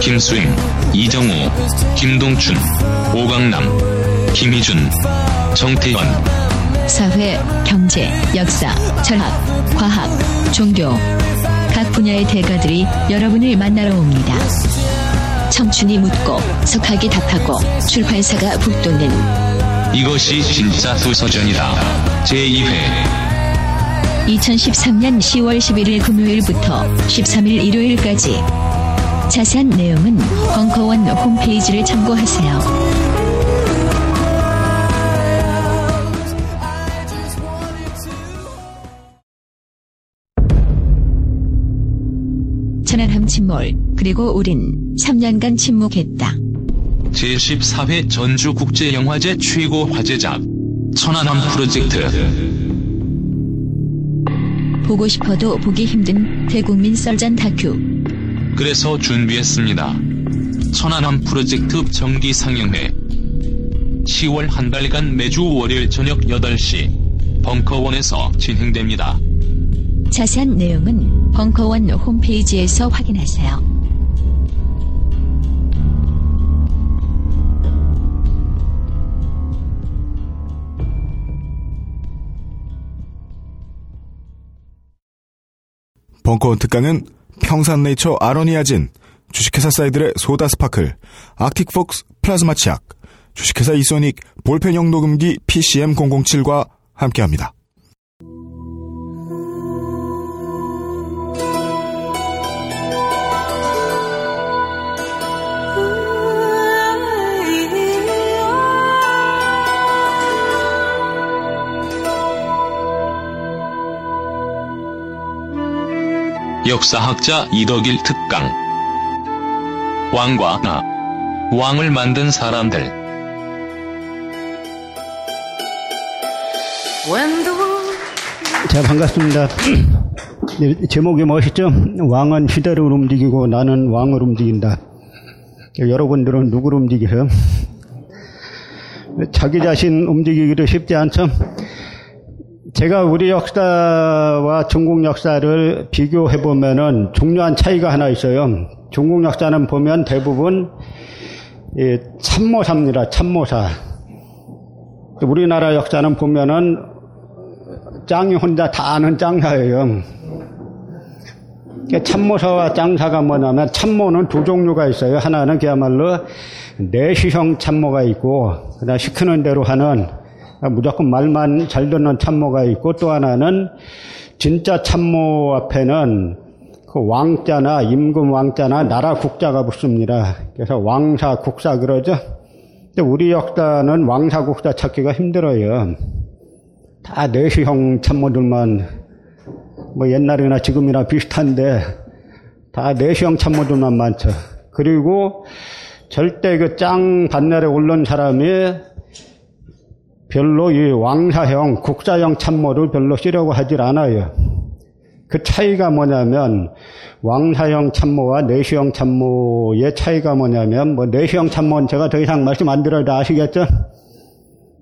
김수임, 이정우, 김동춘, 오강남, 김희준, 정태원, 사회, 경제, 역사, 철학, 과학, 종교 각 분야의 대가들이 여러분을 만나러 옵니다. 청춘이 묻고 석학이 답하고 출판사가 북돋는 이것이 진짜 도서전이다. 제2회 2013년 10월 11일 금요일부터 13일 일요일까지 자세한 내용은 벙커원 홈페이지를 참고하세요. 천안함 침몰 그리고 우린 3년간 침묵했다. 제14회 전주국제영화제 최고 화제작 천안함 프로젝트 보고 싶어도 보기 힘든 대국민 썰전 다큐 그래서 준비했습니다. 천안함 프로젝트 정기 상영회 10월 한 달간 매주 월요일 저녁 8시 벙커원에서 진행됩니다. 자세한 내용은 벙커원 홈페이지에서 확인하세요. 벙커원 특강은 평산네이처 아로니아진, 주식회사 사이들의 소다 스파클, 아틱폭스 플라즈마 치약, 주식회사 이소닉 볼펜형 녹음기 PCM007과 함께합니다. 역사학자 이덕일 특강 왕과 나 왕을 만든 사람들 자, 반갑습니다. 네, 제목이 멋있죠? 왕은 시대를 움직이고 나는 왕을 움직인다. 여러분들은 누구를 움직이세요? 자기 자신 움직이기도 쉽지 않죠? 제가 우리 역사와 중국 역사를 비교해 보면은 중요한 차이가 하나 있어요. 중국 역사는 보면 대부분 참모사입니다. 참모사. 우리나라 역사는 보면은 짱이 혼자 다 아는 짱사예요. 참모사와 짱사가 뭐냐면 참모는 두 종류가 있어요. 하나는 그야말로 내시형 참모가 있고 그다음 시키는 대로 하는 무조건 말만 잘 듣는 참모가 있고 또 하나는 진짜 참모 앞에는 그 왕자나 임금 왕자나 나라 국자가 붙습니다. 그래서 왕사 국사 그러죠. 근데 우리 역사는 왕사 국사 찾기가 힘들어요. 다 내시형 참모들만 뭐 옛날이나 지금이나 비슷한데 다 내시형 참모들만 많죠. 그리고 절대 그 짱 반열에 오른 사람이 별로 이 왕사형, 국사형 참모를 별로 쓰려고 하질 않아요. 그 차이가 뭐냐면 왕사형 참모와 내시형 참모의 차이가 뭐냐면 뭐 내시형 참모는 제가 더 이상 말씀 안 드려도 아시겠죠?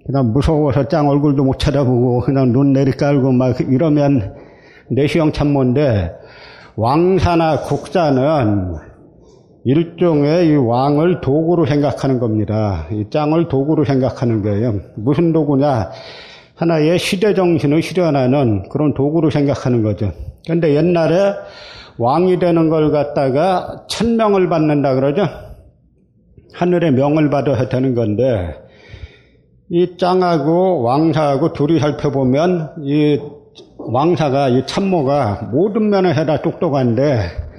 그냥 무서워서 짱 얼굴도 못 쳐다보고 그냥 눈 내리깔고 막 이러면 내시형 참모인데 왕사나 국사는 일종의 이 왕을 도구로 생각하는 겁니다. 이 짱을 도구로 생각하는 거예요. 무슨 도구냐? 하나의 시대 정신을 실현하는 그런 도구로 생각하는 거죠. 그런데 옛날에 왕이 되는 걸 갖다가 천명을 받는다 그러죠. 하늘의 명을 받아야 되는 건데 이 짱하고 왕사하고 둘이 살펴보면 이 왕사가 이 참모가 모든 면에서 다 똑똑한데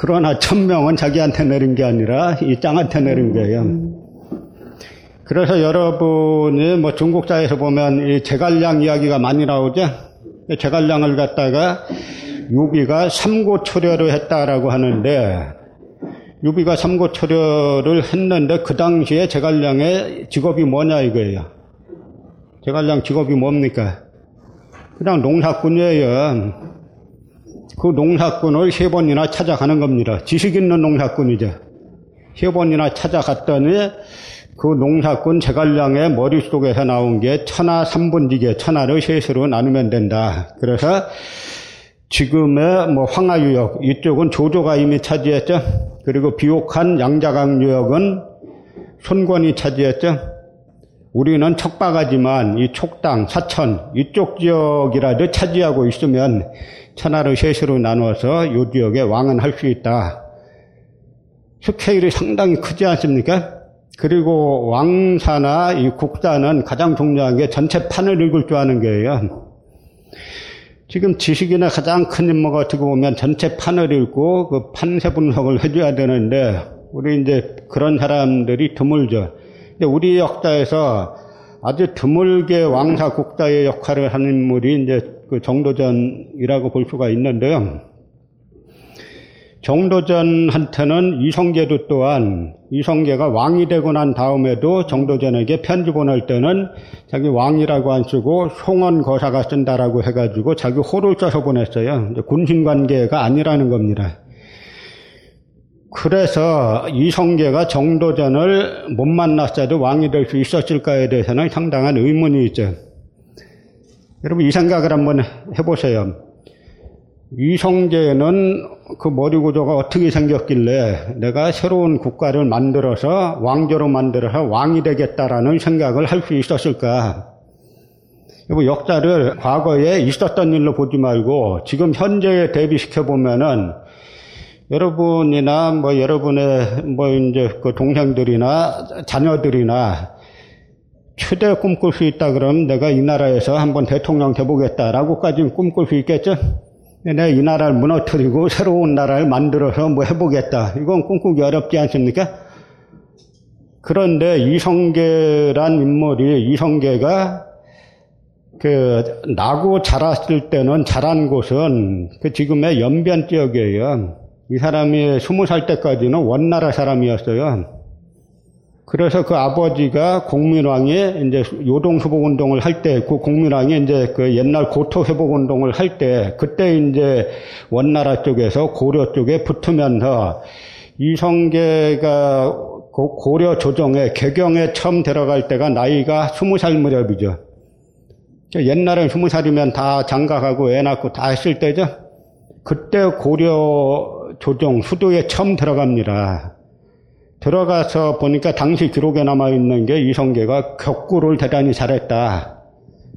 그러나 천명은 자기한테 내린 게 아니라 이 짱한테 내린 거예요. 그래서 여러분이 뭐 중국사에서 보면 이 제갈량 이야기가 많이 나오죠. 제갈량을 갖다가 유비가 삼고초려를 했다라고 하는데 유비가 삼고초려를 했는데 그 당시에 제갈량의 직업이 뭐냐 이거예요. 제갈량 직업이 뭡니까? 그냥 농사꾼이에요. 그 농사꾼을 세 번이나 찾아가는 겁니다. 지식 있는 농사꾼이죠. 세 번이나 찾아갔더니 그 농사꾼 제갈량의 머릿속에서 나온 게 천하 삼분지계, 천하를 셋으로 나누면 된다. 그래서 지금의 뭐 황하유역, 이쪽은 조조가 이미 차지했죠. 그리고 비옥한 양자강 유역은 손권이 차지했죠. 우리는 척박하지만 이 촉당, 사천 이쪽 지역이라도 차지하고 있으면 천하를 셋으로 나누어서 이 지역에 왕은 할 수 있다. 스케일이 상당히 크지 않습니까? 그리고 왕사나 이 국사는 가장 중요한 게 전체 판을 읽을 줄 아는 거예요. 지금 지식인의 가장 큰 임무가 어떻게 보면 전체 판을 읽고 그 판세 분석을 해줘야 되는데 우리 이제 그런 사람들이 드물죠. 근데 우리 역사에서 아주 드물게 왕사 국사의 역할을 하는 인물이 이제 그 정도전이라고 볼 수가 있는데요. 정도전한테는 이성계도 또한 이성계가 왕이 되고 난 다음에도 정도전에게 편지 보낼 때는 자기 왕이라고 안 쓰고 송원 거사가 쓴다라고 해가지고 자기 호를 써서 보냈어요. 군신 관계가 아니라는 겁니다. 그래서 이성계가 정도전을 못 만났어도 왕이 될 수 있었을까에 대해서는 상당한 의문이 있죠. 여러분 이 생각을 한번 해보세요. 이성계는 그 머리 구조가 어떻게 생겼길래 내가 새로운 국가를 만들어서 왕조로 만들어서 왕이 되겠다라는 생각을 할 수 있었을까? 여보, 역사를 과거에 있었던 일로 보지 말고 지금 현재에 대비시켜 보면은 여러분이나 뭐 여러분의 뭐 이제 그 동생들이나 자녀들이나 최대 꿈꿀 수 있다 그러면 내가 이 나라에서 한번 대통령 돼보겠다라고까지 꿈꿀 수 있겠죠? 내가 이 나라를 무너뜨리고 새로운 나라를 만들어서 뭐 해보겠다. 이건 꿈꾸기 어렵지 않습니까? 그런데 이성계란 인물이 이성계가 그 나고 자랐을 때는 자란 곳은 그 지금의 연변 지역이에요. 이 사람이 스무 살 때까지는 원나라 사람이었어요. 그래서 그 아버지가 공민왕이 이제 요동수복 운동을 할 때, 그 공민왕이 이제 그 옛날 고토 회복 운동을 할 때, 그때 이제 원나라 쪽에서 고려 쪽에 붙으면서 이성계가 고려 조정에 개경에 처음 들어갈 때가 나이가 스무 살 무렵이죠. 옛날에 스무 살이면 다 장가가고 애 낳고 다 했을 때죠. 그때 고려 조정 수도에 처음 들어갑니다. 들어가서 보니까 당시 기록에 남아있는 게 이성계가 격구를 대단히 잘했다.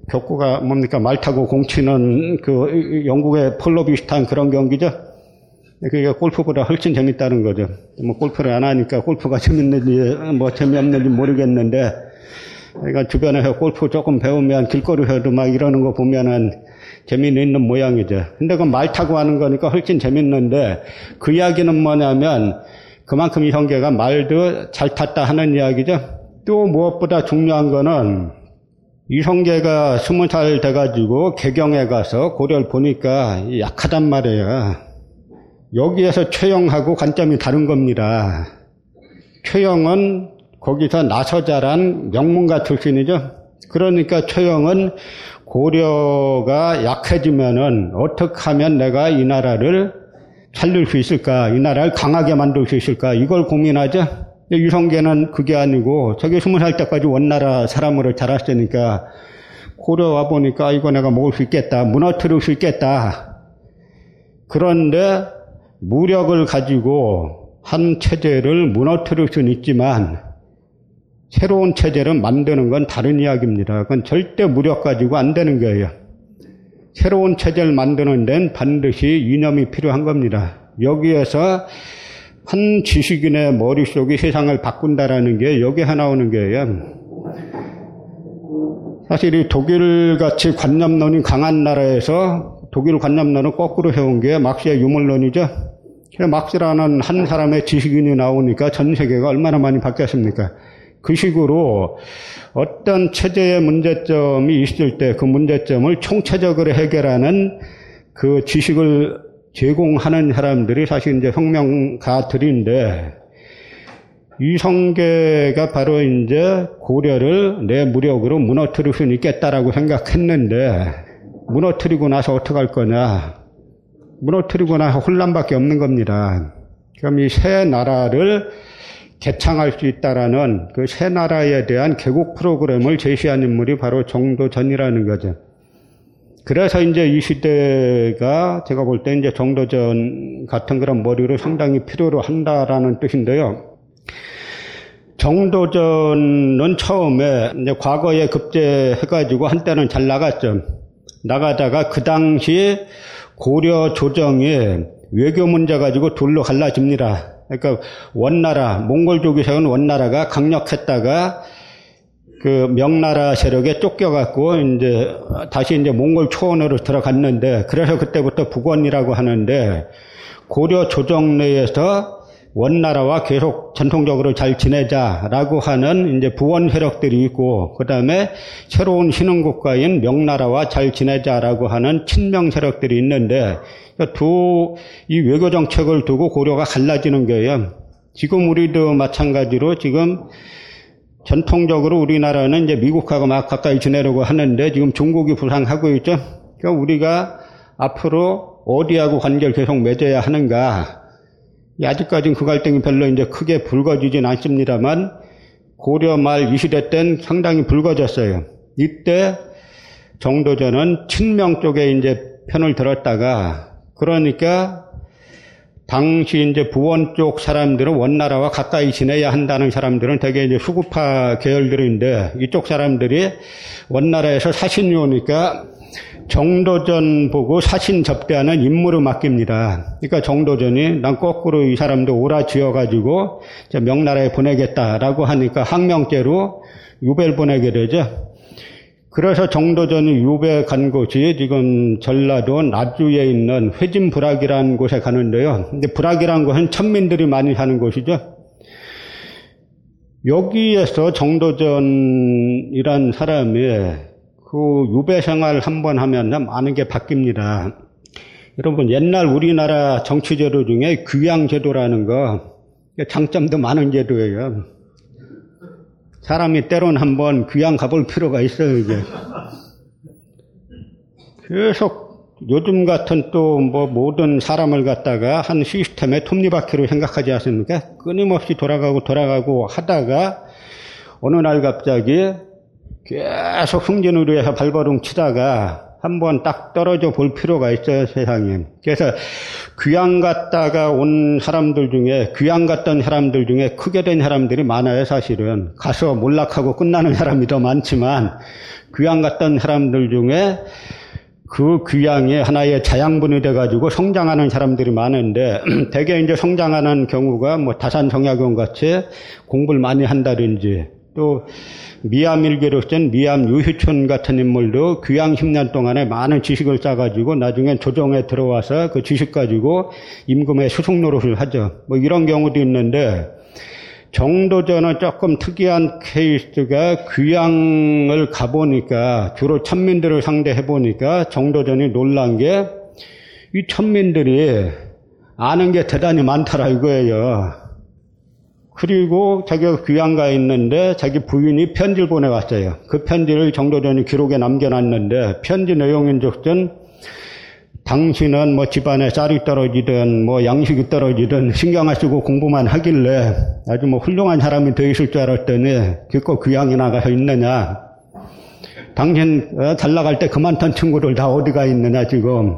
격구가 뭡니까? 말 타고 공 치는 그 영국의 폴로 비슷한 그런 경기죠? 그게 골프보다 훨씬 재밌다는 거죠. 뭐 골프를 안 하니까 골프가 재밌는지 뭐 재미없는지 모르겠는데 그러니까 주변에서 골프 조금 배우면 길거리에서도 막 이러는 거 보면은 재미있는 모양이죠. 근데 그 말 타고 하는 거니까 훨씬 재밌는데 그 이야기는 뭐냐면 그만큼 이 형제가 말도 잘 탔다 하는 이야기죠. 또 무엇보다 중요한 거는 이 형제가 스무 살 돼가지고 개경에 가서 고려를 보니까 약하단 말이에요. 여기에서 최영하고 관점이 다른 겁니다. 최영은 거기서 나서 자란 명문가 출신이죠. 그러니까 최영은 고려가 약해지면은 어떻게 하면 내가 이 나라를 살릴 수 있을까? 이 나라를 강하게 만들 수 있을까? 이걸 고민하죠. 유성계는 그게 아니고 저게 스무 살 때까지 원나라 사람으로 자랐으니까 고려 와 보니까 이거 내가 먹을 수 있겠다. 무너뜨릴 수 있겠다. 그런데 무력을 가지고 한 체제를 무너뜨릴 수는 있지만 새로운 체제를 만드는 건 다른 이야기입니다. 그건 절대 무력 가지고 안 되는 거예요. 새로운 체제를 만드는 데는 반드시 이념이 필요한 겁니다. 여기에서 한 지식인의 머릿속이 세상을 바꾼다라는 게 여기 하나 오는 거예요. 사실 이 독일 같이 관념론이 강한 나라에서 독일 관념론을 거꾸로 해온 게 막스의 유물론이죠. 막스라는 한 사람의 지식인이 나오니까 전 세계가 얼마나 많이 바뀌었습니까? 그 식으로 어떤 체제의 문제점이 있을 때 그 문제점을 총체적으로 해결하는 그 지식을 제공하는 사람들이 사실 이제 혁명가들인데 이성계가 바로 이제 고려를 내 무력으로 무너뜨릴 수 있겠다라고 생각했는데 무너뜨리고 나서 어떡할 거냐. 무너뜨리고 나서 혼란밖에 없는 겁니다. 그럼 이새 나라를 개창할 수 있다라는 그 새 나라에 대한 개국 프로그램을 제시한 인물이 바로 정도전이라는 거죠. 그래서 이제 이 시대가 제가 볼 때 이제 정도전 같은 그런 머리를 상당히 필요로 한다라는 뜻인데요. 정도전은 처음에 이제 과거에 급제해가지고 한때는 잘 나갔죠. 나가다가 그 당시 고려 조정이 외교 문제 가지고 둘로 갈라집니다. 그러니까 원나라, 몽골족이세운 원나라가 강력했다가 그 명나라 세력에 쫓겨갖고 이제 다시 이제 몽골 초원으로 들어갔는데 그래서 그때부터 북원이라고 하는데 고려 조정 내에서 원나라와 계속 전통적으로 잘 지내자라고 하는 이제 부원 세력들이 있고 그 다음에 새로운 신흥국가인 명나라와 잘 지내자라고 하는 친명 세력들이 있는데 그러니까 두 이 외교 정책을 두고 고려가 갈라지는 거예요. 지금 우리도 마찬가지로 지금 전통적으로 우리나라는 이제 미국하고 막 가까이 지내려고 하는데 지금 중국이 부상하고 있죠. 그러니까 우리가 앞으로 어디하고 관계를 계속 맺어야 하는가 아직까지는 그 갈등이 별로 이제 크게 불거지진 않습니다만 고려 말 이 시대 땐 상당히 불거졌어요. 이때 정도전은 친명 쪽에 이제 편을 들었다가 그러니까 당시 이제 부원 쪽 사람들은 원나라와 가까이 지내야 한다는 사람들은 대개 이제 수구파 계열들인데 이쪽 사람들이 원나라에서 사신이 오니까 정도전 보고 사신 접대하는 임무를 맡깁니다. 그러니까 정도전이 난 거꾸로 이 사람도 오라 지어가지고 명나라에 보내겠다라고 하니까 항명죄로 유배를 보내게 되죠. 그래서 정도전이 유배 간 곳이 지금 전라도 나주에 있는 회진불락이라는 곳에 가는데요. 근데 불락이라는 곳은 천민들이 많이 사는 곳이죠. 여기에서 정도전이란 사람이 그 유배 생활 한 번 하면 많은 게 바뀝니다. 여러분 옛날 우리나라 정치제도 중에 귀양제도라는 거 장점도 많은 제도예요. 사람이 때론 한번 귀양 가볼 필요가 있어요 이게. 계속 요즘 같은 또 뭐 모든 사람을 갖다가 한 시스템의 톱니바퀴로 생각하지 않습니까? 끊임없이 돌아가고 돌아가고 하다가 어느 날 갑자기 계속 승진을 위해서 발버둥 치다가 한번 딱 떨어져 볼 필요가 있어요, 세상에. 그래서 귀양 갔다가 온 사람들 중에, 귀양 갔던 사람들 중에 크게 된 사람들이 많아요, 사실은. 가서 몰락하고 끝나는 사람이 더 많지만, 귀양 갔던 사람들 중에 그 귀양이 하나의 자양분이 돼가지고 성장하는 사람들이 많은데, 대개 이제 성장하는 경우가 뭐 다산성약원 같이 공부를 많이 한다든지, 또 미암 일기로쓴 미암 유희촌 같은 인물도 귀양 10년 동안에 많은 지식을 쌓아가지고 나중엔 조정에 들어와서 그 지식 가지고 임금의 수송 노릇을 하죠. 뭐 이런 경우도 있는데 정도전은 조금 특이한 케이스가 귀양을 가보니까 주로 천민들을 상대해 보니까 정도전이 놀란 게 이 천민들이 아는 게 대단히 많더라 이거예요. 그리고 자기가 귀양 가 있는데 자기 부인이 편지를 보내왔어요. 그 편지를 정도전이 기록에 남겨놨는데 편지 내용인즉슨 당신은 뭐 집안에 쌀이 떨어지든 뭐 양식이 떨어지든 신경 안 쓰고 공부만 하길래 아주 뭐 훌륭한 사람이 더 있을 줄 알았더니 기껏 귀양에 나가서 있느냐. 당신 어, 잘 나갈 때 그만둔 친구들 다 어디가 있느냐 지금.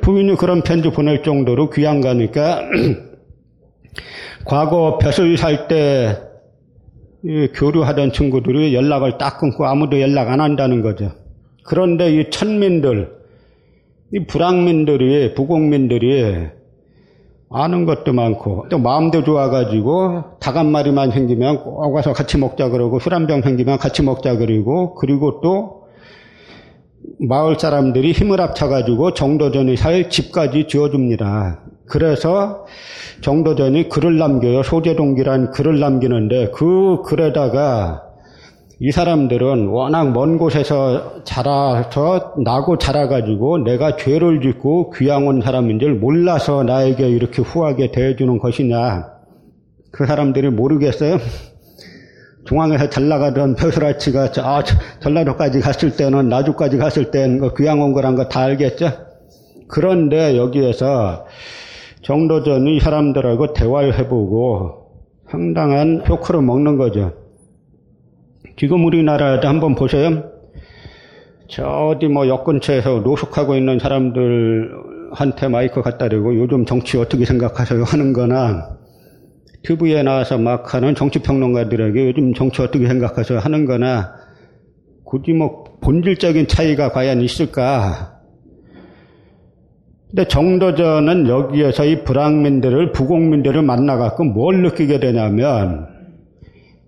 부인이 그런 편지 보낼 정도로 귀양 가니까 과거 벼슬 살 때 교류하던 친구들이 연락을 딱 끊고 아무도 연락 안 한다는 거죠. 그런데 이 천민들, 이 불황민들이, 부국민들이 아는 것도 많고 또 마음도 좋아가지고 닭 한 마리만 생기면 꼭 와서 같이 먹자 그러고 술 한 병 생기면 같이 먹자 그러고 그리고 또 마을 사람들이 힘을 합쳐가지고 정도전이 살 집까지 지어줍니다. 그래서 정도전이 글을 남겨요. 소재동기란 글을 남기는데 그 글에다가 이 사람들은 워낙 먼 곳에서 자라서 나고 자라가지고 내가 죄를 짓고 귀양 온 사람인 줄 몰라서 나에게 이렇게 후하게 대해주는 것이냐. 그 사람들이 모르겠어요? 중앙에서 잘 나가던 벼슬아치가 저, 아, 전라도까지 갔을 때는 나주까지 갔을 때는 그 귀양 온 거란 거 다 알겠죠? 그런데 여기에서 정도전 이 사람들하고 대화를 해보고 상당한 효크를 먹는 거죠. 지금 우리나라도 한번 보세요. 저 어디 뭐 역근처에서 노숙하고 있는 사람들한테 마이크 갖다 대고 요즘 정치 어떻게 생각하세요 하는 거나 TV에 나와서 막 하는 정치평론가들에게 요즘 정치 어떻게 생각하세요 하는 거나 굳이 뭐 본질적인 차이가 과연 있을까 근데 정도전은 여기에서 이 불황민들을, 부국민들을 만나갖고 뭘 느끼게 되냐면,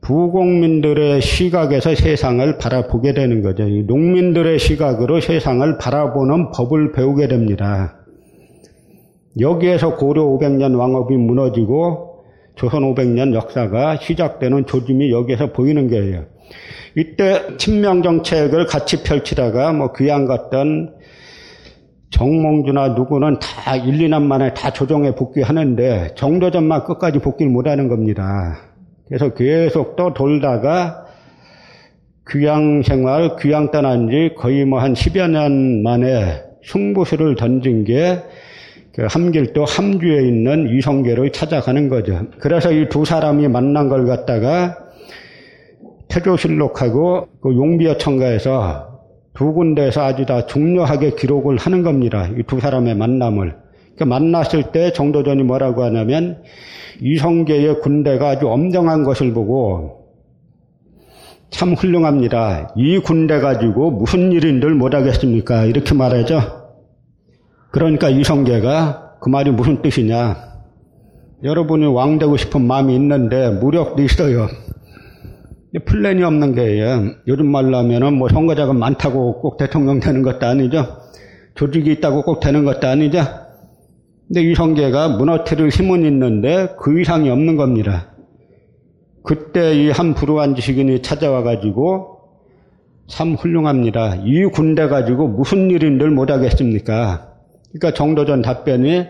부국민들의 시각에서 세상을 바라보게 되는 거죠. 농민들의 시각으로 세상을 바라보는 법을 배우게 됩니다. 여기에서 고려 500년 왕업이 무너지고 조선 500년 역사가 시작되는 조짐이 여기에서 보이는 거예요. 이때 친명 정책을 같이 펼치다가 뭐 귀양 갔던 정몽주나 누구는 다 1, 2년 만에 다 조정에 복귀하는데 정도전만 끝까지 복귀를 못하는 겁니다. 그래서 계속 또 돌다가 귀양 생활, 귀양 떠난 지 거의 뭐 한 10여 년 만에 승부수를 던진 게 그 함길도 함주에 있는 이성계를 찾아가는 거죠. 그래서 이 두 사람이 만난 걸 갖다가 태조실록하고 그 용비어천가에서 두 군데에서 아주 다 중요하게 기록을 하는 겁니다. 이 두 사람의 만남을. 그러니까 만났을 때 정도전이 뭐라고 하냐면 이성계의 군대가 아주 엄정한 것을 보고 참 훌륭합니다. 이 군대 가지고 무슨 일인들 못하겠습니까? 이렇게 말하죠. 그러니까 이성계가 그 말이 무슨 뜻이냐. 여러분이 왕 되고 싶은 마음이 있는데 무력도 있어요. 플랜이 없는 게예요. 요즘 말로 하면은 뭐 선거자금 많다고 꼭 대통령 되는 것도 아니죠. 조직이 있다고 꼭 되는 것도 아니죠. 근데 이 성계가 무너뜨릴 힘은 있는데 그 이상이 없는 겁니다. 그때 이 한 불우한 지식인이 찾아와 가지고 참 훌륭합니다. 이 군대 가지고 무슨 일인들 못하겠습니까? 그러니까 정도전 답변이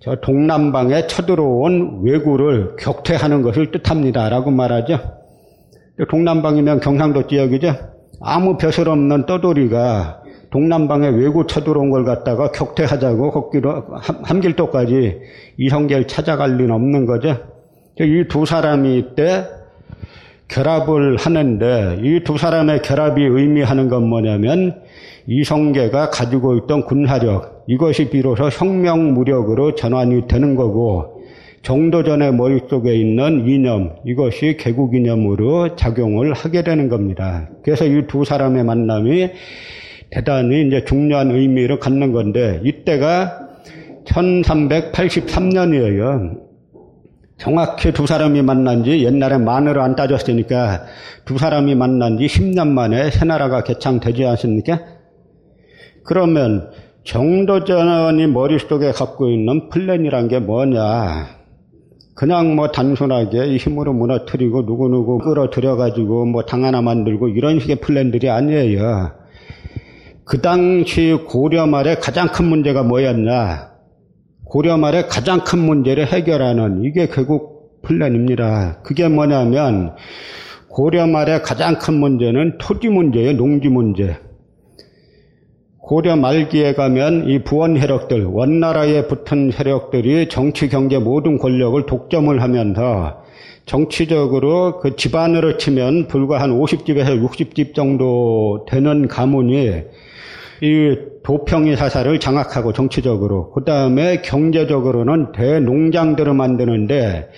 저 동남방에 쳐들어온 왜구를 격퇴하는 것을 뜻합니다. 라고 말하죠. 동남방이면 경상도 지역이죠. 아무 벼슬 없는 떠돌이가 동남방에 외구 쳐들어온 걸 갖다가 격퇴하자고 걷기로 함길도까지 이성계를 찾아갈 리는 없는 거죠. 이 두 사람이 이때 결합을 하는데 이 두 사람의 결합이 의미하는 건 뭐냐면 이성계가 가지고 있던 군사력 이것이 비로소 혁명 무력으로 전환이 되는 거고 정도전의 머릿속에 있는 이념, 이것이 개국 이념으로 작용을 하게 되는 겁니다. 그래서 이 두 사람의 만남이 대단히 이제 중요한 의미를 갖는 건데, 이때가 1383년이에요. 정확히 두 사람이 만난 지 옛날에 만으로 안 따졌으니까 두 사람이 만난 지 10년 만에 새 나라가 개창되지 않습니까? 그러면 정도전이 머릿속에 갖고 있는 플랜이란 게 뭐냐? 그냥 뭐 단순하게 힘으로 무너뜨리고 누구누구 끌어들여가지고 뭐 당 하나 만들고 이런 식의 플랜들이 아니에요. 그 당시 고려 말에 가장 큰 문제가 뭐였냐? 고려 말에 가장 큰 문제를 해결하는 이게 결국 플랜입니다. 그게 뭐냐면 고려 말에 가장 큰 문제는 토지 문제예요. 농지 문제. 고려 말기에 가면 이 부원 세력들, 원나라에 붙은 세력들이 정치, 경제 모든 권력을 독점을 하면서 정치적으로 그 집안으로 치면 불과 한 50집에서 60집 정도 되는 가문이 이 도평의 사사를 장악하고 정치적으로 그 다음에 경제적으로는 대농장들을 만드는데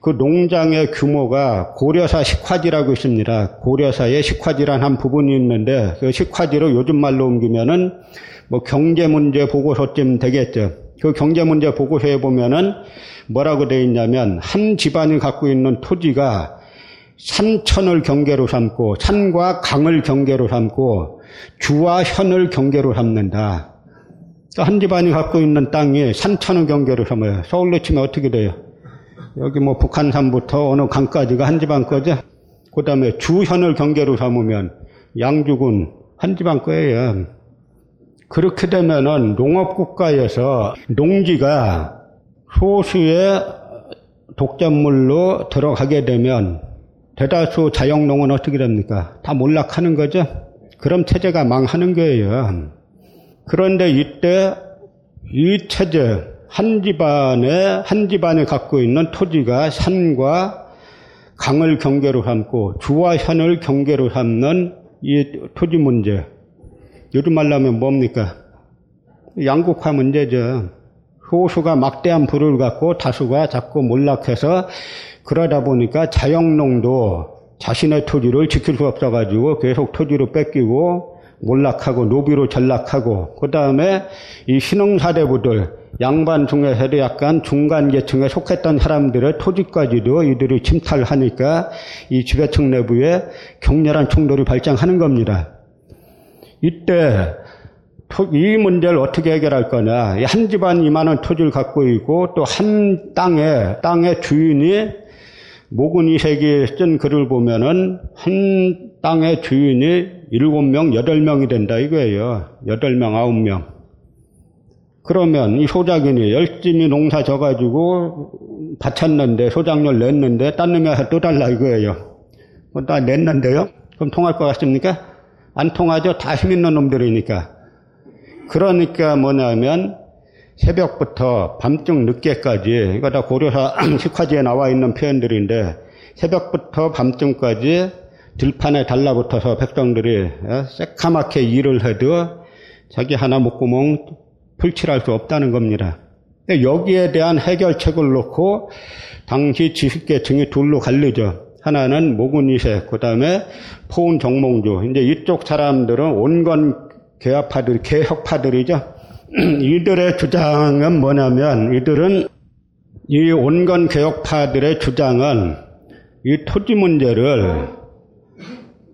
그 농장의 규모가 고려사 식화지라고 있습니다. 고려사에 식화지란 한 부분이 있는데 그 식화지로 요즘 말로 옮기면은 뭐 경제 문제 보고서쯤 되겠죠. 그 경제 문제 보고서에 보면은 뭐라고 되어 있냐면 한 집안이 갖고 있는 토지가 산천을 경계로 삼고 산과 강을 경계로 삼고 주와 현을 경계로 삼는다. 한 집안이 갖고 있는 땅이 산천을 경계로 삼아요. 서울로 치면 어떻게 돼요? 여기 뭐 북한산부터 어느 강까지가 한 거죠? 그 다음에 주현을 경계로 삼으면 양주군 한 거예요. 그렇게 되면은 농업국가에서 농지가 소수의 독점물로 들어가게 되면 대다수 자영농은 어떻게 됩니까? 다 몰락하는 거죠? 그럼 체제가 망하는 거예요. 그런데 이때 이 체제, 한 집안에, 한 집안이 갖고 있는 토지가 산과 강을 경계로 삼고 주와 현을 경계로 삼는 이 토지 문제. 요즘 말로 하면 뭡니까? 양극화 문제죠. 소수가 막대한 부를 갖고 다수가 자꾸 몰락해서 그러다 보니까 자영농도 자신의 토지를 지킬 수 없어가지고 계속 토지로 뺏기고 몰락하고 노비로 전락하고 그 다음에 이 신흥사대부들 양반 중에서도 약간 중간 계층에 속했던 사람들의 토지까지도 이들이 침탈하니까 이 지배층 내부에 격렬한 충돌이 발생하는 겁니다. 이때 이 문제를 어떻게 해결할 거냐. 한 집안 이만한 토지를 갖고 있고 또 한 땅에, 땅의 주인이 모근 이색이 쓴 글을 보면은 한 땅의 주인이 일곱 명, 여덟 명이 된다 이거예요. 여덟 명, 아홉 명. 그러면 이 소작인이 열심히 농사 져가지고 바쳤는데 소작료를 냈는데 딴 놈이 또 달라 이거예요. 다 냈는데요. 그럼 통할 것 같습니까? 안 통하죠. 다 힘 있는 놈들이니까. 그러니까 뭐냐면 새벽부터 밤중 늦게까지 이거 다 고려사 식화지에 나와 있는 표현들인데 새벽부터 밤중까지 들판에 달라붙어서 백성들이 어, 새카맣게 일을 해도 자기 하나 목구멍 풀칠할 수 없다는 겁니다. 여기에 대한 해결책을 놓고 당시 지식계층이 둘로 갈리죠. 하나는 모군이세, 그 다음에 포운 정몽주. 이제 이쪽 사람들은 온건 개혁파들, 개혁파들이죠. 이들의 주장은 뭐냐면 이들은 이 온건 개혁파들의 주장은 이 토지 문제를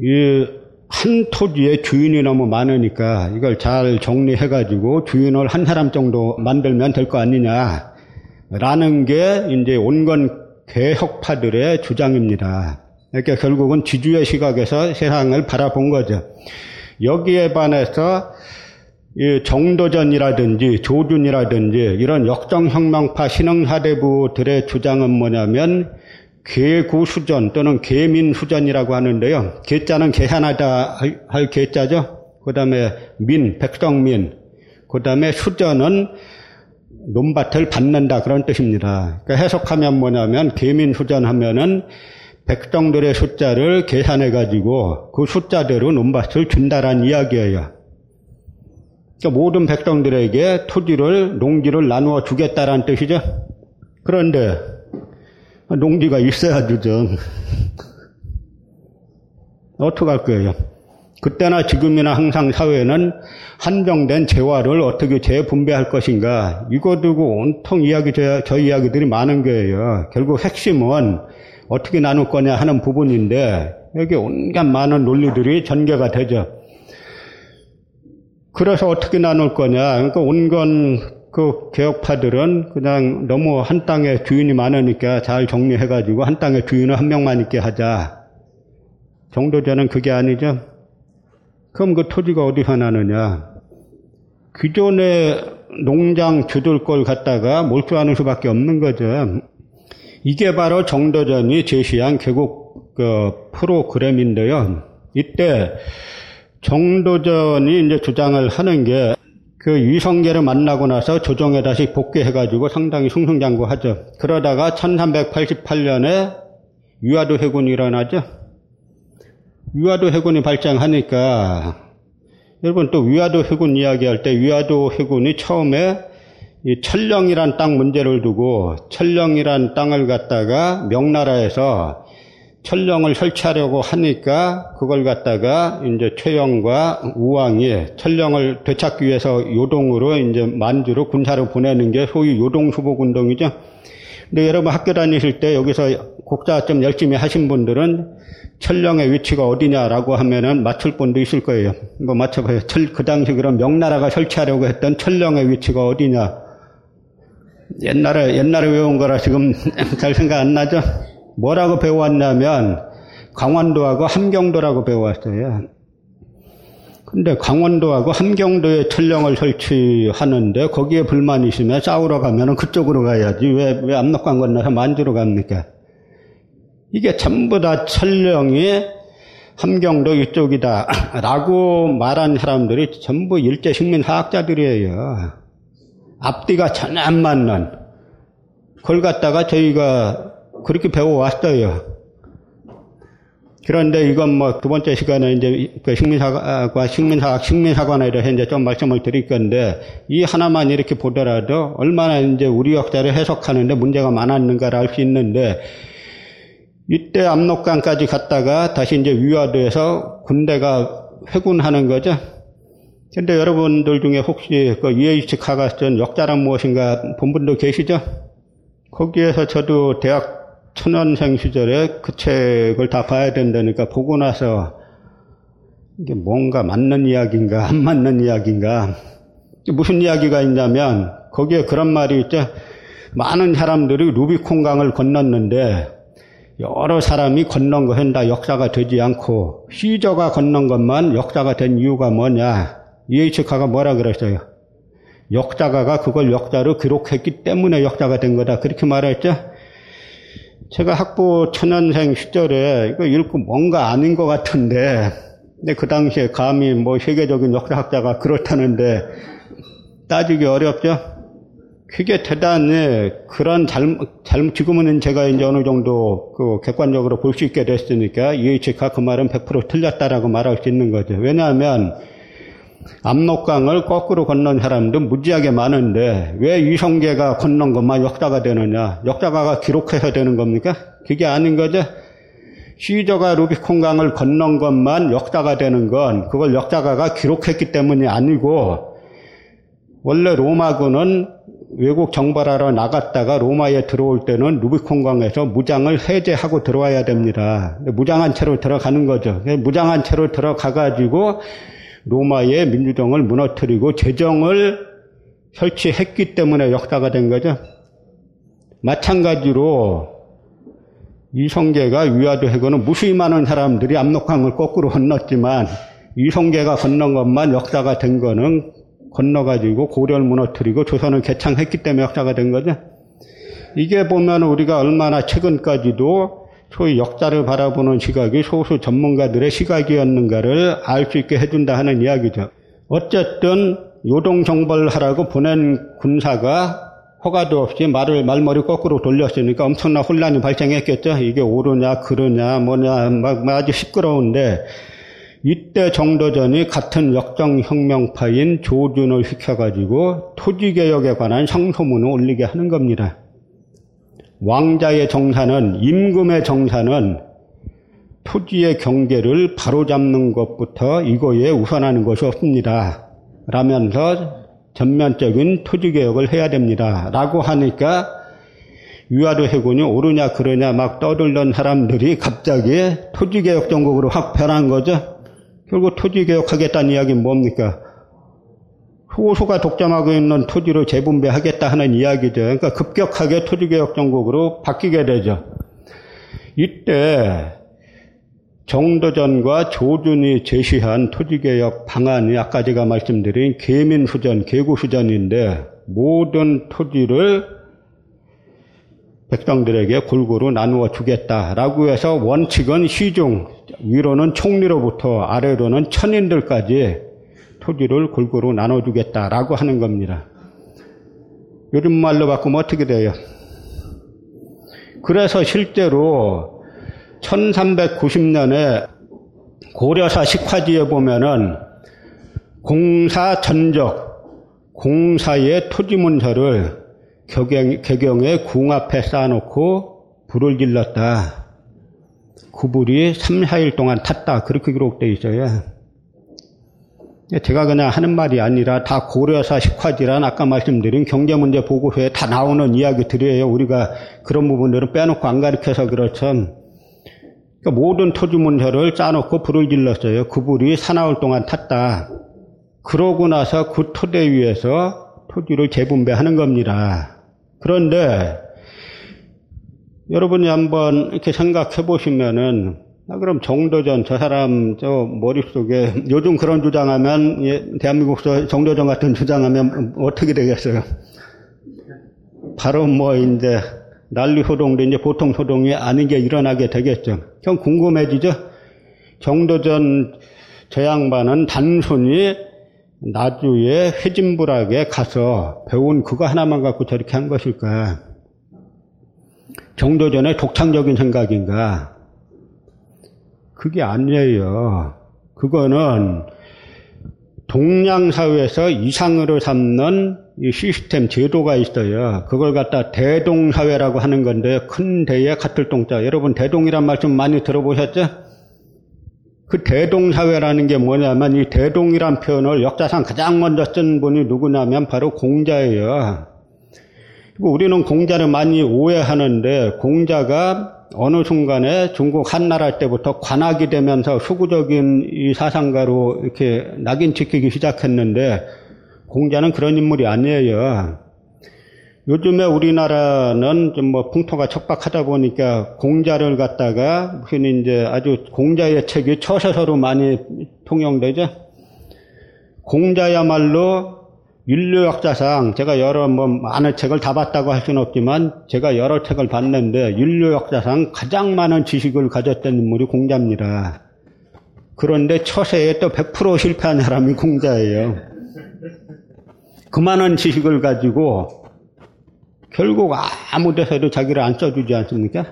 이 한 토지의 주인이 너무 많으니까 이걸 잘 정리해가지고 주인을 한 사람 정도 만들면 될 거 아니냐. 라는 게 이제 온건 개혁파들의 주장입니다. 그러니까 결국은 지주의 시각에서 세상을 바라본 거죠. 여기에 반해서 정도전이라든지 조준이라든지 이런 역정혁명파 신흥사대부들의 주장은 뭐냐면 개구수전 또는 개민수전이라고 하는데요. 개자는 계산하다 할 개자죠. 그 다음에 민, 백성민. 그 다음에 수전은 논밭을 받는다 그런 뜻입니다. 그러니까 해석하면 뭐냐면 개민수전 하면은 백성들의 숫자를 계산해 가지고 그 숫자대로 논밭을 준다라는 이야기예요. 그러니까 모든 백성들에게 토지를 농지를 나누어 주겠다라는 뜻이죠. 그런데 농지가 있어야 주죠. 어떡할 거예요? 그때나 지금이나 항상 사회는 한정된 재화를 어떻게 재분배할 것인가 이거 두고 온통 이야기 저, 저 이야기들이 많은 거예요. 결국 핵심은 어떻게 나눌 거냐 하는 부분인데 여기 온갖 많은 논리들이 전개가 되죠. 그래서 어떻게 나눌 거냐. 그러니까 온건 그 개혁파들은 그냥 너무 한 땅에 주인이 많으니까 잘 정리해가지고 한 땅에 주인을 한 명만 있게 하자. 정도전은 그게 아니죠. 그럼 그 토지가 어디서 나느냐. 기존의 농장 주들 걸 갖다가 몰수하는 수밖에 없는 거죠. 이게 바로 정도전이 제시한 개국 그 프로그램인데요. 이때 정도전이 이제 주장을 하는 게 그 위성계를 만나고 나서 조정에 다시 복귀해가지고 상당히 승승장구하죠. 그러다가 1388년에 위화도 해군이 일어나죠. 위화도 해군이 발생하니까 여러분 또 위화도 해군 이야기할 때 위화도 해군이 처음에 이 철령이란 땅 문제를 두고 철령이란 땅을 갖다가 명나라에서 철령을 설치하려고 하니까 그걸 갖다가 이제 최영과 우왕이 철령을 되찾기 위해서 요동으로 이제 만주로 군사를 보내는 게 소위 요동 수복 운동이죠. 근데 여러분 학교 다니실 때 여기서 국자 좀 열심히 하신 분들은 철령의 위치가 어디냐라고 하면은 맞출 분도 있을 거예요. 뭐 맞춰봐요. 철, 그 당시 그럼 명나라가 설치하려고 했던 철령의 위치가 어디냐? 옛날에, 옛날에 외운 거라 지금 잘 생각 안 나죠? 뭐라고 배워왔냐면, 강원도하고 함경도라고 배워왔어요. 근데 강원도하고 함경도에 천령을 설치하는데 거기에 불만이 있으면 싸우러 가면 그쪽으로 가야지 왜, 왜 압록강 건너서 만주로 갑니까? 이게 전부 다 천령이 함경도 이쪽이다 라고 말한 사람들이 전부 일제 식민사학자들이에요. 앞뒤가 전혀 안 맞는 그걸 갖다가 저희가 그렇게 배워왔어요. 그런데 이건 뭐 두 번째 시간에 이제 그 식민사과 식민사학 식민사관에 대해서 이제 좀 말씀을 드릴 건데 이 하나만 이렇게 보더라도 얼마나 이제 우리 역사를 해석하는데 문제가 많았는가를 알 수 있는데 이때 압록강까지 갔다가 다시 이제 위화도에서 군대가 회군하는 거죠. 근데 여러분들 중에 혹시 그 UH 카가 쓴 역자란 무엇인가 본 분도 계시죠? 거기에서 저도 대학 천연생 시절에 그 책을 다 봐야 된다니까 보고 나서 이게 뭔가 맞는 이야기인가 안 맞는 이야기인가 무슨 이야기가 있냐면 거기에 그런 말이 있죠. 많은 사람들이 루비콘강을 건넜는데 여러 사람이 건넌 것은 다 역사가 되지 않고 시저가 건넌 것만 역사가 된 이유가 뭐냐 이에이츠카가 뭐라 그랬어요? 역사가가 그걸 역사로 기록했기 때문에 역사가 된 거다 그렇게 말했죠. 제가 학부 천연생 시절에 이거 읽고 뭔가 아닌 것 같은데, 근데 그 당시에 감히 뭐 세계적인 역사학자가 그렇다는데 따지기 어렵죠? 그게 대단히 그런 잘못, 잘못, 지금은 제가 이제 어느 정도 그 객관적으로 볼 수 있게 됐으니까 이해치가 그 말은 100% 틀렸다라고 말할 수 있는 거죠. 왜냐하면 압록강을 거꾸로 건넌 사람도 무지하게 많은데 왜 이성계가 건넌 것만 역사가 되느냐? 역사가가 기록해서 되는 겁니까? 그게 아닌 거죠. 시저가 루비콘강을 건넌 것만 역사가 되는 건 그걸 역사가가 기록했기 때문이 아니고 원래 로마군은 외국 정벌하러 나갔다가 로마에 들어올 때는 루비콘강에서 무장을 해제하고 들어와야 됩니다. 무장한 채로 들어가는 거죠. 무장한 채로 들어가가지고 로마의 민주정을 무너뜨리고 재정을 설치했기 때문에 역사가 된 거죠. 마찬가지로 이성계가 위화도 해고는 무수히 많은 사람들이 압록강을 거꾸로 건넜지만 이성계가 건넌 것만 역사가 된 거는 건너가지고 고려를 무너뜨리고 조선을 개창했기 때문에 역사가 된 거죠. 이게 보면 우리가 얼마나 최근까지도 소위 역사를 바라보는 시각이 소수 전문가들의 시각이었는가를 알 수 있게 해준다 하는 이야기죠. 어쨌든 요동정벌하라고 보낸 군사가 허가도 없이 말을 말머리 거꾸로 돌렸으니까 엄청난 혼란이 발생했겠죠. 이게 옳으냐 그러냐 뭐냐 막 아주 시끄러운데 이때 정도전이 같은 역정혁명파인 조준을 시켜가지고 토지개혁에 관한 성소문을 올리게 하는 겁니다. 왕자의 정사는 임금의 정사는 토지의 경계를 바로잡는 것부터 이거에 우선하는 것이 없습니다. 라면서 전면적인 토지 개혁을 해야 됩니다. 라고 하니까 유아도 해군이 오르냐 그러냐 막 떠들던 사람들이 갑자기 토지개혁 정국으로 확 변한 거죠. 결국 토지개혁하겠다는 이야기는 뭡니까? 호수가 독점하고 있는 토지를 재분배하겠다 하는 이야기죠. 그러니까 급격하게 토지개혁 정국으로 바뀌게 되죠. 이때 정도전과 조준이 제시한 토지개혁 방안이 아까 제가 말씀드린 계민수전, 계구수전인데 모든 토지를 백성들에게 골고루 나누어 주겠다라고 해서 원칙은 시중, 위로는 총리로부터 아래로는 천인들까지 토지를 골고루 나눠주겠다라고 하는 겁니다. 요즘 말로 바꾸면 어떻게 돼요? 그래서 실제로 1390년에 고려사 식화지에 보면은 공사 전적, 공사의 토지 문서를 개경, 개경의 궁 앞에 쌓아놓고 불을 질렀다. 그 불이 3, 4일 동안 탔다. 그렇게 기록되어 있어요. 제가 그냥 하는 말이 아니라 다 고려사 식화지란 아까 말씀드린 경제문제 보고서에 다 나오는 이야기들이에요. 우리가 그런 부분들은 빼놓고 안 가르쳐서 그렇죠. 그러니까 모든 토지 문서를 짜놓고 불을 질렀어요. 그 불이 사나흘 동안 탔다. 그러고 나서 그 토대 위에서 토지를 재분배하는 겁니다. 그런데 여러분이 한번 이렇게 생각해 보시면은 아, 그럼 정도전 저 사람 저 머릿속에 요즘 그런 주장하면 예, 대한민국에서 정도전 같은 주장하면 어떻게 되겠어요? 바로 뭐 이제 난리 소동도 이제 보통 소동이 아닌 게 일어나게 되겠죠. 좀 궁금해지죠? 정도전 저 양반은 단순히 나주에 회진불학에 가서 배운 그거 하나만 갖고 저렇게 한 것일까? 정도전의 독창적인 생각인가? 그게 아니에요. 그거는 동양사회에서 이상으로 삼는 이 시스템 제도가 있어요. 그걸 갖다 대동사회라고 하는 건데 큰 대에 같을 동자. 여러분 대동이란 말씀 많이 들어보셨죠? 그 대동사회라는 게 뭐냐면 이 대동이란 표현을 역사상 가장 먼저 쓴 분이 누구냐면 바로 공자예요. 우리는 공자를 많이 오해하는데 공자가 어느 순간에 중국 한나라 때부터 관악이 되면서 수구적인 이 사상가로 이렇게 낙인 찍히기 시작했는데 공자는 그런 인물이 아니에요. 요즘에 우리나라는 좀 뭐 풍토가 척박하다 보니까 공자를 갖다가 무슨 이제 아주 공자의 책이 처서서로 많이 통용되죠. 공자야말로 역사상 제가 여러 뭐 많은 책을 다 봤다고 할 수는 없지만 제가 여러 책을 봤는데 역사상 가장 많은 지식을 가졌던 인물이 공자입니다. 그런데 처세에 또 100% 실패한 사람이 공자예요. 그 많은 지식을 가지고 결국 아무 데서도 자기를 안 써주지 않습니까?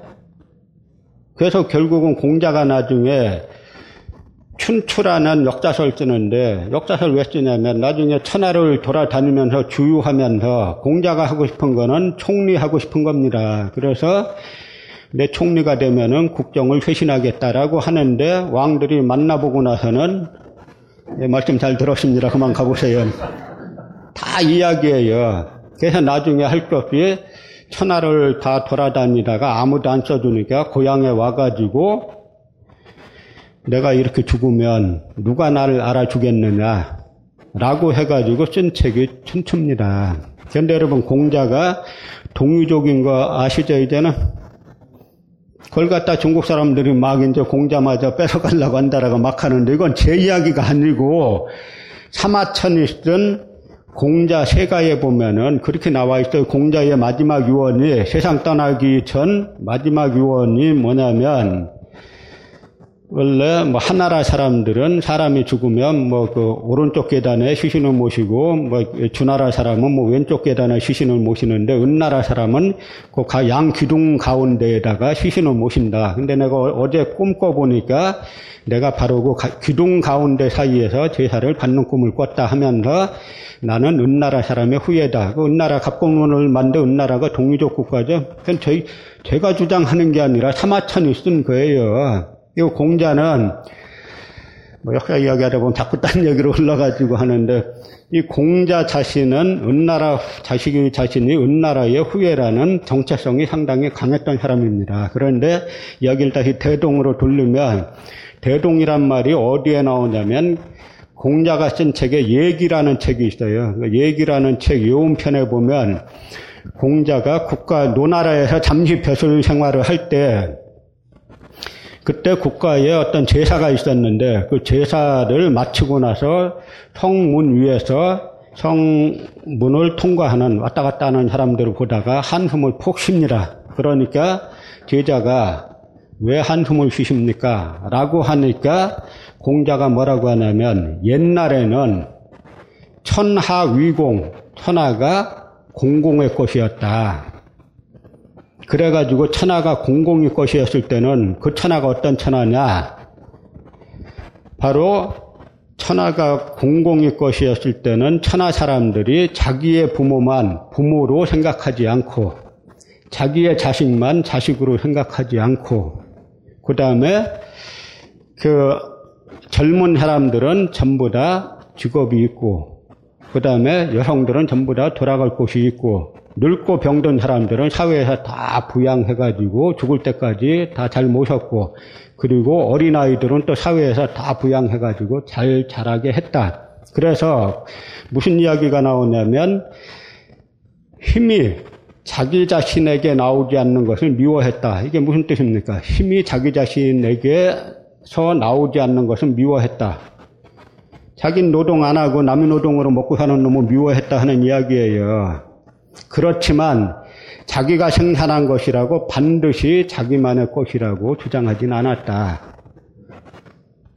그래서 결국은 공자가 나중에 춘추라는 역사서를 쓰는데 역사서를 왜 쓰냐면 나중에 천하를 돌아다니면서 주유하면서 공자가 하고 싶은 거는 총리하고 싶은 겁니다. 그래서 내 총리가 되면은 국정을 쇄신하겠다라고 하는데 왕들이 만나보고 나서는 예, 말씀 잘 들었습니다. 그만 가보세요. 다 이야기예요. 그래서 나중에 할 것 없이 천하를 다 돌아다니다가 아무도 안 써주니까 고향에 와가지고 내가 이렇게 죽으면 누가 나를 알아주겠느냐 라고 해가지고 쓴 책이 춘추입니다. 그런데 여러분 공자가 동유족인 거 아시죠 이제는? 그걸 갖다 중국 사람들이 막 이제 공자마저 뺏어가려고 한다라고 막 하는데 이건 제 이야기가 아니고 사마천이 쓴 공자 세가에 보면은 그렇게 나와 있어요. 공자의 마지막 유언이 세상 떠나기 전 마지막 유언이 뭐냐면 원래 뭐 하나라 사람들은 사람이 죽으면 뭐 그 오른쪽 계단에 시신을 모시고 뭐 주나라 사람은 뭐 왼쪽 계단에 시신을 모시는데 은나라 사람은 그양 기둥 가운데에다가 시신을 모신다. 근데 내가 어제 꿈꿔 보니까 내가 바로 그 기둥 가운데 사이에서 제사를 받는 꿈을 꿨다 하면서 나는 은나라 사람의 후예다. 그 은나라 갑공론을 만든 은나라가 동유족 국가죠. 그건 저희 제가 주장하는 게 아니라 사마천이 쓴 거예요. 이 공자는 뭐 역사 이야기하다 보면 자꾸 딴 얘기로 흘러가지고 하는데 이 공자 자신은 은나라 자식이 자신이 은나라의 후예라는 정체성이 상당히 강했던 사람입니다. 그런데 여기를 다시 대동으로 돌리면 대동이란 말이 어디에 나오냐면 공자가 쓴 책에 얘기라는 책이 있어요. 그 얘기라는 책 요음편에 보면 공자가 국가 노나라에서 잠시 벼슬 생활을 할때 그때 국가에 어떤 제사가 있었는데 그 제사를 마치고 나서 성문 위에서 성문을 통과하는 왔다 갔다 하는 사람들을 보다가 한숨을 푹 쉽니다. 그러니까 제자가 왜 한숨을 쉬십니까? 라고 하니까 공자가 뭐라고 하냐면 옛날에는 천하 위공, 천하가 공공의 것이었다. 그래가지고 천하가 공공의 것이었을 때는 그 천하가 어떤 천하냐? 바로 천하가 공공의 것이었을 때는 천하 사람들이 자기의 부모만 부모로 생각하지 않고 자기의 자식만 자식으로 생각하지 않고 그 다음에 그 젊은 사람들은 전부 다 직업이 있고 그 다음에 여성들은 전부 다 돌아갈 곳이 있고 늙고 병든 사람들은 사회에서 다 부양해가지고 죽을 때까지 다 잘 모셨고 그리고 어린아이들은 또 사회에서 다 부양해가지고 잘 자라게 했다. 그래서 무슨 이야기가 나오냐면 힘이 자기 자신에게 나오지 않는 것을 미워했다. 이게 무슨 뜻입니까? 힘이 자기 자신에게서 나오지 않는 것을 미워했다. 자기 노동 안 하고 남의 노동으로 먹고 사는 놈을 미워했다 하는 이야기예요. 그렇지만 자기가 생산한 것이라고 반드시 자기만의 것이라고 주장하진 않았다.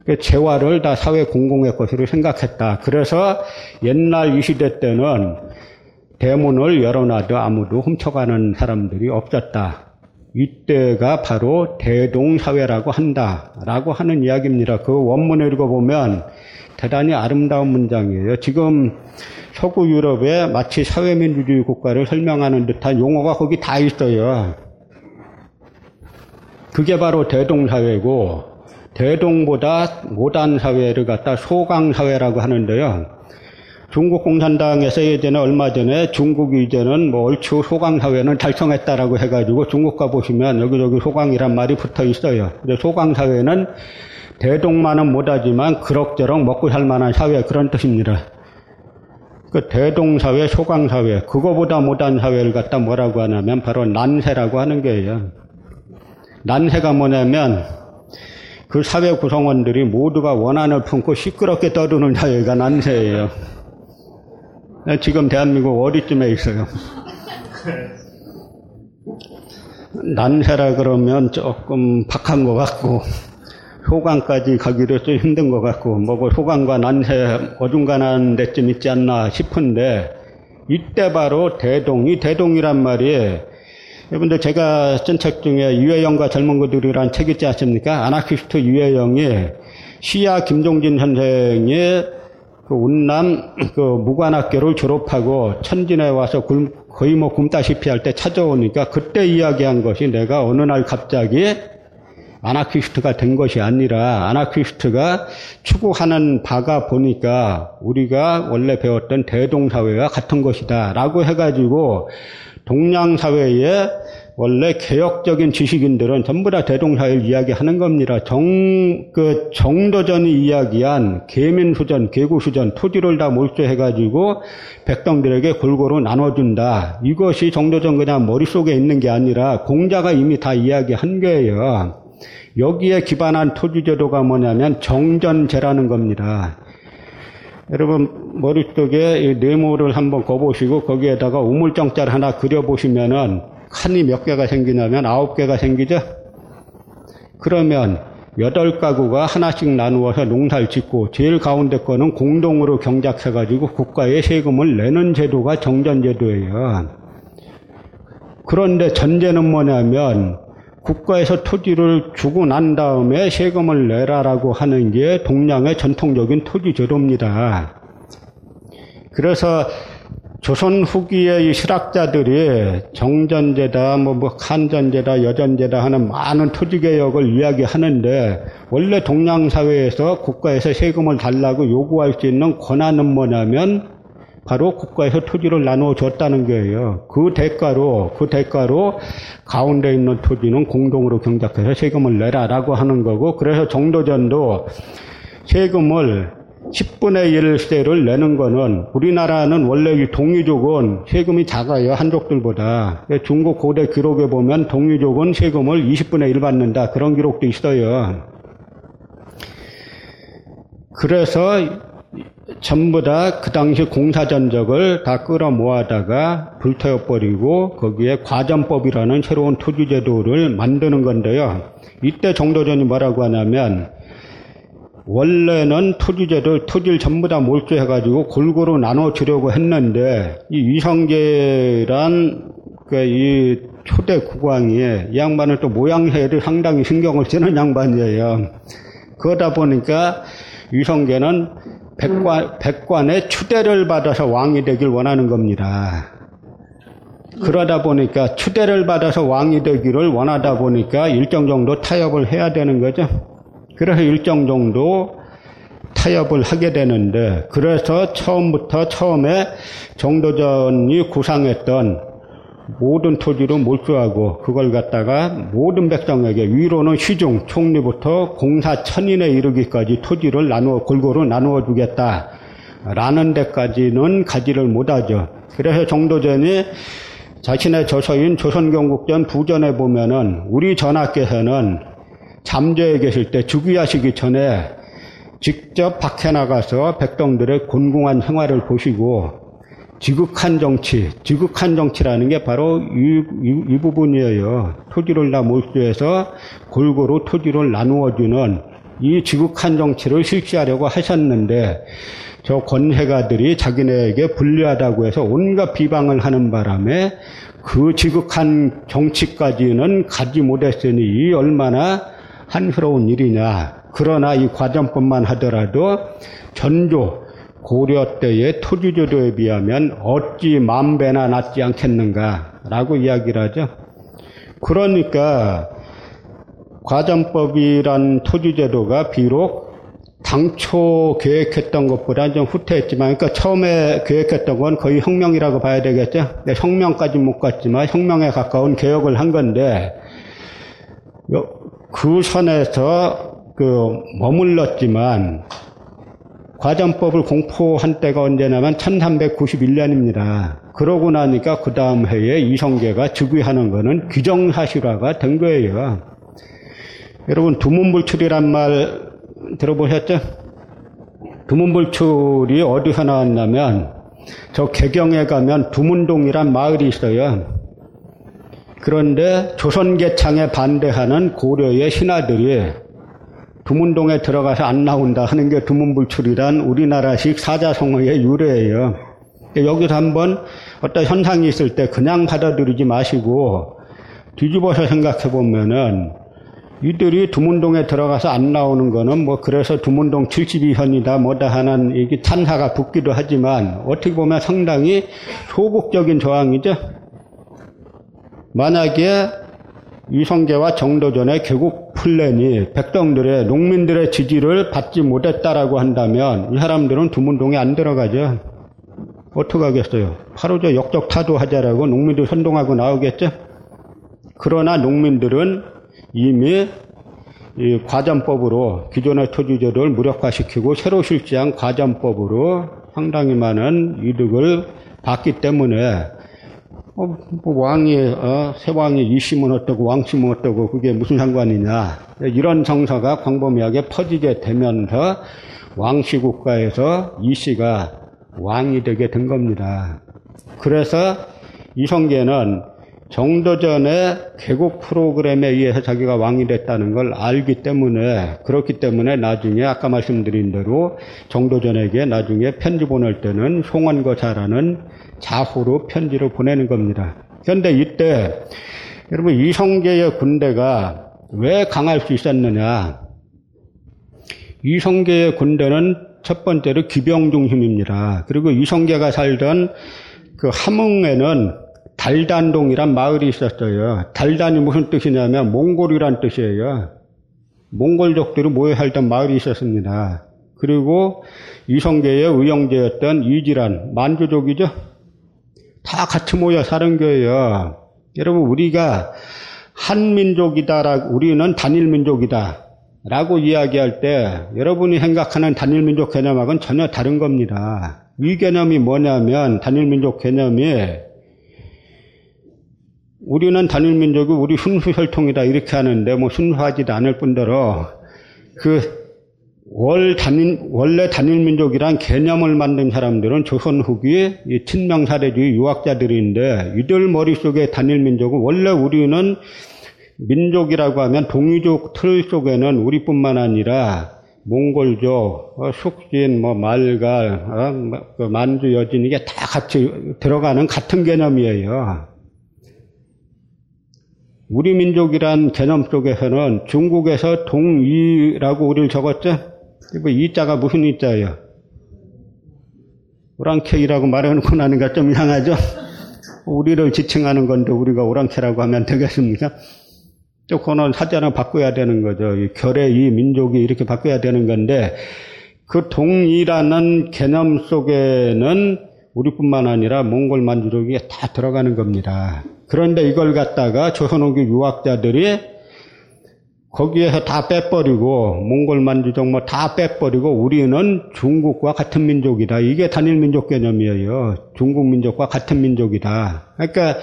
그 재화를 다 사회 공공의 것으로 생각했다. 그래서 옛날 이 시대 때는 대문을 열어놔도 아무도 훔쳐가는 사람들이 없었다. 이때가 바로 대동사회라고 한다 라고 하는 이야기입니다. 그 원문을 읽어보면 대단히 아름다운 문장이에요. 지금 서구 유럽의 마치 사회민주주의 국가를 설명하는 듯한 용어가 거기 다 있어요. 그게 바로 대동사회고 대동보다 모단 사회를 갖다 소강 사회라고 하는데요. 중국 공산당에서 예전에 얼마 전에 중국이 이제는 뭐 얼추 소강 사회는 달성했다라고 해가지고 중국 가 보시면 여기저기 소강이란 말이 붙어 있어요. 근데 소강 사회는 대동만은 못하지만 그럭저럭 먹고 살 만한 사회 그런 뜻입니다. 그 대동사회, 소강사회, 그거보다 못한 사회를 갖다 뭐라고 하냐면 바로 난세라고 하는 거예요. 난세가 뭐냐면 그 사회 구성원들이 모두가 원한을 품고 시끄럽게 떠드는 사회가 난세예요. 지금 대한민국 어디쯤에 있어요? 난세라 그러면 조금 박한 것 같고 소강까지 가기로 좀 힘든 것 같고 뭐고 소강과 난세 어중간한 데쯤 있지 않나 싶은데 이때 바로 대동이 대동이란 말이 여러분들 제가 쓴 책 중에 유해영과 젊은 그들이란 책 있지 않습니까? 아나키스트 유해영이 시야 김종진 선생의 그 운남 그 무관학교를 졸업하고 천진에 와서 거의 뭐 굶다시피 할 때 찾아오니까 그때 이야기한 것이 내가 어느 날 갑자기 아나키스트가 된 것이 아니라 아나키스트가 추구하는 바가 보니까 우리가 원래 배웠던 대동사회와 같은 것이다 라고 해가지고 동양사회에 원래 개혁적인 지식인들은 전부 다 대동사회를 이야기하는 겁니다. 정, 그 정도전이 이야기한 계민수전, 계구수전, 토지를 다 몰수해가지고 백성들에게 골고루 나눠준다. 이것이 정도전 그냥 머릿속에 있는 게 아니라 공자가 이미 다 이야기한 거예요. 여기에 기반한 토지제도가 뭐냐면 정전제라는 겁니다. 여러분 머릿속에 네모를 한번 거보시고 거기에다가 우물정자를 하나 그려보시면은 칸이 몇 개가 생기냐면 아홉 개가 생기죠? 그러면 여덟 가구가 하나씩 나누어서 농사를 짓고 제일 가운데 거는 공동으로 경작해가지고 국가에 세금을 내는 제도가 정전제도예요. 그런데 전제는 뭐냐면 국가에서 토지를 주고 난 다음에 세금을 내라라고 하는 게 동양의 전통적인 토지 제도입니다. 그래서 조선 후기의 이 실학자들이 정전제다, 뭐, 뭐, 칸전제다, 여전제다 하는 많은 토지개혁을 이야기하는데, 원래 동양사회에서 국가에서 세금을 달라고 요구할 수 있는 권한은 뭐냐면, 바로 국가에서 토지를 나누어 줬다는 거예요. 그 대가로, 그 대가로 가운데 있는 토지는 공동으로 경작해서 세금을 내라라고 하는 거고, 그래서 정도전도 세금을 10분의 1세를 내는 거는 우리나라는 원래 이 동이족은 세금이 작아요. 한족들보다. 중국 고대 기록에 보면 동이족은 세금을 20분의 1 받는다. 그런 기록도 있어요. 그래서 전부 다 그 당시 공사전적을 다 끌어 모아다가 불태워버리고 거기에 과전법이라는 새로운 토지제도를 만드는 건데요. 이때 정도전이 뭐라고 하냐면 원래는 토지제도를 토지를 전부 다 몰수해가지고 골고루 나눠주려고 했는데 이 이성계란 그이 초대 국왕이 이 양반은 또 모양새를 상당히 신경을 쓰는 양반이에요. 그러다 보니까 유성계는 백관, 백관의 추대를 받아서 왕이 되길 원하는 겁니다. 그러다 보니까 추대를 받아서 왕이 되기를 원하다 보니까 일정 정도 타협을 해야 되는 거죠. 그래서 일정 정도 타협을 하게 되는데, 그래서 처음부터 처음에 정도전이 구상했던 모든 토지로 몰수하고 그걸 갖다가 모든 백성에게 위로는 시중 총리부터 공사 천인에 이르기까지 토지를 나누어 골고루 나누어 주겠다 라는 데까지는 가지를 못하죠. 그래서 정도전이 자신의 저서인 조선경국전 부전에 보면은 우리 전하께서는 잠재해 계실 때 즉위하시기 전에 직접 밖에 나가서 백성들의 곤궁한 생활을 보시고 지극한 정치, 지극한 정치라는 게 바로 이, 이, 이 부분이에요. 토지를 다 몰수해서 골고루 토지를 나누어주는 이 지극한 정치를 실시하려고 하셨는데 저 권해가들이 자기네에게 불리하다고 해서 온갖 비방을 하는 바람에 그 지극한 정치까지는 가지 못했으니 이 얼마나 한스러운 일이냐. 그러나 이 과정뿐만 하더라도 전조 고려 때의 토지조도에 비하면 어찌 만 배나 낫지 않겠는가라고 이야기를 하죠. 그러니까 과정법이란 토지제도가 비록 당초 계획했던 것보다 좀 후퇴했지만, 그러니까 처음에 계획했던 건 거의 혁명이라고 봐야 되겠죠. 네, 혁명까지 못 갔지만 혁명에 가까운 개혁을 한 건데 그 선에서 그 머물렀지만 과정법을 공포한 때가 언제냐면 1391년입니다. 그러고 나니까 그 다음 해에 이성계가 즉위하는 것은 규정사실화가 된 거예요. 여러분 두문불출이란 말 들어보셨죠? 두문불출이 어디서 나왔냐면 저 개경에 가면 두문동이란 마을이 있어요. 그런데 조선계창에 반대하는 고려의 신하들이 두문동에 들어가서 안 나온다 하는 게 두문불출이란 우리나라식 사자성어의 유래예요. 여기서 한번 어떤 현상이 있을 때 그냥 받아들이지 마시고 뒤집어서 생각해 보면은 이들이 두문동에 들어가서 안 나오는 거는 뭐 그래서 두문동 72현이다 뭐다 하는 이게 탄사가 붙기도 하지만 어떻게 보면 상당히 소극적인 저항이죠. 만약에 이성계와 정도전의 개국 플랜이 백성들의 농민들의 지지를 받지 못했다라고 한다면 이 사람들은 두문동에 안 들어가죠. 어떻게 하겠어요? 바로 저 역적 타도하자라고 농민들 선동하고 나오겠죠? 그러나 농민들은 이미 이 과점법으로 기존의 토지제도를 무력화시키고 새로 실시한 과점법으로 상당히 많은 이득을 받기 때문에 어, 뭐 왕이 어, 새 왕이 이심은 어떠고 왕심은 어떠고 그게 무슨 상관이냐 이런 정서가 광범위하게 퍼지게 되면서 왕씨 국가에서 이씨가 왕이 되게 된 겁니다. 그래서 이성계는 정도전의 개국 프로그램에 의해서 자기가 왕이 됐다는 걸 알기 때문에 그렇기 때문에 나중에 아까 말씀드린 대로 정도전에게 나중에 편지 보낼 때는 송원거사라는 자후로 편지를 보내는 겁니다. 그런데 이때 여러분 이성계의 군대가 왜 강할 수 있었느냐? 이성계의 군대는 첫 번째로 기병 중심입니다. 그리고 이성계가 살던 그 함흥에는 달단동이란 마을이 있었어요. 달단이 무슨 뜻이냐면 몽골이란 뜻이에요. 몽골족들이 모여 살던 마을이 있었습니다. 그리고 이성계의 의형제였던 이지란 만주족이죠. 다 같이 모여 사는 거예요. 여러분 우리가 한 민족이다라고 우리는 단일 민족이다. 라고 이야기할 때 여러분이 생각하는 단일민족 개념하고는 전혀 다른 겁니다. 이 개념이 뭐냐면 단일민족 개념이 우리는 단일민족이 우리 순수 혈통이다 이렇게 하는데 뭐 순수하지도 않을 뿐더러 그 월 단일, 원래 단일민족이란 개념을 만든 사람들은 조선 후기 친명 사례주의 유학자들인데 이들 머릿속에 단일민족은 원래 우리는 민족이라고 하면 동이족 틀 속에는 우리뿐만 아니라 몽골족, 어, 숙진, 뭐 말갈, 어, 뭐, 그 만주, 여진 이게 다 같이 들어가는 같은 개념이에요. 우리 민족이란 개념 속에서는 중국에서 동이라고 우리를 적었죠? 뭐 이자가 무슨 이자예요? 오랑캐이라고 말해놓고 나니까 좀 이상하죠? 우리를 지칭하는 건데 우리가 오랑캐라고 하면 되겠습니까? 그거는 사자는 바꿔야 되는 거죠. 이 결의 이 민족이 이렇게 바꿔야 되는 건데 그 동이라는 개념 속에는 우리뿐만 아니라 몽골 만주족이 다 들어가는 겁니다. 그런데 이걸 갖다가 조선오기 유학자들이 거기에서 다 빼버리고 몽골 만주족 뭐 다 빼버리고 우리는 중국과 같은 민족이다. 이게 단일 민족 개념이에요. 중국 민족과 같은 민족이다. 그러니까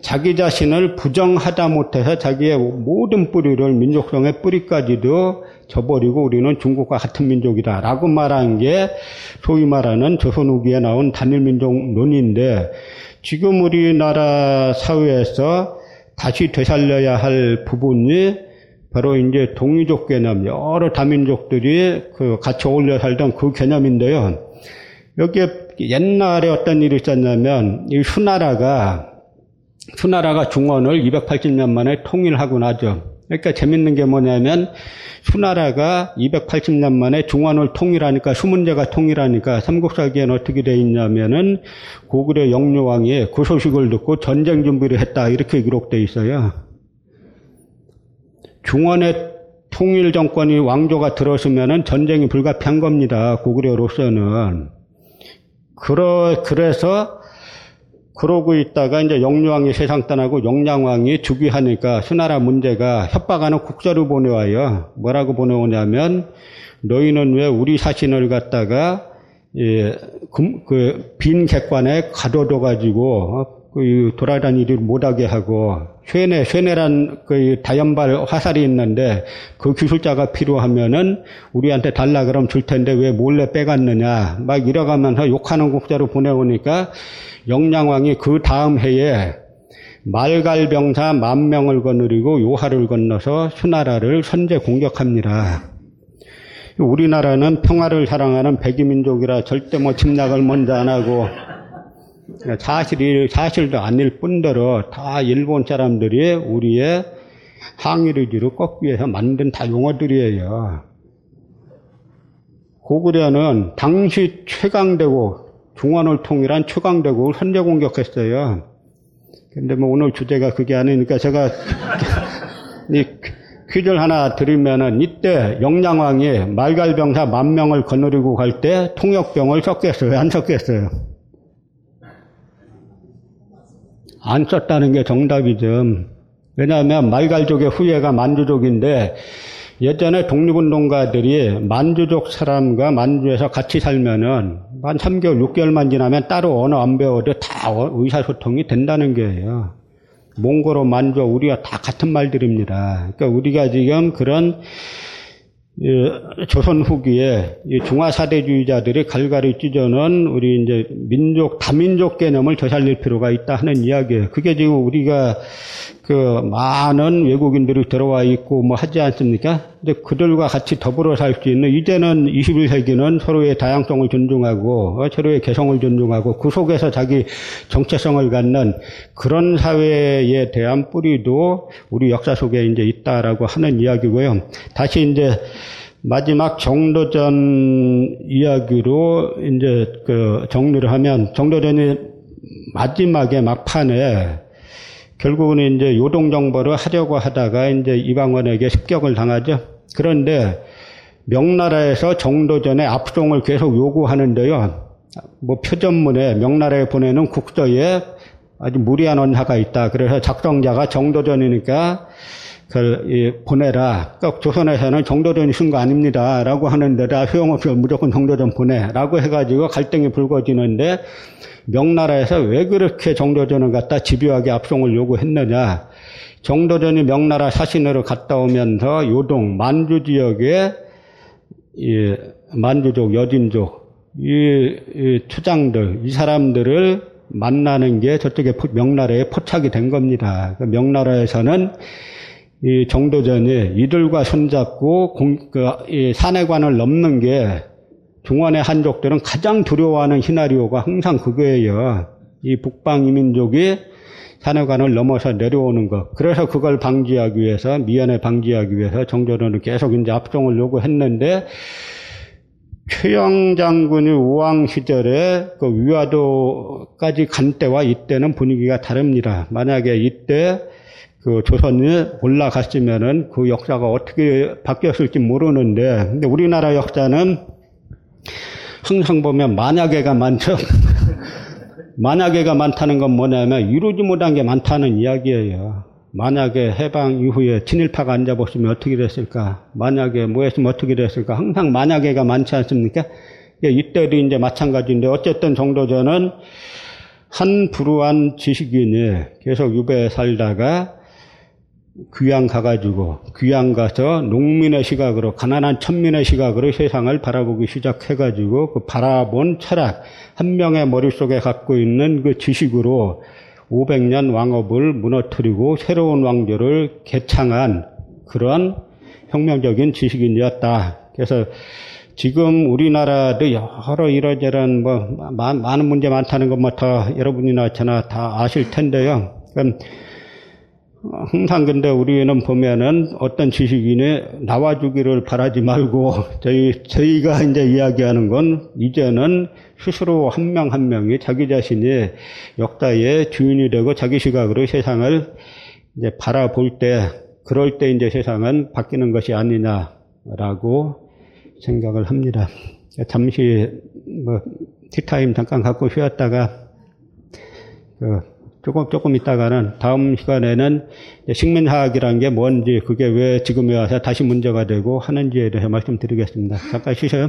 자기 자신을 부정하다 못해서 자기의 모든 뿌리를 민족성의 뿌리까지도 저버리고 우리는 중국과 같은 민족이다 라고 말한 게 소위 말하는 조선 후기에 나온 단일 민족론인데 지금 우리나라 사회에서 다시 되살려야 할 부분이 바로 이제 동이족 개념, 여러 다민족들이 그 같이 어울려 살던 그 개념인데요. 여기에 옛날에 어떤 일이 있었냐면, 이 수나라가 수나라가 중원을 280년 만에 통일하고 나죠. 그러니까 재밌는 게 뭐냐면 수나라가 280년 만에 중원을 통일하니까 수문제가 통일하니까 삼국사기엔 어떻게 돼 있냐면은 고구려 영유왕이 그 소식을 듣고 전쟁 준비를 했다 이렇게 기록돼 있어요. 중원의 통일 정권이 왕조가 들어서면은 전쟁이 불가피한 겁니다. 고구려로서는. 그러, 그래서 그러고 있다가 이제 영유왕이 세상 떠나고 영량왕이 즉위하니까 수나라 문제가 협박하는 국서를 보내와요. 뭐라고 보내오냐면 너희는 왜 우리 사신을 갖다가 예, 그 빈 객관에 가둬둬 가지고 어, 그 돌아다니지 못하게 하고 쇠뇌 쇠뇌란 그 다연발 화살이 있는데 그 기술자가 필요하면은 우리한테 달라 그럼 줄 텐데 왜 몰래 빼갔느냐 막 이러가면서 욕하는 국자로 보내오니까 영량왕이 그 다음 해에 말갈병사 만 명을 거느리고 요하를 건너서 수나라를 선제 공격합니다. 우리나라는 평화를 사랑하는 백이민족이라 절대 뭐 침략을 먼저 안 하고 사실이 사실도 아닐 뿐더러 다 일본 사람들이 우리의 항일의지를 꺾기 위해서 만든 다 용어들이에요. 고구려는 당시 최강대국 중원을 통일한 최강대국을 선제 공격했어요. 근데 뭐 오늘 주제가 그게 아니니까 제가 이 퀴즈를 하나 드리면은 이때 영량왕이 말갈병사 만 명을 거느리고 갈 때 통역병을 썼겠어요? 안 썼겠어요? 안 썼다는 게 정답이죠. 왜냐하면 말갈족의 후예가 만주족인데 예전에 독립운동가들이 만주족 사람과 만주에서 같이 살면은 한 3개월, 6개월만 지나면 따로 언어 안 배워도 다 의사소통이 된다는 거예요. 몽골어, 만주, 우리가 다 같은 말들입니다. 그러니까 우리가 지금 그런 조선 후기에 중화사대주의자들이 갈갈이 찢어놓은 우리 이제 민족, 다민족 개념을 되살릴 필요가 있다 하는 이야기예요. 그게 지금 우리가 그 많은 외국인들이 들어와 있고 뭐 하지 않습니까? 근데 그들과 같이 더불어 살 수 있는 이제는 21세기는 서로의 다양성을 존중하고 어, 서로의 개성을 존중하고 그 속에서 자기 정체성을 갖는 그런 사회에 대한 뿌리도 우리 역사 속에 이제 있다라고 하는 이야기고요. 다시 이제 마지막 정도전 이야기로 이제 그 정리를 하면 정도전이 마지막에 막판에 결국은 이제 요동 정보를 하려고 하다가 이제 이방원에게 습격을 당하죠. 그런데 명나라에서 정도전에 압송을 계속 요구하는데요. 뭐 표전문에 명나라에 보내는 국서에 아주 무리한 언사가 있다. 그래서 작성자가 정도전이니까 보내라. 그러니까 조선에서는 정도전이 쓴거 아닙니다. 라고 하는 데 다 소용없어 무조건 정도전 보내 라고 해가지고 갈등이 불거지는데 명나라에서 왜 그렇게 정도전을 갖다 집요하게 압송을 요구했느냐. 정도전이 명나라 사신으로 갔다 오면서 요동, 만주 지역에 이 만주족, 여진족, 이, 이 투장들, 이 사람들을 만나는 게 저쪽에 명나라에 포착이 된 겁니다. 그 명나라에서는 이 정도전이 이들과 손잡고 공, 그, 이 산해관을 넘는 게 중원의 한족들은 가장 두려워하는 시나리오가 항상 그거예요. 이 북방 이민족이 산해관을 넘어서 내려오는 것. 그래서 그걸 방지하기 위해서, 미연에 방지하기 위해서 정조는 계속 이제 압송을 요구했는데, 최영 장군이 우왕 시절에 그 위화도까지 간 때와 이때는 분위기가 다릅니다. 만약에 이때 그 조선이 올라갔으면은 그 역사가 어떻게 바뀌었을지 모르는데, 근데 우리나라 역사는 항상 보면 만약에가 많죠. 만약에가 많다는 건 뭐냐면 이루지 못한 게 많다는 이야기예요. 만약에 해방 이후에 친일파가 앉아보시면 어떻게 됐을까? 만약에 뭐 했으면 어떻게 됐을까? 항상 만약에가 많지 않습니까? 예, 이때도 이제 마찬가지인데 어쨌든 정도전은 한 불우한 지식인이 계속 유배에 살다가 귀양 가가지고 귀양 가서 농민의 시각으로 가난한 천민의 시각으로 세상을 바라보기 시작해가지고 그 바라본 철학 한 명의 머릿속에 갖고 있는 그 지식으로 500년 왕업을 무너뜨리고 새로운 왕조를 개창한 그런 혁명적인 지식인이었다. 그래서 지금 우리나라도 여러 이러저런 뭐 많은 문제 많다는 것부터 여러분이나 저나 다 아실 텐데요. 그럼 항상 근데 우리는 보면은 어떤 지식인이 나와주기를 바라지 말고 저희 저희가 이제 이야기하는 건 이제는 스스로 한 명한 한 명이 자기 자신이 역사의 주인이 되고 자기 시각으로 세상을 이제 바라볼 때 그럴 때 이제 세상은 바뀌는 것이 아니냐라고 생각을 합니다. 잠시 뭐 티타임 잠깐 갖고 쉬었다가 그 조금 조금 있다가는 다음 시간에는 식민화학이라는 게 뭔지 그게 왜 지금에 와서 다시 문제가 되고 하는지에 대해서 말씀드리겠습니다. 잠깐 쉬세요.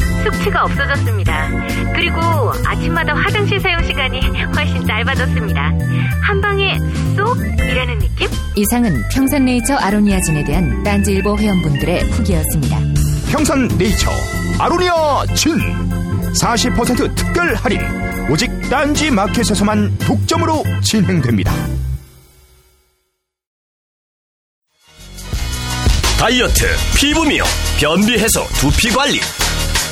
숙취가 없어졌습니다. 그리고 아침마다 화장실 사용 시간이 훨씬 짧아졌습니다. 한 방에 쏙이라는 느낌? 이상은 평산네이처 아로니아진에 대한 딴지일보 회원분들의 후기였습니다. 평산네이처 아로니아 진 40% 특별 할인 오직 딴지 마켓에서만 독점으로 진행됩니다. 다이어트, 피부 미용, 변비 해소, 두피 관리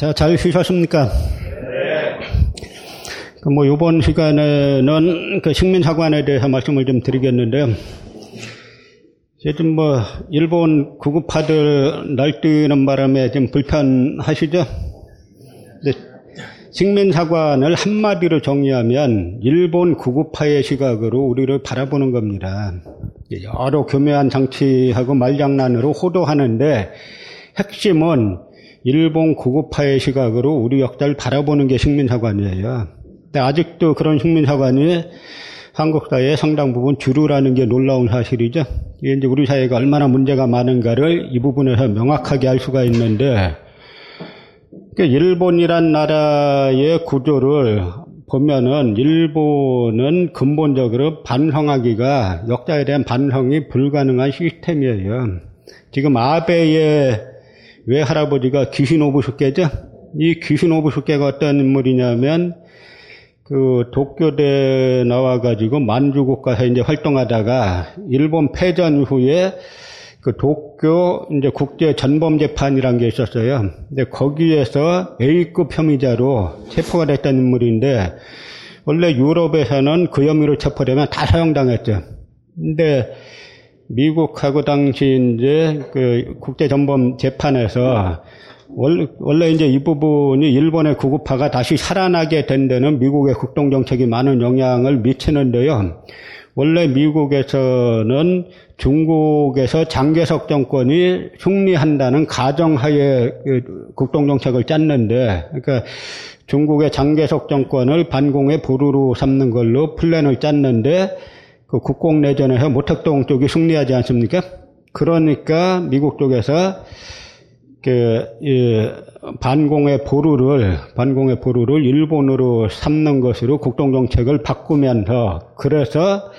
자, 잘 쉬셨습니까? 그 뭐, 요번 시간에는 그 식민사관에 대해서 말씀을 좀 드리겠는데요. 요즘 뭐, 일본 구급파들 날뛰는 바람에 좀 불편하시죠? 식민사관을 한마디로 정리하면 일본 구급파의 시각으로 우리를 바라보는 겁니다. 여러 교묘한 장치하고 말장난으로 호도하는데 핵심은 일본 구급파의 시각으로 우리 역사를 바라보는 게 식민사관이에요. 근데 아직도 그런 식민사관이 한국 사회의 상당 부분 주류라는 게 놀라운 사실이죠. 이게 이제 우리 사회가 얼마나 문제가 많은가를 이 부분에서 명확하게 알 수가 있는데, 그러니까 일본이란 나라의 구조를 보면은 일본은 근본적으로 반성하기가 역사에 대한 반성이 불가능한 시스템이에요. 지금 아베의 외할아버지가 귀신 오부숙계죠? 이 귀신 오부숙계가 어떤 인물이냐면, 그, 도쿄대 나와가지고 만주국 가서 이제 활동하다가, 일본 패전 후에 그 도쿄 이제 국제 전범 재판이란 게 있었어요. 근데 거기에서 A급 혐의자로 체포가 됐던 인물인데, 원래 유럽에서는 그 혐의로 체포되면 다 사형당했죠. 근데 미국하고 당시 이제 그 국제 전범 재판에서 원래 이제 이 부분이 일본의 구급파가 다시 살아나게 된 데는 미국의 국동 정책이 많은 영향을 미치는데요. 원래 미국에서는 중국에서 장개석 정권이 승리한다는 가정하에 그 국동 정책을 짰는데, 그러니까 중국의 장개석 정권을 반공의 보루로 삼는 걸로 플랜을 짰는데 그 국공내전에서 모택동 쪽이 승리하지 않습니까? 그러니까 미국 쪽에서 그, 이, 반공의 보루를, 반공의 보루를 일본으로 삼는 것으로 국동 정책을 바꾸면서, 그래서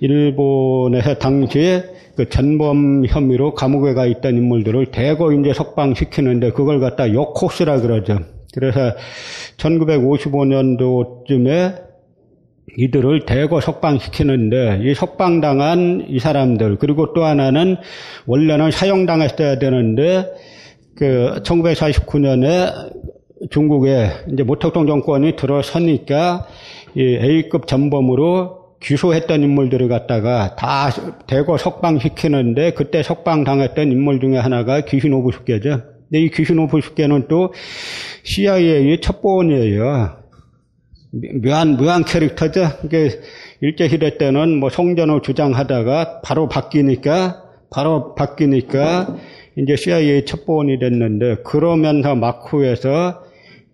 일본에서 당시에 그 전범 혐의로 감옥에 가 있던 인물들을 대거 이제 석방시키는데 그걸 갖다 역코스라 그러죠. 그래서 1955년도쯤에 이들을 대거 석방시키는데 이 석방당한 이 사람들 그리고 또 하나는 원래는 사형당했어야 되는데 그 1949년에 중국에 이제 모택동 정권이 들어서니까 이 A급 전범으로 기소했던 인물들을 갖다가 다 대거 석방시키는데 그때 석방당했던 인물 중에 하나가 귀신오브 숙계죠. 근데 이 귀신오브 숙계는 또 CIA의 첩보원이에요. 묘한, 묘한 캐릭터죠. 이게 일제시대 때는 뭐 성전을 주장하다가 바로 바뀌니까, 바로 바뀌니까 이제 CIA 첩보원이 됐는데, 그러면서 마쿠에서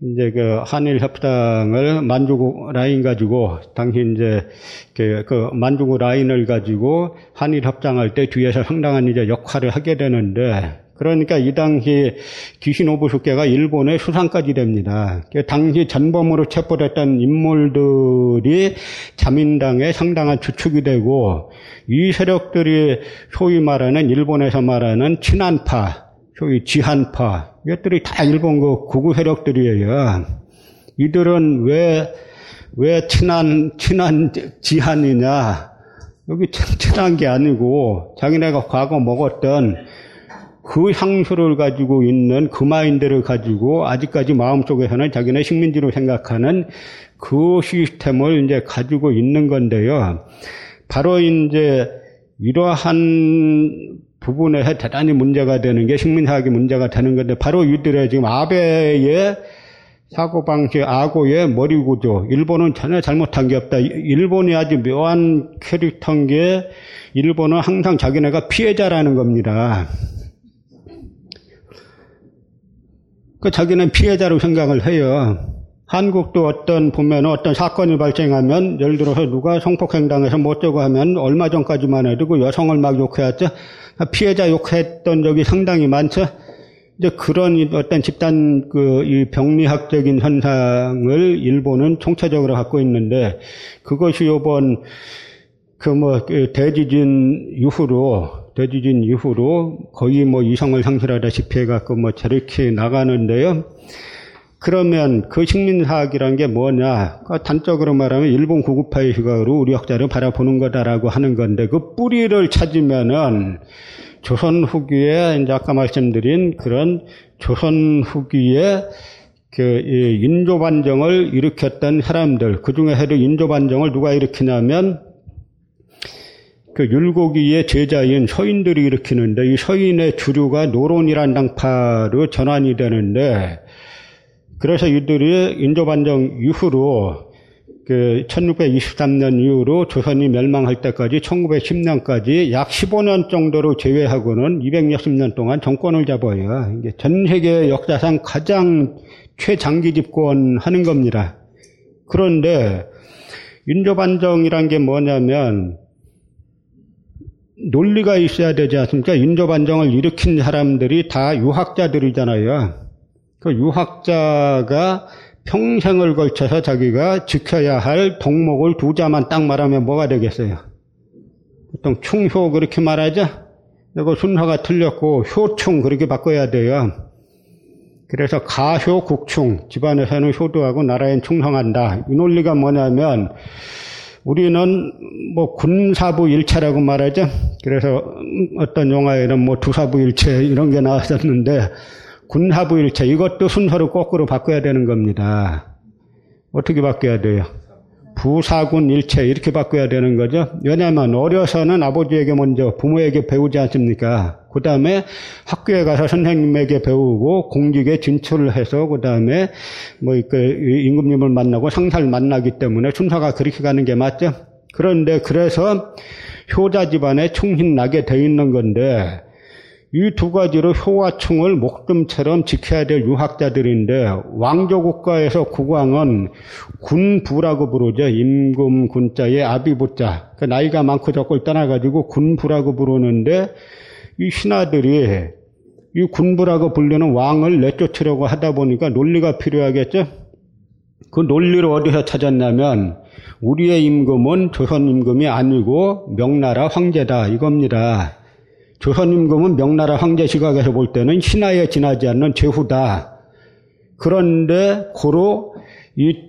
이제 그 한일 협상을 만주국 라인 가지고 당시 이제 그, 그 만주국 라인을 가지고 한일 협상할 때 뒤에서 상당한 이제 역할을 하게 되는데 그러니까 이 당시 기시노부스케가 일본의 수상까지 됩니다. 그 당시 전범으로 체포됐던 인물들이 자민당의 상당한 주축이 되고 이 세력들이 소위 말하는 일본에서 말하는 친한파, 소위 지한파 이것들이 다 일본 그 구구 세력들이에요. 이들은 왜, 왜 친한, 친한 지한이냐. 여기 친한 게 아니고 자기네가 과거 먹었던 그 향수를 가지고 있는 그 마인드를 가지고 아직까지 마음속에서는 자기네 식민지로 생각하는 그 시스템을 이제 가지고 있는 건데요. 바로 이제 이러한 부분에서 대단히 문제가 되는 게 식민사학이 문제가 되는 건데 바로 이들의 지금 아베의 사고방식, 아고의 머리구조. 일본은 전혀 잘못한 게 없다. 일본이 아주 묘한 캐릭터인 게 일본은 항상 자기네가 피해자라는 겁니다. 그 자기는 피해자로 생각을 해요. 한국도 어떤 보면 어떤 사건이 발생하면 예를 들어서 누가 성폭행당해서 못 되고 하면 얼마 전까지만 해도 그 여성을 막 욕해왔죠. 피해자 욕했던 적이 상당히 많죠. 이제 그런 어떤 집단 그 이 병리학적인 현상을 일본은 총체적으로 갖고 있는데 그것이 요번 그뭐 그 대지진 이후로 대지진 이후로 거의 뭐 이성을 상실하다시피 해갖고 뭐 저렇게 나가는데요. 그러면 그 식민사학이란 게 뭐냐? 그 단적으로 말하면 일본 구급파의 시각으로 우리 역사를 바라보는 거다라고 하는 건데 그 뿌리를 찾으면은 조선 후기에 이제 아까 말씀드린 그런 조선 후기에 그 인조 반정을 일으켰던 사람들 그 중에서도 인조 반정을 누가 일으키냐면 그 율곡이의 제자인 서인들이 일으키는데 이 서인의 주류가 노론이란 당파로 전환이 되는데 그래서 이들이 인조반정 이후로 그 1623년 이후로 조선이 멸망할 때까지 1910년까지 약 15년 정도로 제외하고는 260년 동안 정권을 잡아요. 이게 전 세계 역사상 가장 최장기 집권하는 겁니다. 그런데 인조반정이란 게 뭐냐면 논리가 있어야 되지 않습니까? 인조반정을 일으킨 사람들이 다 유학자들이잖아요. 그 유학자가 평생을 걸쳐서 자기가 지켜야 할 덕목을 두 자만 딱 말하면 뭐가 되겠어요? 보통 충효 그렇게 말하죠? 이거 순서가 틀렸고 효충 그렇게 바꿔야 돼요. 그래서 가효 국충 집안에서는 효도하고 나라엔 충성한다. 이 논리가 뭐냐면 우리는 뭐 군사부 일체라고 말하죠. 그래서 어떤 영화에는 뭐 두사부 일체 이런 게 나왔었는데 군사부 일체 이것도 순서를 거꾸로 바꿔야 되는 겁니다. 어떻게 바꿔야 돼요? 부사군 일체 이렇게 바꿔야 되는 거죠. 왜냐하면 어려서는 아버지에게 먼저 부모에게 배우지 않습니까? 그 다음에 학교에 가서 선생님에게 배우고 공직에 진출을 해서 그 다음에 뭐 임금님을 만나고 상사를 만나기 때문에 순서가 그렇게 가는 게 맞죠. 그런데 그래서 효자 집안에 충신 나게 돼 있는 건데 이 두 가지로 효와충을 목숨처럼 지켜야 될 유학자들인데 왕조 국가에서 국왕은 군부라고 부르죠. 임금 군자의 아비부자. 그 나이가 많고 적고 떠나가지고 군부라고 부르는데 이 신하들이 이 군부라고 불리는 왕을 내쫓으려고 하다 보니까 논리가 필요하겠죠? 그 논리를 어디서 찾았냐면 우리의 임금은 조선 임금이 아니고 명나라 황제다 이겁니다. 조선 임금은 명나라 황제 시각에서 볼 때는 신하에 지나지 않는 제후다. 그런데 고로 이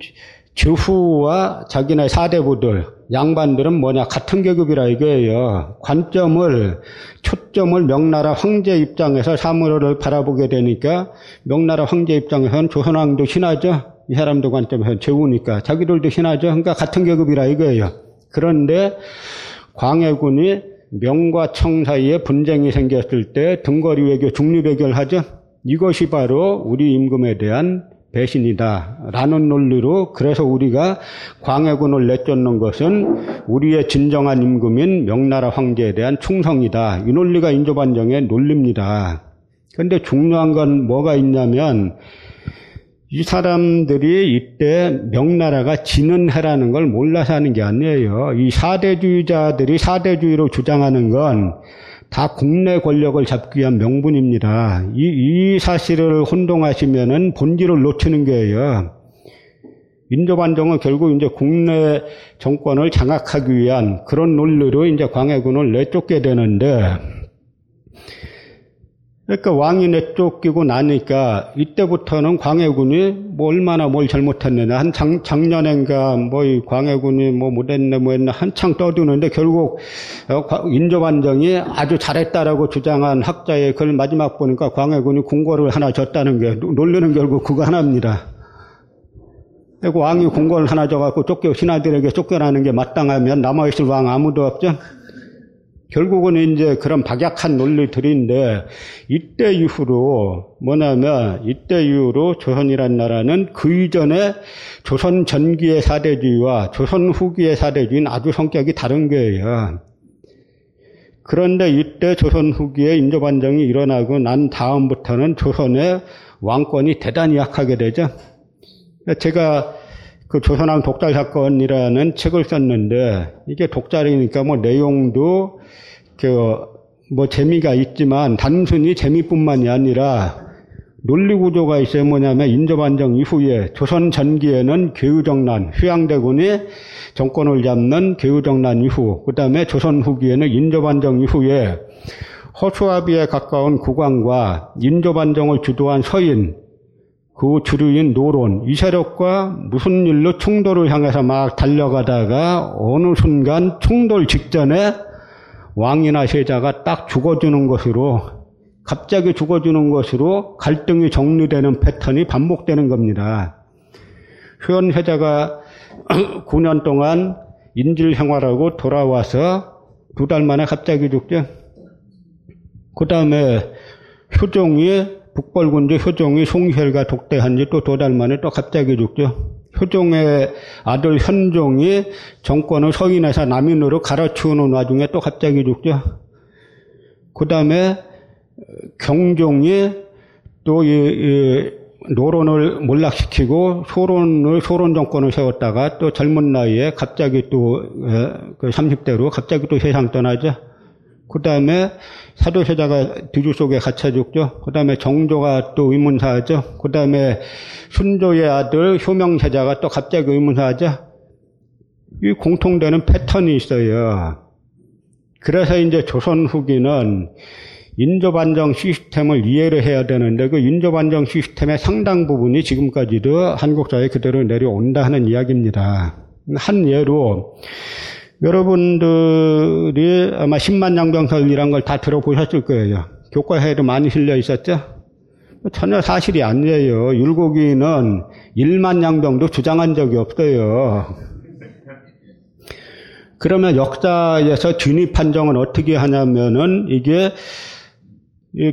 제후와 자기네 사대부들 양반들은 뭐냐 같은 계급이라 이거예요. 관점을 초점을 명나라 황제 입장에서 사물을 바라보게 되니까 명나라 황제 입장에서는 조선왕도 신하죠. 이 사람들 관점에서 제우니까 자기들도 신하죠. 그러니까 같은 계급이라 이거예요. 그런데 광해군이 명과 청 사이에 분쟁이 생겼을 때 등거리 외교 중립외교를 하죠. 이것이 바로 우리 임금에 대한 배신이다. 라는 논리로 그래서 우리가 광해군을 내쫓는 것은 우리의 진정한 임금인 명나라 황제에 대한 충성이다. 이 논리가 인조반정의 논리입니다. 그런데 중요한 건 뭐가 있냐면 이 사람들이 이때 명나라가 지는 해라는 걸 몰라서 하는 게 아니에요. 이 사대주의자들이 사대주의로 주장하는 건 다 국내 권력을 잡기 위한 명분입니다. 이, 이 사실을 혼동하시면은 본질을 놓치는 거예요. 인도반정은 결국 이제 국내 정권을 장악하기 위한 그런 논리로 이제 광해군을 내쫓게 되는데 그러니까 왕이 내쫓기고 나니까 이때부터는 광해군이 뭐 얼마나 뭘 잘못했느냐 한 작, 작년엔가 뭐이 광해군이 뭐 못했네 뭐 했나 한창 떠드는데 결국 어, 인조반정이 아주 잘했다라고 주장한 학자의 글 마지막 보니까 광해군이 궁궐을 하나 줬다는 게 놀리는 결국 그거 하나입니다. 그리고 왕이 궁궐을 하나 줘갖고 쫓겨 신하들에게 쫓겨나는 게 마땅하면 남아있을 왕 아무도 없죠. 결국은 이제 그런 박약한 논리들인데 이때 이후로 뭐냐면 이때 이후로 조선이란 나라는 그 이전에 조선 전기의 사대주의와 조선 후기의 사대주의는 아주 성격이 다른 거예요. 그런데 이때 조선 후기에 인조반정이 일어나고 난 다음부터는 조선의 왕권이 대단히 약하게 되죠. 제가 그 조선왕 독달 사건이라는 책을 썼는데 이게 독자이니까 뭐 내용도 그 뭐 재미가 있지만 단순히 재미뿐만이 아니라 논리 구조가 있어요. 뭐냐면 인조반정 이후에 조선 전기에는 개우정난, 휴양대군이 정권을 잡는 개우정난 이후, 그 다음에 조선 후기에는 인조반정 이후에 허수아비에 가까운 국왕과 인조반정을 주도한 서인, 그 주류인 노론, 이 세력과 무슨 일로 충돌을 향해서 막 달려가다가 어느 순간 충돌 직전에 왕이나 세자가 딱 죽어주는 것으로 갑자기 죽어주는 것으로 갈등이 정리되는 패턴이 반복되는 겁니다. 효연 회자가 9년 동안 인질 생활하고 돌아와서 두 달 만에 갑자기 죽죠. 그 다음에 효종이 북벌군주 효종이 송혈과 독대한 지 또 두 달 만에 또 갑자기 죽죠. 효종의 아들 현종이 정권을 서인에서 남인으로 갈아치우는 와중에 또 갑자기 죽죠. 그 다음에 경종이 또 이, 이 노론을 몰락시키고 소론을 소론 정권을 세웠다가 또 젊은 나이에 갑자기 또 그 30대로 갑자기 또 세상 떠나죠. 그 다음에 사도세자가 뒤주 속에 갇혀 죽죠. 그 다음에 정조가 또 의문사하죠. 그 다음에 순조의 아들 효명세자가 또 갑자기 의문사하죠. 이 공통되는 패턴이 있어요. 그래서 이제 조선 후기는 인조반정 시스템을 이해를 해야 되는데 그 인조반정 시스템의 상당 부분이 지금까지도 한국 사회에 그대로 내려온다 하는 이야기입니다. 한 예로 여러분들이 아마 10만 양병설이란 걸 다 들어보셨을 거예요. 교과서에도 많이 실려 있었죠? 전혀 사실이 아니에요. 율곡이는 1만 양병도 주장한 적이 없어요. 그러면 역사에서 진위 판정은 어떻게 하냐면은 이게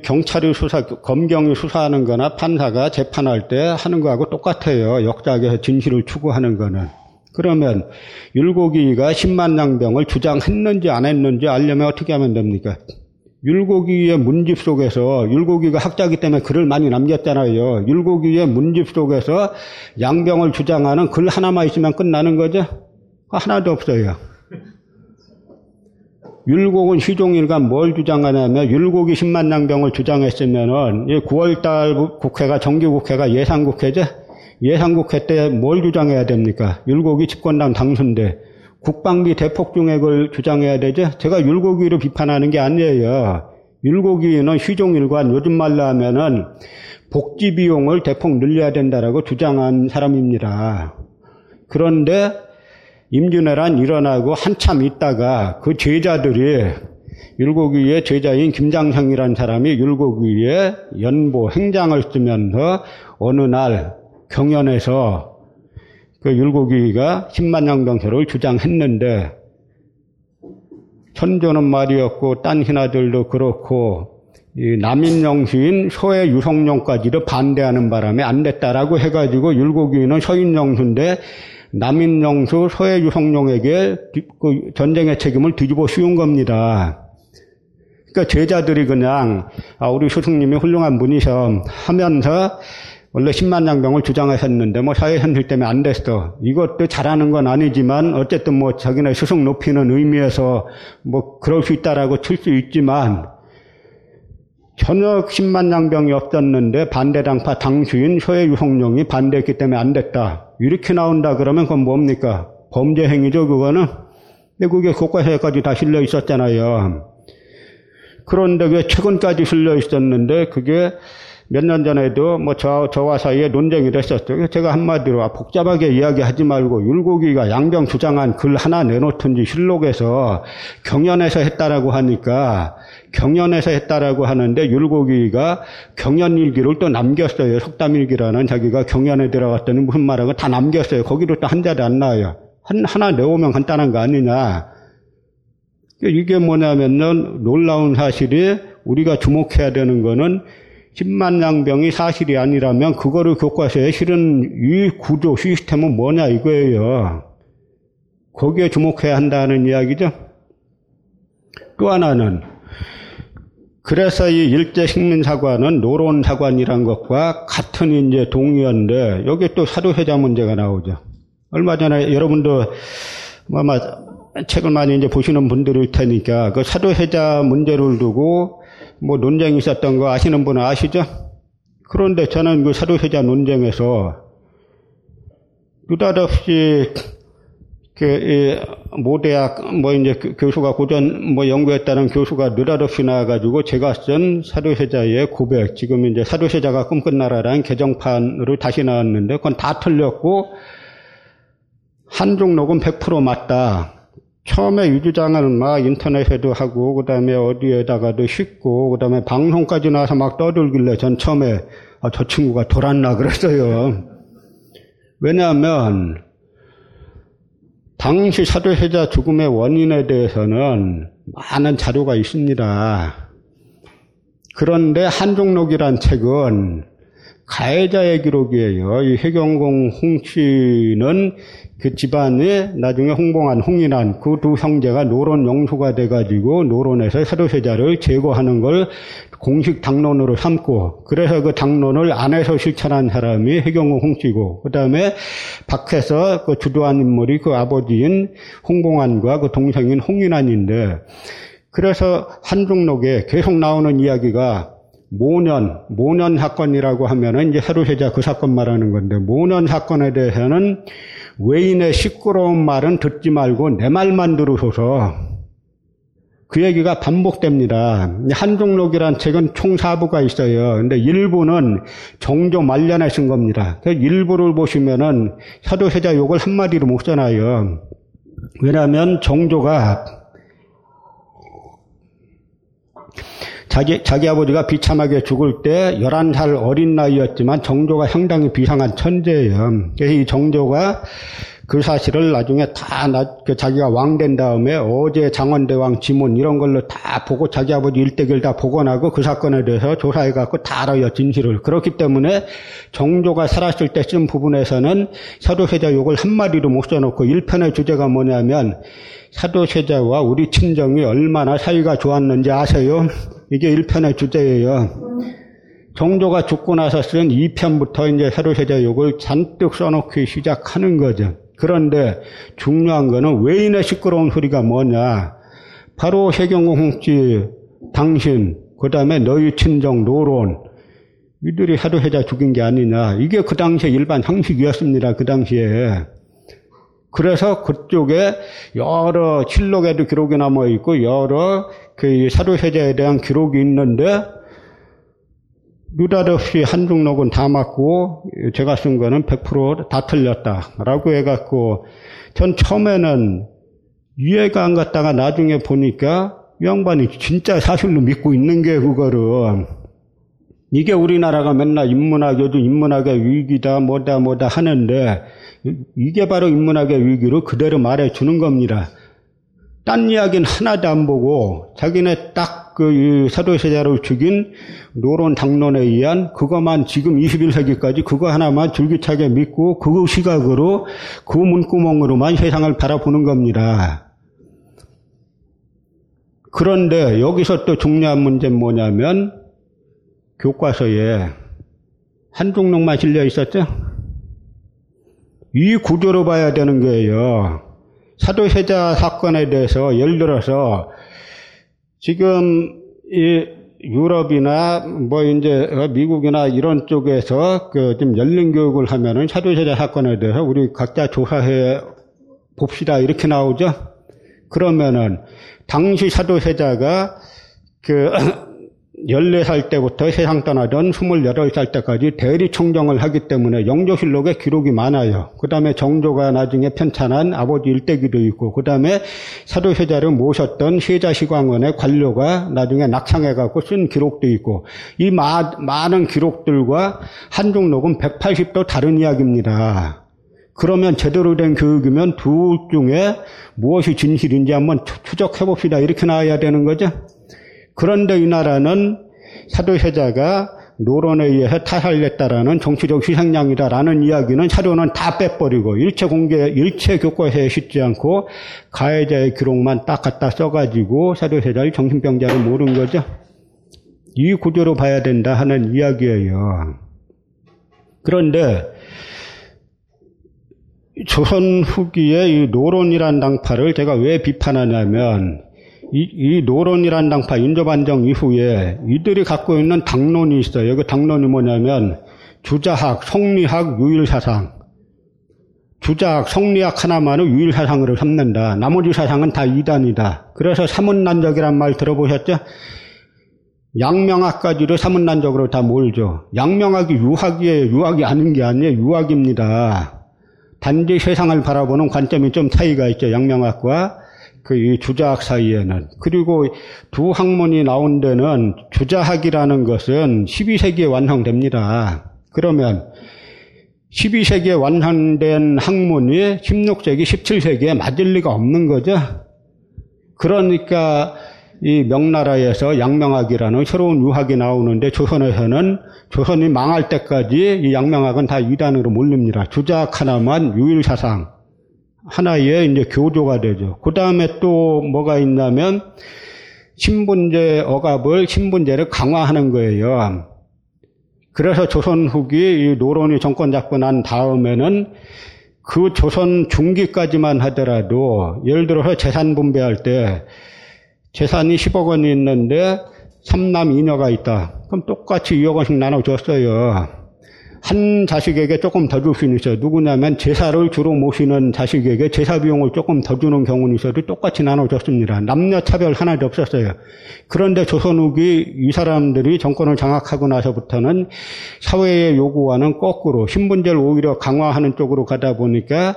경찰이 수사, 검경이 수사하는 거나 판사가 재판할 때 하는 거하고 똑같아요. 역사에서 진실을 추구하는 거는. 그러면 율곡이가 10만 양병을 주장했는지 안 했는지 알려면 어떻게 하면 됩니까? 율곡이의 문집 속에서 율곡이가 학자기 때문에 글을 많이 남겼잖아요. 율곡이의 문집 속에서 양병을 주장하는 글 하나만 있으면 끝나는 거죠? 하나도 없어요. 율곡은 시종일관 뭘 주장하냐면 율곡이 10만 양병을 주장했으면은 9월달 국회가 정기국회가 예상국회죠. 예상국회 때 뭘 주장해야 됩니까? 율곡이 집권당 당수인데 국방비 대폭 중액을 주장해야 되죠. 제가 율곡위를 비판하는 게 아니에요. 율곡위는 시종일관 요즘 말로 하면은 복지 비용을 대폭 늘려야 된다라고 주장한 사람입니다. 그런데 임준왜란 일어나고 한참 있다가 그 제자들이 율곡위의 제자인 김장형이라는 사람이 율곡위의 연보 행장을 쓰면서 어느 날 경연에서 그 율곡위가 10만 양병표를 주장했는데 천조는 말이었고 딴 신하들도 그렇고 남인영수인 소의 유성룡까지도 반대하는 바람에 안 됐다라고 해가지고 율곡위는 서인영수인데 남인영수 소의 유성룡에게 그 전쟁의 책임을 뒤집어 씌운 겁니다. 그러니까 제자들이 그냥 아, 우리 스승님이 훌륭한 분이셔 하면서 원래 10만 양병을 주장하셨는데 뭐 사회 현실 때문에 안 됐어. 이것도 잘하는 건 아니지만 어쨌든 뭐 자기네 스승 높이는 의미에서 뭐 그럴 수 있다라고 칠 수 있지만 전혀 10만 양병이 없었는데 반대당파 당수인 소의 유성룡이 반대했기 때문에 안 됐다. 이렇게 나온다 그러면 그건 뭡니까? 범죄 행위죠, 그거는. 근데 그게 교과서에까지 다 실려 있었잖아요. 그런데 왜 최근까지 실려 있었는데 그게 몇 년 전에도 뭐 저, 저와 사이에 논쟁이 됐었죠. 제가 한마디로 아, 복잡하게 이야기하지 말고 율곡이가 양병 주장한 글 하나 내놓든지 실록에서 경연에서 했다라고 하니까 경연에서 했다라고 하는데 율곡이가 경연일기를 또 남겼어요. 속담일기라는 자기가 경연에 들어갔더니 무슨 말하고 다 남겼어요. 거기도 또한 자리 안 나와요. 한, 하나 내오면 간단한 거 아니냐. 이게 뭐냐면은 놀라운 사실이 우리가 주목해야 되는 거는 10만 양병이 사실이 아니라면 그거를 교과서에 실은 이 구조 시스템은 뭐냐 이거예요. 거기에 주목해야 한다는 이야기죠. 또 하나는 그래서 이 일제 식민 사관은 노론 사관이란 것과 같은 이제 동의어인데 여기 또 사도세자 문제가 나오죠. 얼마 전에 여러분도 아마 책을 많이 이제 보시는 분들일 테니까 그 사도세자 문제를 두고 뭐 논쟁이 있었던 거 아시는 분은 아시죠? 그런데 저는 그 사도세자 논쟁에서 느닷없이 그, 모대학, 뭐, 이제, 그 교수가 고전, 뭐, 연구했다는 교수가 느닷없이 나와가지고 제가 쓴 사도세자의 고백, 지금 이제 사도세자가 꿈꾼 나라라는 개정판으로 다시 나왔는데, 그건 다 틀렸고, 한종록은 100% 맞다. 처음에 이 주장을 막 인터넷에도 하고 그다음에 어디에다가도 싣고 그다음에 방송까지 나와서 막 떠들길래 전 처음에 아, 저 친구가 돌았나 그랬어요. 왜냐하면 당시 사도세자 죽음의 원인에 대해서는 많은 자료가 있습니다. 그런데 한종록이란 책은 가해자의 기록이에요. 이 해경공 홍씨는 그 집안에 나중에 홍봉한 홍인한 그 두 형제가 노론 영수가 돼가지고 노론에서 사도세자를 제거하는 걸 공식 당론으로 삼고 그래서 그 당론을 안에서 실천한 사람이 해경공 홍씨고 그 다음에 밖에서 그 주도한 인물이 그 아버지인 홍봉한과 그 동생인 홍인한인데 그래서 한중록에 계속 나오는 이야기가 모년, 모년 사건이라고 하면은 이제 사도세자 그 사건 말하는 건데, 모년 사건에 대해서는 외인의 시끄러운 말은 듣지 말고 내 말만 들으소서. 그 얘기가 반복됩니다. 한종록이란 책은 총 4부가 있어요. 근데 일부는 정조 말년에 쓴 겁니다. 그 일부를 보시면은 사도세자 욕을 한마디로 못 써놔요. 왜냐하면 정조가 자기, 자기 아버지가 비참하게 죽을 때 11살 어린 나이였지만 정조가 상당히 비상한 천재예요. 그래서 이 정조가 그 사실을 나중에 다 나, 그 자기가 왕 된 다음에 어제 장원대왕 지문 이런 걸로 다 보고 자기 아버지 일대기를 다 복원하고 그 사건에 대해서 조사해갖고 다 알아요, 진실을. 그렇기 때문에 정조가 살았을 때 쓴 부분에서는 사도세자 욕을 한마디도 못 써놓고 1편의 주제가 뭐냐면 사도세자와 우리 친정이 얼마나 사이가 좋았는지 아세요? 이게 1편의 주제예요. 정조가 죽고 나서 쓴 2편부터 이제 사도세자 욕을 잔뜩 써놓기 시작하는 거죠. 그런데 중요한 거는 외인의 시끄러운 소리가 뭐냐. 바로 해경공지 당신, 그 다음에 너희 친정 노론, 이들이 사도세자 죽인 게 아니냐. 이게 그 당시에 일반 형식이었습니다. 그 당시에. 그래서 그쪽에 여러 실록에도 기록이 남아 있고 여러 그 사도세자에 대한 기록이 있는데 느닷없이 한중록은 다 맞고 제가 쓴 거는 100%다 틀렸다라고 해갖고 전 처음에는 이해가 안 갔다가 나중에 보니까 양반이 진짜 사실로 믿고 있는 게 그거를 이게 우리나라가 맨날 인문학 요즘 인문학의 위기다 뭐다 뭐다 하는데 이게 바로 인문학의 위기로 그대로 말해 주는 겁니다. 딴 이야기는 하나도 안 보고 자기네 딱 그 사도세자를 죽인 노론 당론에 의한 그것만 지금 21세기까지 그거 하나만 줄기차게 믿고 그 시각으로 그 문구멍으로만 세상을 바라보는 겁니다. 그런데 여기서 또 중요한 문제는 뭐냐면 교과서에 한중록만 실려 있었죠? 이 구조로 봐야 되는 거예요. 사도세자 사건에 대해서 예를 들어서 지금 이 유럽이나 뭐 이제 미국이나 이런 쪽에서 그좀 열린 교육을 하면은 사도세자 사건에 대해서 우리 각자 조사해 봅시다 이렇게 나오죠. 그러면은 당시 사도세자가 그 14살 때부터 세상 떠나던 28살 때까지 대리청정을 하기 때문에 영조실록에 기록이 많아요. 그 다음에 정조가 나중에 편찬한 아버지 일대기도 있고, 그 다음에 사도세자를 모셨던 세자시광원의 관료가 나중에 낙상해갖고 쓴 기록도 있고, 이 마, 많은 기록들과 한중록은 180도 다른 이야기입니다. 그러면 제대로 된 교육이면 둘 중에 무엇이 진실인지 한번 추적해 봅시다. 이렇게 나와야 되는 거죠. 그런데 이 나라는 사도세자가 노론에 의해서 타살됐다라는 정치적 희생양이다라는 이야기는 사료는 다 빼버리고 일체 공개, 일체 교과서에 싣지 않고 가해자의 기록만 딱 갖다 써가지고 사도세자를 정신병자를 모른 거죠. 이 구조로 봐야 된다 하는 이야기예요. 그런데 조선 후기에 이 노론이란 당파를 제가 왜 비판하냐면 이, 이 노론이란 당파 인조반정 이후에 이들이 갖고 있는 당론이 있어요. 그 당론이 뭐냐면 주자학, 성리학, 유일사상. 주자학, 성리학 하나만을 유일사상으로 삼는다. 나머지 사상은 다 이단이다. 그래서 사문난적이란 말 들어보셨죠? 양명학까지도 사문난적으로 다 몰죠. 양명학이 유학이에요. 유학이 아닌 게 아니에요. 유학입니다. 단지 세상을 바라보는 관점이 좀 차이가 있죠. 양명학과 그 주자학 사이에는. 그리고 두 학문이 나온 데는 주자학이라는 것은 12세기에 완성됩니다. 그러면 12세기에 완성된 학문이 16세기, 17세기에 맞을 리가 없는 거죠. 그러니까 이 명나라에서 양명학이라는 새로운 유학이 나오는데 조선에서는 조선이 망할 때까지 이 양명학은 다 이단으로 몰립니다. 주작 하나만 유일사상 하나의 이제 교조가 되죠. 그 다음에 또 뭐가 있냐면 신분제 억압을 신분제를 강화하는 거예요. 그래서 조선 후기 노론이 정권 잡고 난 다음에는 그 조선 중기까지만 하더라도 예를 들어서 재산 분배할 때 재산이 10억 원이 있는데 삼남 이녀가 있다. 그럼 똑같이 2억 원씩 나눠줬어요. 한 자식에게 조금 더 줄 수는 있어요. 누구냐면 제사를 주로 모시는 자식에게 제사 비용을 조금 더 주는 경우는 있어도 똑같이 나눠줬습니다. 남녀 차별 하나도 없었어요. 그런데 조선 후기 이 사람들이 정권을 장악하고 나서부터는 사회의 요구와는 거꾸로 신분제를 오히려 강화하는 쪽으로 가다 보니까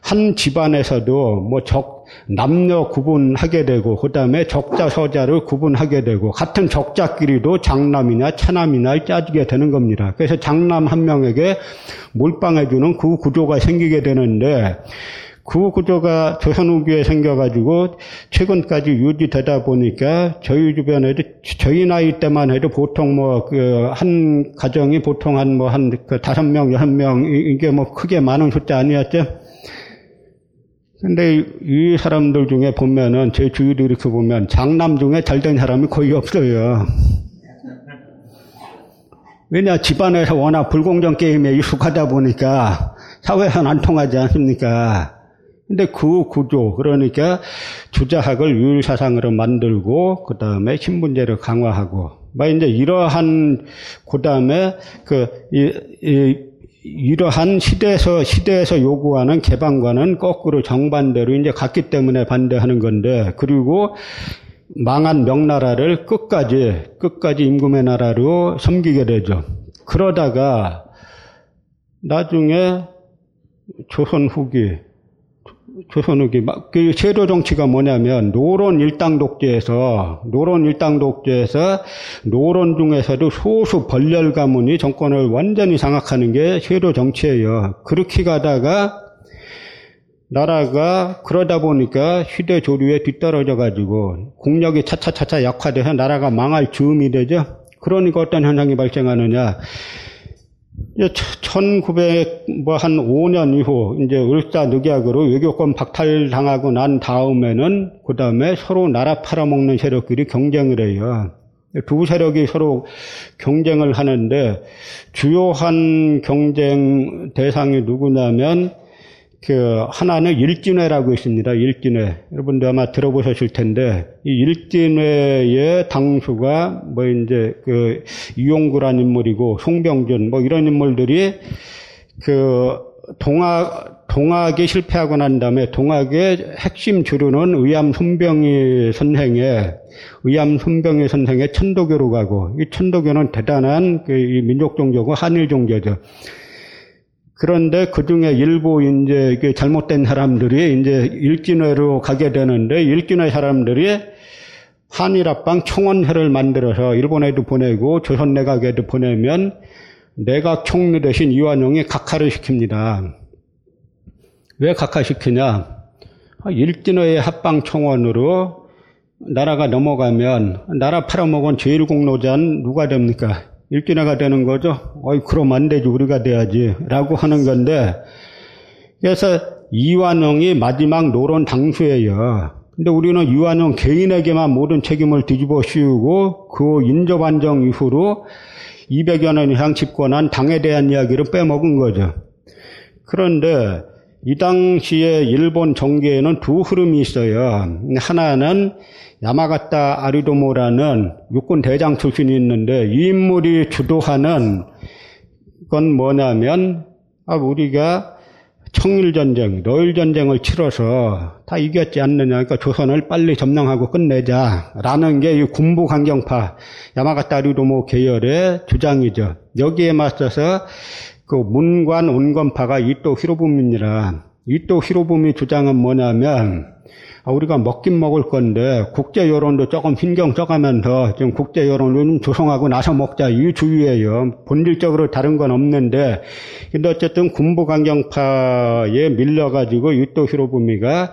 한 집안에서도 뭐 적, 남녀 구분하게 되고, 그 다음에 적자, 서자를 구분하게 되고, 같은 적자끼리도 장남이냐 차남이냐 짜지게 되는 겁니다. 그래서 장남 한 명에게 몰빵해 주는 그 구조가 생기게 되는데, 그 구조가 조선 후기에 생겨가지고 최근까지 유지되다 보니까 저희 주변에도 저희 나이 때만 해도 보통 뭐 그 한 가정이 보통 한 뭐한그 다섯 명 여섯 명 이게 뭐 크게 많은 숫자 아니었죠. 근데 이 사람들 중에 보면은 제 주위도 이렇게 보면 장남 중에 잘 된 사람이 거의 없어요. 왜냐 집안에서 워낙 불공정 게임에 익숙하다 보니까 사회에서는 안 통하지 않습니까? 근데 그 구조, 그러니까 주자학을 유일사상으로 만들고, 그 다음에 신분제를 강화하고, 뭐 이제 이러한, 그 다음에 그, 이, 이, 이러한 시대에서, 시대에서 요구하는 개방과는 거꾸로 정반대로 이제 갔기 때문에 반대하는 건데, 그리고 망한 명나라를 끝까지, 끝까지 임금의 나라로 섬기게 되죠. 그러다가, 나중에 조선 후기, 조선 후기, 그 제도 정치가 뭐냐면, 노론 일당 독재에서, 노론 일당 독재에서, 노론 중에서도 소수 벌렬 가문이 정권을 완전히 장악하는 게 제도 정치예요. 그렇게 가다가, 나라가 그러다 보니까 시대 조류에 뒤떨어져 가지고 국력이 차차차차 약화돼서 나라가 망할 즈음이 되죠. 그러니까 어떤 현상이 발생하느냐. 1900, 뭐, 한 5년 이후, 이제, 을사 늑약으로 외교권 박탈당하고 난 다음에는, 그 다음에 서로 나라 팔아먹는 세력끼리 경쟁을 해요. 두 세력이 서로 경쟁을 하는데, 주요한 경쟁 대상이 누구냐면, 그, 하나는 일진회라고 있습니다. 일진회. 여러분들 아마 들어보셨을 텐데, 이 일진회의 당수가 뭐 이제 그 이용구란 인물이고, 송병준 뭐 이런 인물들이 그 동학, 동학에 실패하고 난 다음에 동학의 핵심 주류는 의암 손병희 선생의, 의암 손병희 선생의 천도교로 가고, 이 천도교는 대단한 그 민족 종교고 한일 종교죠. 그런데 그 중에 일부 이제 잘못된 사람들이 이제 일진회로 가게 되는데 일진회 사람들이 한일합방 청원회를 만들어서 일본에도 보내고 조선 내각에도 보내면 내각 총리 대신 이완용이 각하를 시킵니다. 왜 각하시키냐? 일진회의 합방 청원으로 나라가 넘어가면 나라 팔아먹은 제1공로자는 누가 됩니까? 일진회가 되는 거죠. 어이, 그럼 안 되지. 우리가 돼야지. 라고 하는 건데, 그래서 이완용이 마지막 노론 당수예요. 근데 우리는 이완용 개인에게만 모든 책임을 뒤집어 씌우고 그 인조반정 이후로 200여 년 이상 집권한 당에 대한 이야기를 빼먹은 거죠. 그런데 이 당시에 일본 정계에는 두 흐름이 있어요. 하나는 야마가타 아리도모라는 육군 대장 출신이 있는데 이 인물이 주도하는 건 뭐냐면 아 우리가 청일 전쟁, 노일 전쟁을 치러서 다 이겼지 않느냐. 그러니까 조선을 빨리 점령하고 끝내자라는 게 이 군부 강경파 야마가타 아리도모 계열의 주장이죠. 여기에 맞서서 그 문관 온건파가 이또 히로부미입니다. 이또 히로부미 주장은 뭐냐면 아, 우리가 먹긴 먹을 건데 국제 여론도 조금 신경 써가면서 지금 국제 여론을 좀 조성하고 나서 먹자 이 주의예요. 본질적으로 다른 건 없는데 근데 어쨌든 군부 강경파에 밀려가지고 이또 히로부미가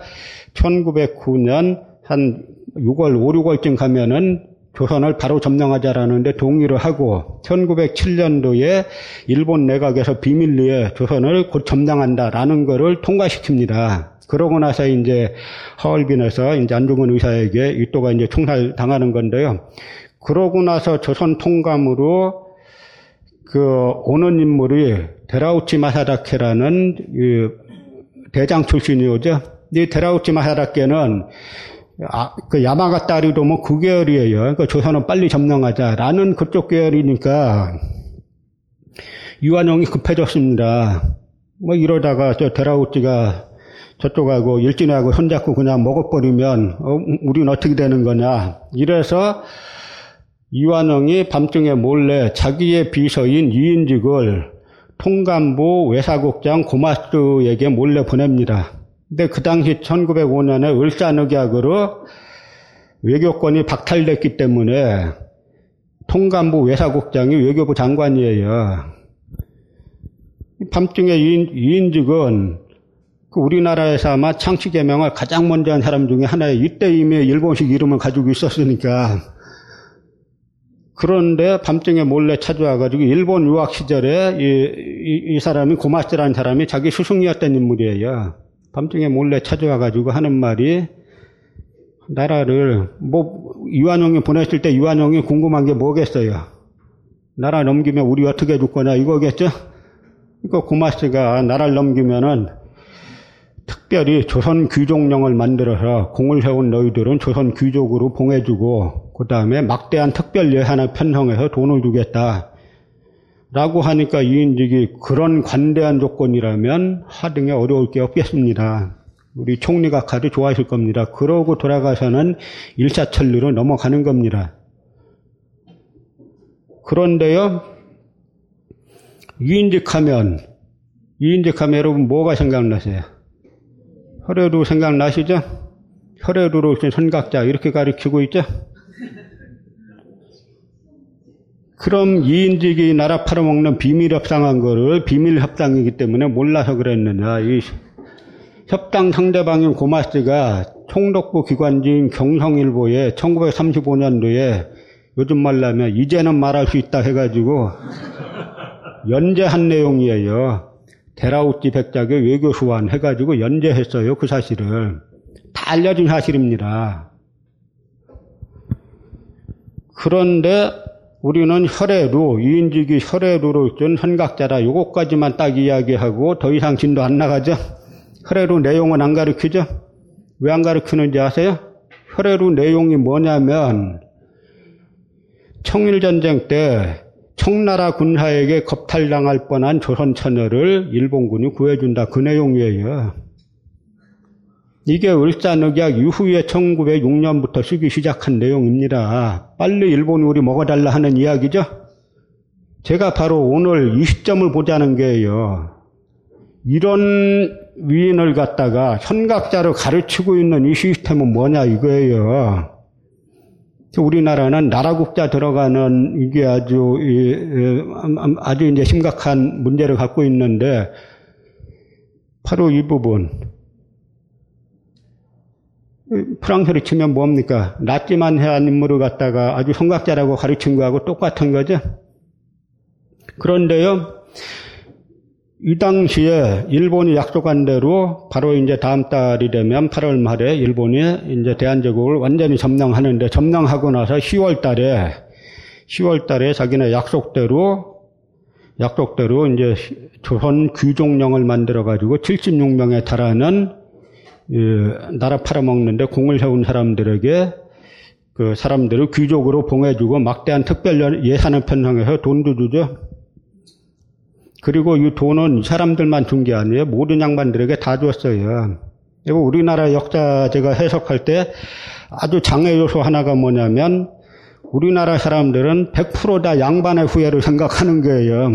1909년 한 6월 5, 6월쯤 가면은 조선을 바로 점령하자라는데 동의를 하고 1907년도에 일본 내각에서 비밀리에 조선을 곧 점령한다라는 것을 통과시킵니다. 그러고 나서 이제 하얼빈에서 이제 안중근 의사에게 이또가 이제 총살 당하는 건데요. 그러고 나서 조선 통감으로 그 오는 인물이 데라우치 마사다케라는 대장 출신이오죠. 이 데라우치 마사다케는 아, 그 야마가타 리도뭐 그 계열이에요. 그러니까 조선은 빨리 점령하자라는 그쪽 계열이니까 유한용이 급해졌습니다. 뭐 이러다가 저 데라우치가 저쪽하고 일진하고 손잡고 그냥 먹어버리면 어, 우리는 어떻게 되는 거냐. 이래서 이완영이 밤중에 몰래 자기의 비서인 이인직을 통감부 외사국장 고마스에게 몰래 보냅니다. 근데 그 당시 1905년에 을사늑약으로 외교권이 박탈됐기 때문에 통감부 외사국장이 외교부 장관이에요. 밤중에 이인직은 그 우리나라에서 아마 창씨 개명을 가장 먼저 한 사람 중에 하나에 이때 이미 일본식 이름을 가지고 있었으니까 그런데 밤중에 몰래 찾아와가지고 일본 유학 시절에 이, 이, 이 사람이 고마스라는 사람이 자기 스승이었던 인물이에요. 밤중에 몰래 찾아와가지고 하는 말이 나라를 뭐 이완용이 보냈을 때 이완용이 궁금한 게 뭐겠어요? 나라 넘기면 우리 어떻게 줄 거냐 이거겠죠? 그러니까 고마스가 나라를 넘기면은 특별히 조선 귀족령을 만들어서 공을 세운 너희들은 조선 귀족으로 봉해주고 그 다음에 막대한 특별 예산을 편성해서 돈을 주겠다. 라고 하니까 이인직이 그런 관대한 조건이라면 하등에 어려울 게 없겠습니다. 우리 총리가 가도 좋아하실 겁니다. 그러고 돌아가서는 일사천리로 넘어가는 겁니다. 그런데요, 이인직하면, 이인직하면 여러분 뭐가 생각나세요? 혈애루 생각나시죠? 혈애루로 선각자 이렇게 가르치고 있죠? 그럼 이인직이 나라 팔아먹는 비밀 협상한 거를 비밀 협상이기 때문에 몰라서 그랬느냐. 이 협당 상대방인 고마스가 총독부 기관지인 경성일보에 1935년도에 요즘 말로 이제는 말할 수 있다 해가지고 연재한 내용이에요. 데라우티 백작의 외교 수완 해가지고 연재했어요. 그 사실을. 다 알려진 사실입니다. 그런데 우리는 혈애루, 이인직이 혈애루로 준 선각자라 요것까지만 딱 이야기하고 더 이상 진도 안 나가죠? 혈애루 내용은 안 가르치죠? 왜 안 가르치는지 아세요? 혈애루 내용이 뭐냐면 청일전쟁 때 청나라 군사에게 겁탈당할 뻔한 조선 처녀를 일본군이 구해준다. 그 내용이에요. 이게 을사늑약 이후에 1906년부터 쓰기 시작한 내용입니다. 빨리 일본이 우리 먹어달라 하는 이야기죠? 제가 바로 오늘 이 시점을 보자는 게요. 이런 위인을 갖다가 현각자로 가르치고 있는 이 시스템은 뭐냐 이거예요. 우리나라는 나라국자 들어가는 이게 아주 아주 이제 심각한 문제를 갖고 있는데 바로 이 부분 프랑스를 치면 뭡니까? 낫지만 해한 인물을 갖다가 아주 성각자라고 가르친 거하고 똑같은 거죠. 그런데요, 이 당시에 일본이 약속한 대로 바로 이제 다음 달이 되면 8월 말에 일본이 이제 대한제국을 완전히 점령하는데 점령하고 나서 10월 달에 10월 달에 자기네 약속대로 약속대로 이제 조선 귀족령을 만들어 가지고 76명에 달하는 나라 팔아먹는데 공을 세운 사람들에게 그 사람들을 귀족으로 봉해주고 막대한 특별 예산을 편성해서 돈도 주죠. 그리고 이 돈은 사람들만 준 게 아니에요. 모든 양반들에게 다 줬어요. 그리고 우리나라 역사 제가 해석할 때 아주 장애 요소 하나가 뭐냐면 우리나라 사람들은 100%다 양반의 후예를 생각하는 거예요.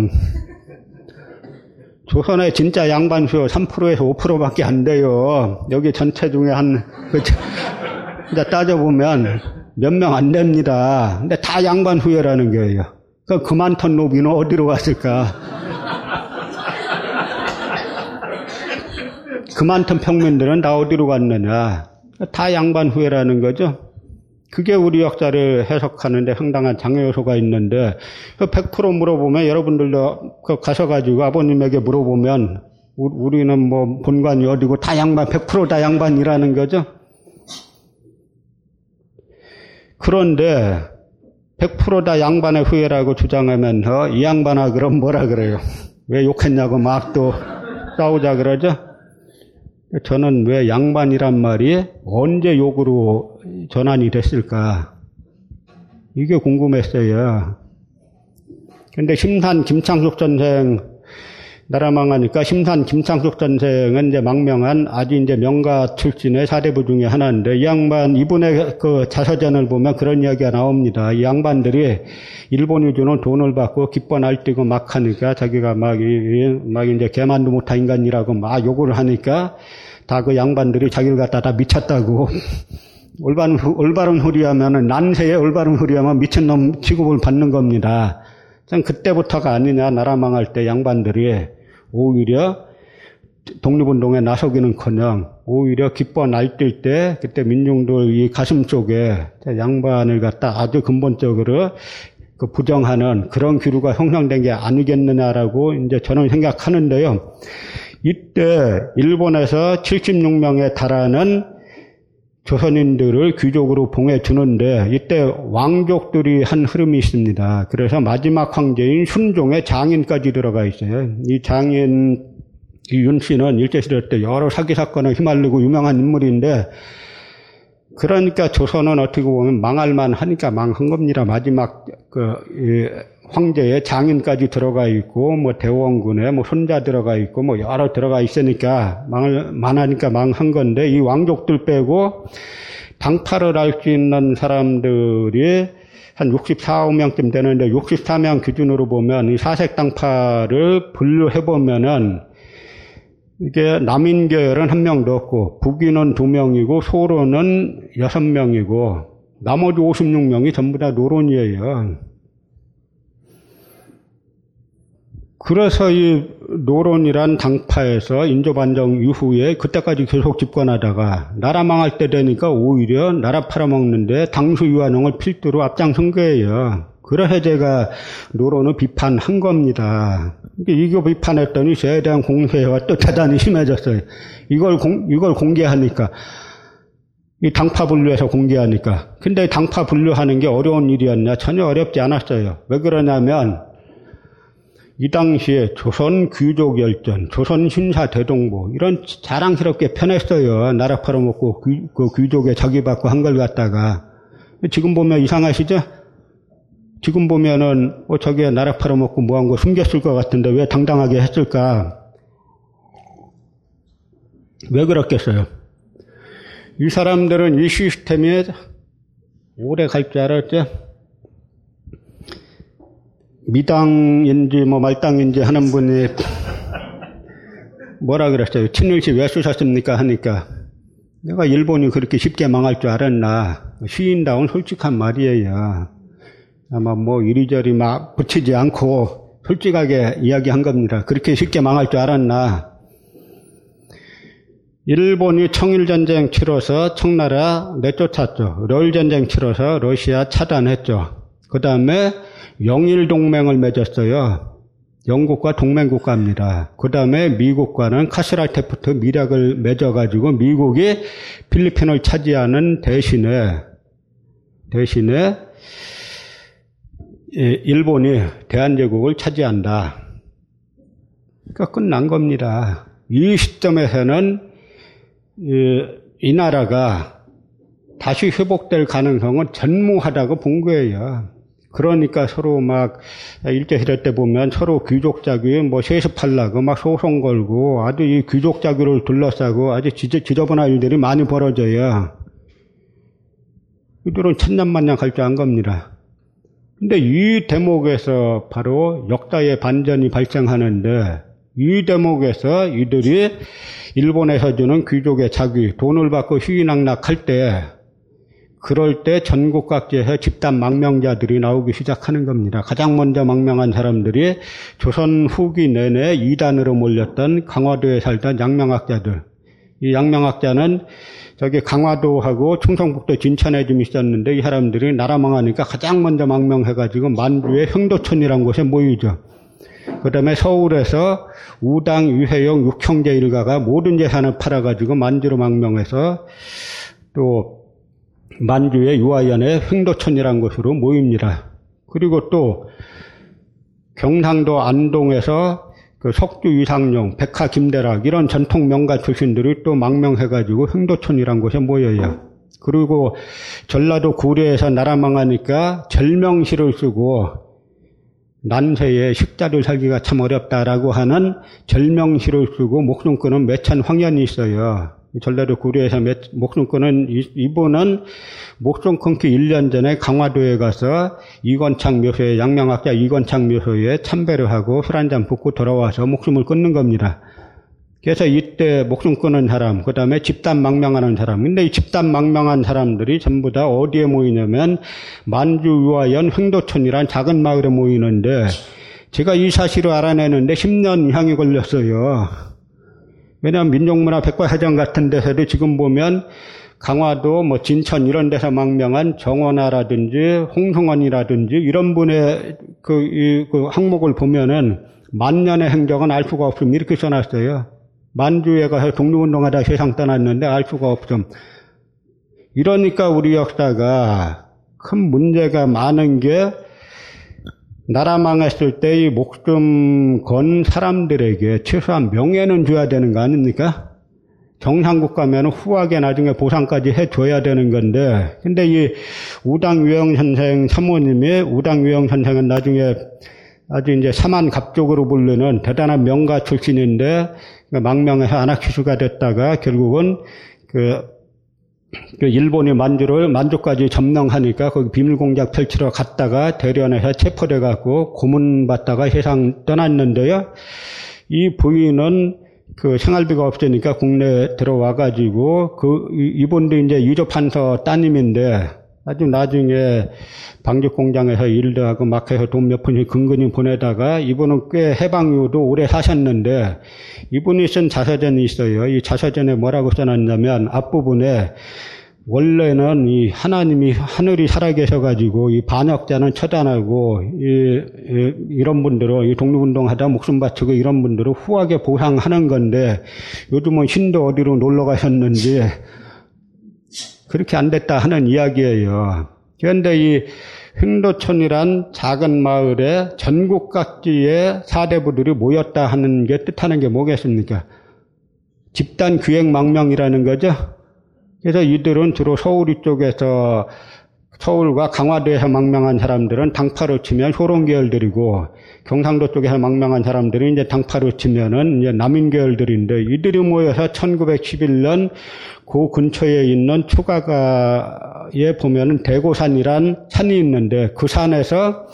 조선의 진짜 양반 수요 3%에서 5%밖에 안 돼요. 여기 전체 중에 한, 이제 따져보면 몇 명 안 됩니다. 근데 다 양반 후예라는 거예요. 그 그만 턴 노비는 어디로 갔을까? 그만큼 평민들은 다 어디로 갔느냐. 다 양반 후예라는 거죠. 그게 우리 역사를 해석하는데 상당한 장애 요소가 있는데 100%그 물어보면 여러분들도 그 가셔가지고 아버님에게 물어보면 우리는 뭐 본관이 어디고 다 양반 100%다 양반이라는 거죠. 그런데 100%다 양반의 후예라고 주장하면서 이 양반아 그럼 뭐라 그래요? 왜 욕했냐고 막 또 싸우자 그러죠? 저는 왜 양반이란 말이 언제 욕으로 전환이 됐을까? 이게 궁금했어요. 근데 심산 김창숙 전생 나라 망하니까 심산 김창숙 전생은 이제 망명한 아주 이제 명가 출신의 사대부 중에 하나인데 이 양반 이분의 그 자서전을 보면 그런 이야기가 나옵니다. 이 양반들이 일본이 주는 돈을 받고 기뻐 날뛰고 막 하니까 자기가 막, 막 이제 개만도 못한 인간이라고 막 욕을 하니까 다 그 양반들이 자기를 갖다 다 미쳤다고 올바른, 올바른 후리하면 난세에 올바른 후리하면 미친놈 취급을 받는 겁니다. 전 그때부터가 아니냐 나라 망할 때 양반들이 오히려 독립운동에 나서기는커녕 오히려 기뻐 날뛸 때 그때 민중들 이 가슴 쪽에 양반을 갖다 아주 근본적으로 그 부정하는 그런 기류가 형성된 게 아니겠느냐라고 이제 저는 생각하는데요. 이때 일본에서 76명에 달하는 조선인들을 귀족으로 봉해주는데 이때 왕족들이 한 흐름이 있습니다. 그래서 마지막 황제인 순종의 장인까지 들어가 있어요. 이 장인 이윤 씨는 일제시대 때 여러 사기 사건에 휘말리고 유명한 인물인데 그러니까 조선은 어떻게 보면 망할 만 하니까 망한 겁니다. 마지막 그 황제의 장인까지 들어가 있고 뭐 대원군에 뭐 손자 들어가 있고 뭐 여러 들어가 있으니까 망을 만하니까 망한 건데 이 왕족들 빼고 당파를 알 수 있는 사람들이 한 64, 5명쯤 되는데 64명 기준으로 보면 이 사색 당파를 분류해 보면은 이게 남인계열은 한 명도 없고 북인은 두 명이고 소로는 여섯 명이고 나머지 56명이 전부 다 노론이에요. 그래서 이 노론이란 당파에서 인조반정 이후에 그때까지 계속 집권하다가 나라 망할 때 되니까 오히려 나라 팔아먹는데 당수 유한홍을 필두로 앞장선 거예요. 그래서 제가 노론을 비판한 겁니다. 이거 비판했더니 저에 대한 공세와 또 차단이 심해졌어요. 이걸 공, 이걸 공개하니까. 이 당파 분류해서 공개하니까. 근데 당파 분류하는 게 어려운 일이었냐? 전혀 어렵지 않았어요. 왜 그러냐면, 이 당시에 조선 귀족 열전, 조선 신사 대동보 이런 자랑스럽게 편했어요. 나라 팔아먹고 귀, 그 귀족에 자기받고 한 걸 갖다가 지금 보면 이상하시죠? 지금 보면은 어 저게 나라 팔아먹고 뭐 한 거 숨겼을 것 같은데 왜 당당하게 했을까? 왜 그렇겠어요? 이 사람들은 이 시스템이 오래 갈 줄 알았죠? 미당인지 뭐 말당인지 하는 분이 뭐라 그랬어요? 친일시 왜 쓰셨습니까? 하니까 내가 일본이 그렇게 쉽게 망할 줄 알았나? 시인다운 솔직한 말이에요. 아마 뭐 이리저리 막 붙이지 않고 솔직하게 이야기한 겁니다. 그렇게 쉽게 망할 줄 알았나? 일본이 청일전쟁 치러서 청나라 내쫓았죠. 러일전쟁 치러서 러시아 차단했죠. 그 다음에 영일 동맹을 맺었어요. 영국과 동맹국가입니다. 그 다음에 미국과는 카스랄테프트 미략을 맺어가지고 미국이 필리핀을 차지하는 대신에 대신에 예, 일본이 대한제국을 차지한다. 그러니까 끝난 겁니다. 이 시점에서는 이 나라가 다시 회복될 가능성은 전무하다고 본 거예요. 그러니까 서로 막 일제시대 때 보면 서로 귀족자귀 뭐 세습하려고 막 소송 걸고 아주 이 귀족자귀를 둘러싸고 아주 지저분한 일들이 많이 벌어져요. 이들은 천년만년 갈 줄 안 겁니다. 근데 이 대목에서 바로 역사의 반전이 발생하는데 이 대목에서 이들이 일본에서 주는 귀족의 자귀, 돈을 받고 휘낙낙할 때 그럴 때 전국 각지에서 집단 망명자들이 나오기 시작하는 겁니다. 가장 먼저 망명한 사람들이 조선 후기 내내 이단으로 몰렸던 강화도에 살던 양명학자들. 이 양명학자는 저기 강화도하고 충청북도 진천에 좀 있었는데 이 사람들이 나라 망하니까 가장 먼저 망명해가지고 만주의 흥도촌이라는 곳에 모이죠. 그 다음에 서울에서 우당, 유해영, 육형제 일가가 모든 재산을 팔아가지고 만주로 망명해서 또 만주의 유아연의 횡도천이라는 곳으로 모입니다. 그리고 또 경상도 안동에서 그 석주 이상용, 백화 김대락 이런 전통 명가 출신들이 또 망명해가지고 횡도천이라는 곳에 모여요. 그리고 전라도 구례에서 나라 망하니까 절명시를 쓰고 난세에 식자를 살기가 참 어렵다라고 하는 절명시를 쓰고 목숨 끊은 매천 황연이 있어요. 전라도 구례에서 목숨 끊은 이분은 목숨 끊기 1년 전에 강화도에 가서 이건창 묘소에 양명학자 이건창 묘소에 참배를 하고 술 한잔 붓고 돌아와서 목숨을 끊는 겁니다. 그래서 이때 목숨 끊은 사람, 그 다음에 집단 망명하는 사람. 근데 이 집단 망명한 사람들이 전부 다 어디에 모이냐면 만주 유아연 횡도촌이란 작은 마을에 모이는데 제가 이 사실을 알아내는데 10년 이상이 걸렸어요. 왜냐하면 민족문화 백과사전 같은 데서도 지금 보면 강화도 뭐 진천 이런 데서 망명한 정원아라든지 홍성원이라든지 이런 분의 그, 이, 그 항목을 보면은 만년의 행적은 알 수가 없음 이렇게 써놨어요. 만주에 가서 독립운동하다 세상 떠났는데 알 수가 없음. 이러니까 우리 역사가 큰 문제가 많은 게 나라 망했을 때이 목숨 건 사람들에게 최소한 명예는 줘야 되는 거 아닙니까? 정상국 가면 후하게 나중에 보상까지 해줘야 되는 건데, 근데 이 우당 유영 선생 사모님이 우당 유영 선생은 나중에 아주 이제 사만 갑족으로 부르는 대단한 명가 출신인데, 망명해서 아나키스가 됐다가 결국은 그, 그 일본이 만주를 만주까지 점령하니까 거기 비밀 공작 펼치러 갔다가 대련에서 체포돼 갖고 고문받다가 세상 떠났는데요. 이 부인은 그 생활비가 없으니까 국내에 들어와 가지고 그 이분도 이제 유조판서 따님인데 아주 나중에 방직 공장에서 일도 하고 막 해서 돈 몇 푼씩 근근히 보내다가 이분은 꽤 해방 이후도 오래 사셨는데 이분이 쓴 자서전이 있어요. 이 자서전에 뭐라고 써놨냐면 앞부분에 원래는 이 하나님이 하늘이 살아계셔가지고 이 반역자는 처단하고 이, 이, 런 분들은 이 독립운동하다 목숨 바치고 이런 분들은 후하게 보상하는 건데 요즘은 신도 어디로 놀러 가셨는지 그렇게 안 됐다 하는 이야기예요. 그런데 이 횡도촌이란 작은 마을에 전국 각지의 사대부들이 모였다 하는 게 뜻하는 게 뭐겠습니까? 집단 규행망명이라는 거죠. 그래서 이들은 주로 서울 이쪽에서 서울과 강화도에서 망명한 사람들은 당파로 치면 효론계열들이고 경상도 쪽에서 망명한 사람들은 이제 당파로 치면은 이제 남인계열들인데 이들이 모여서 1911년 그 근처에 있는 추가가에 보면은 대고산이란 산이 있는데 그 산에서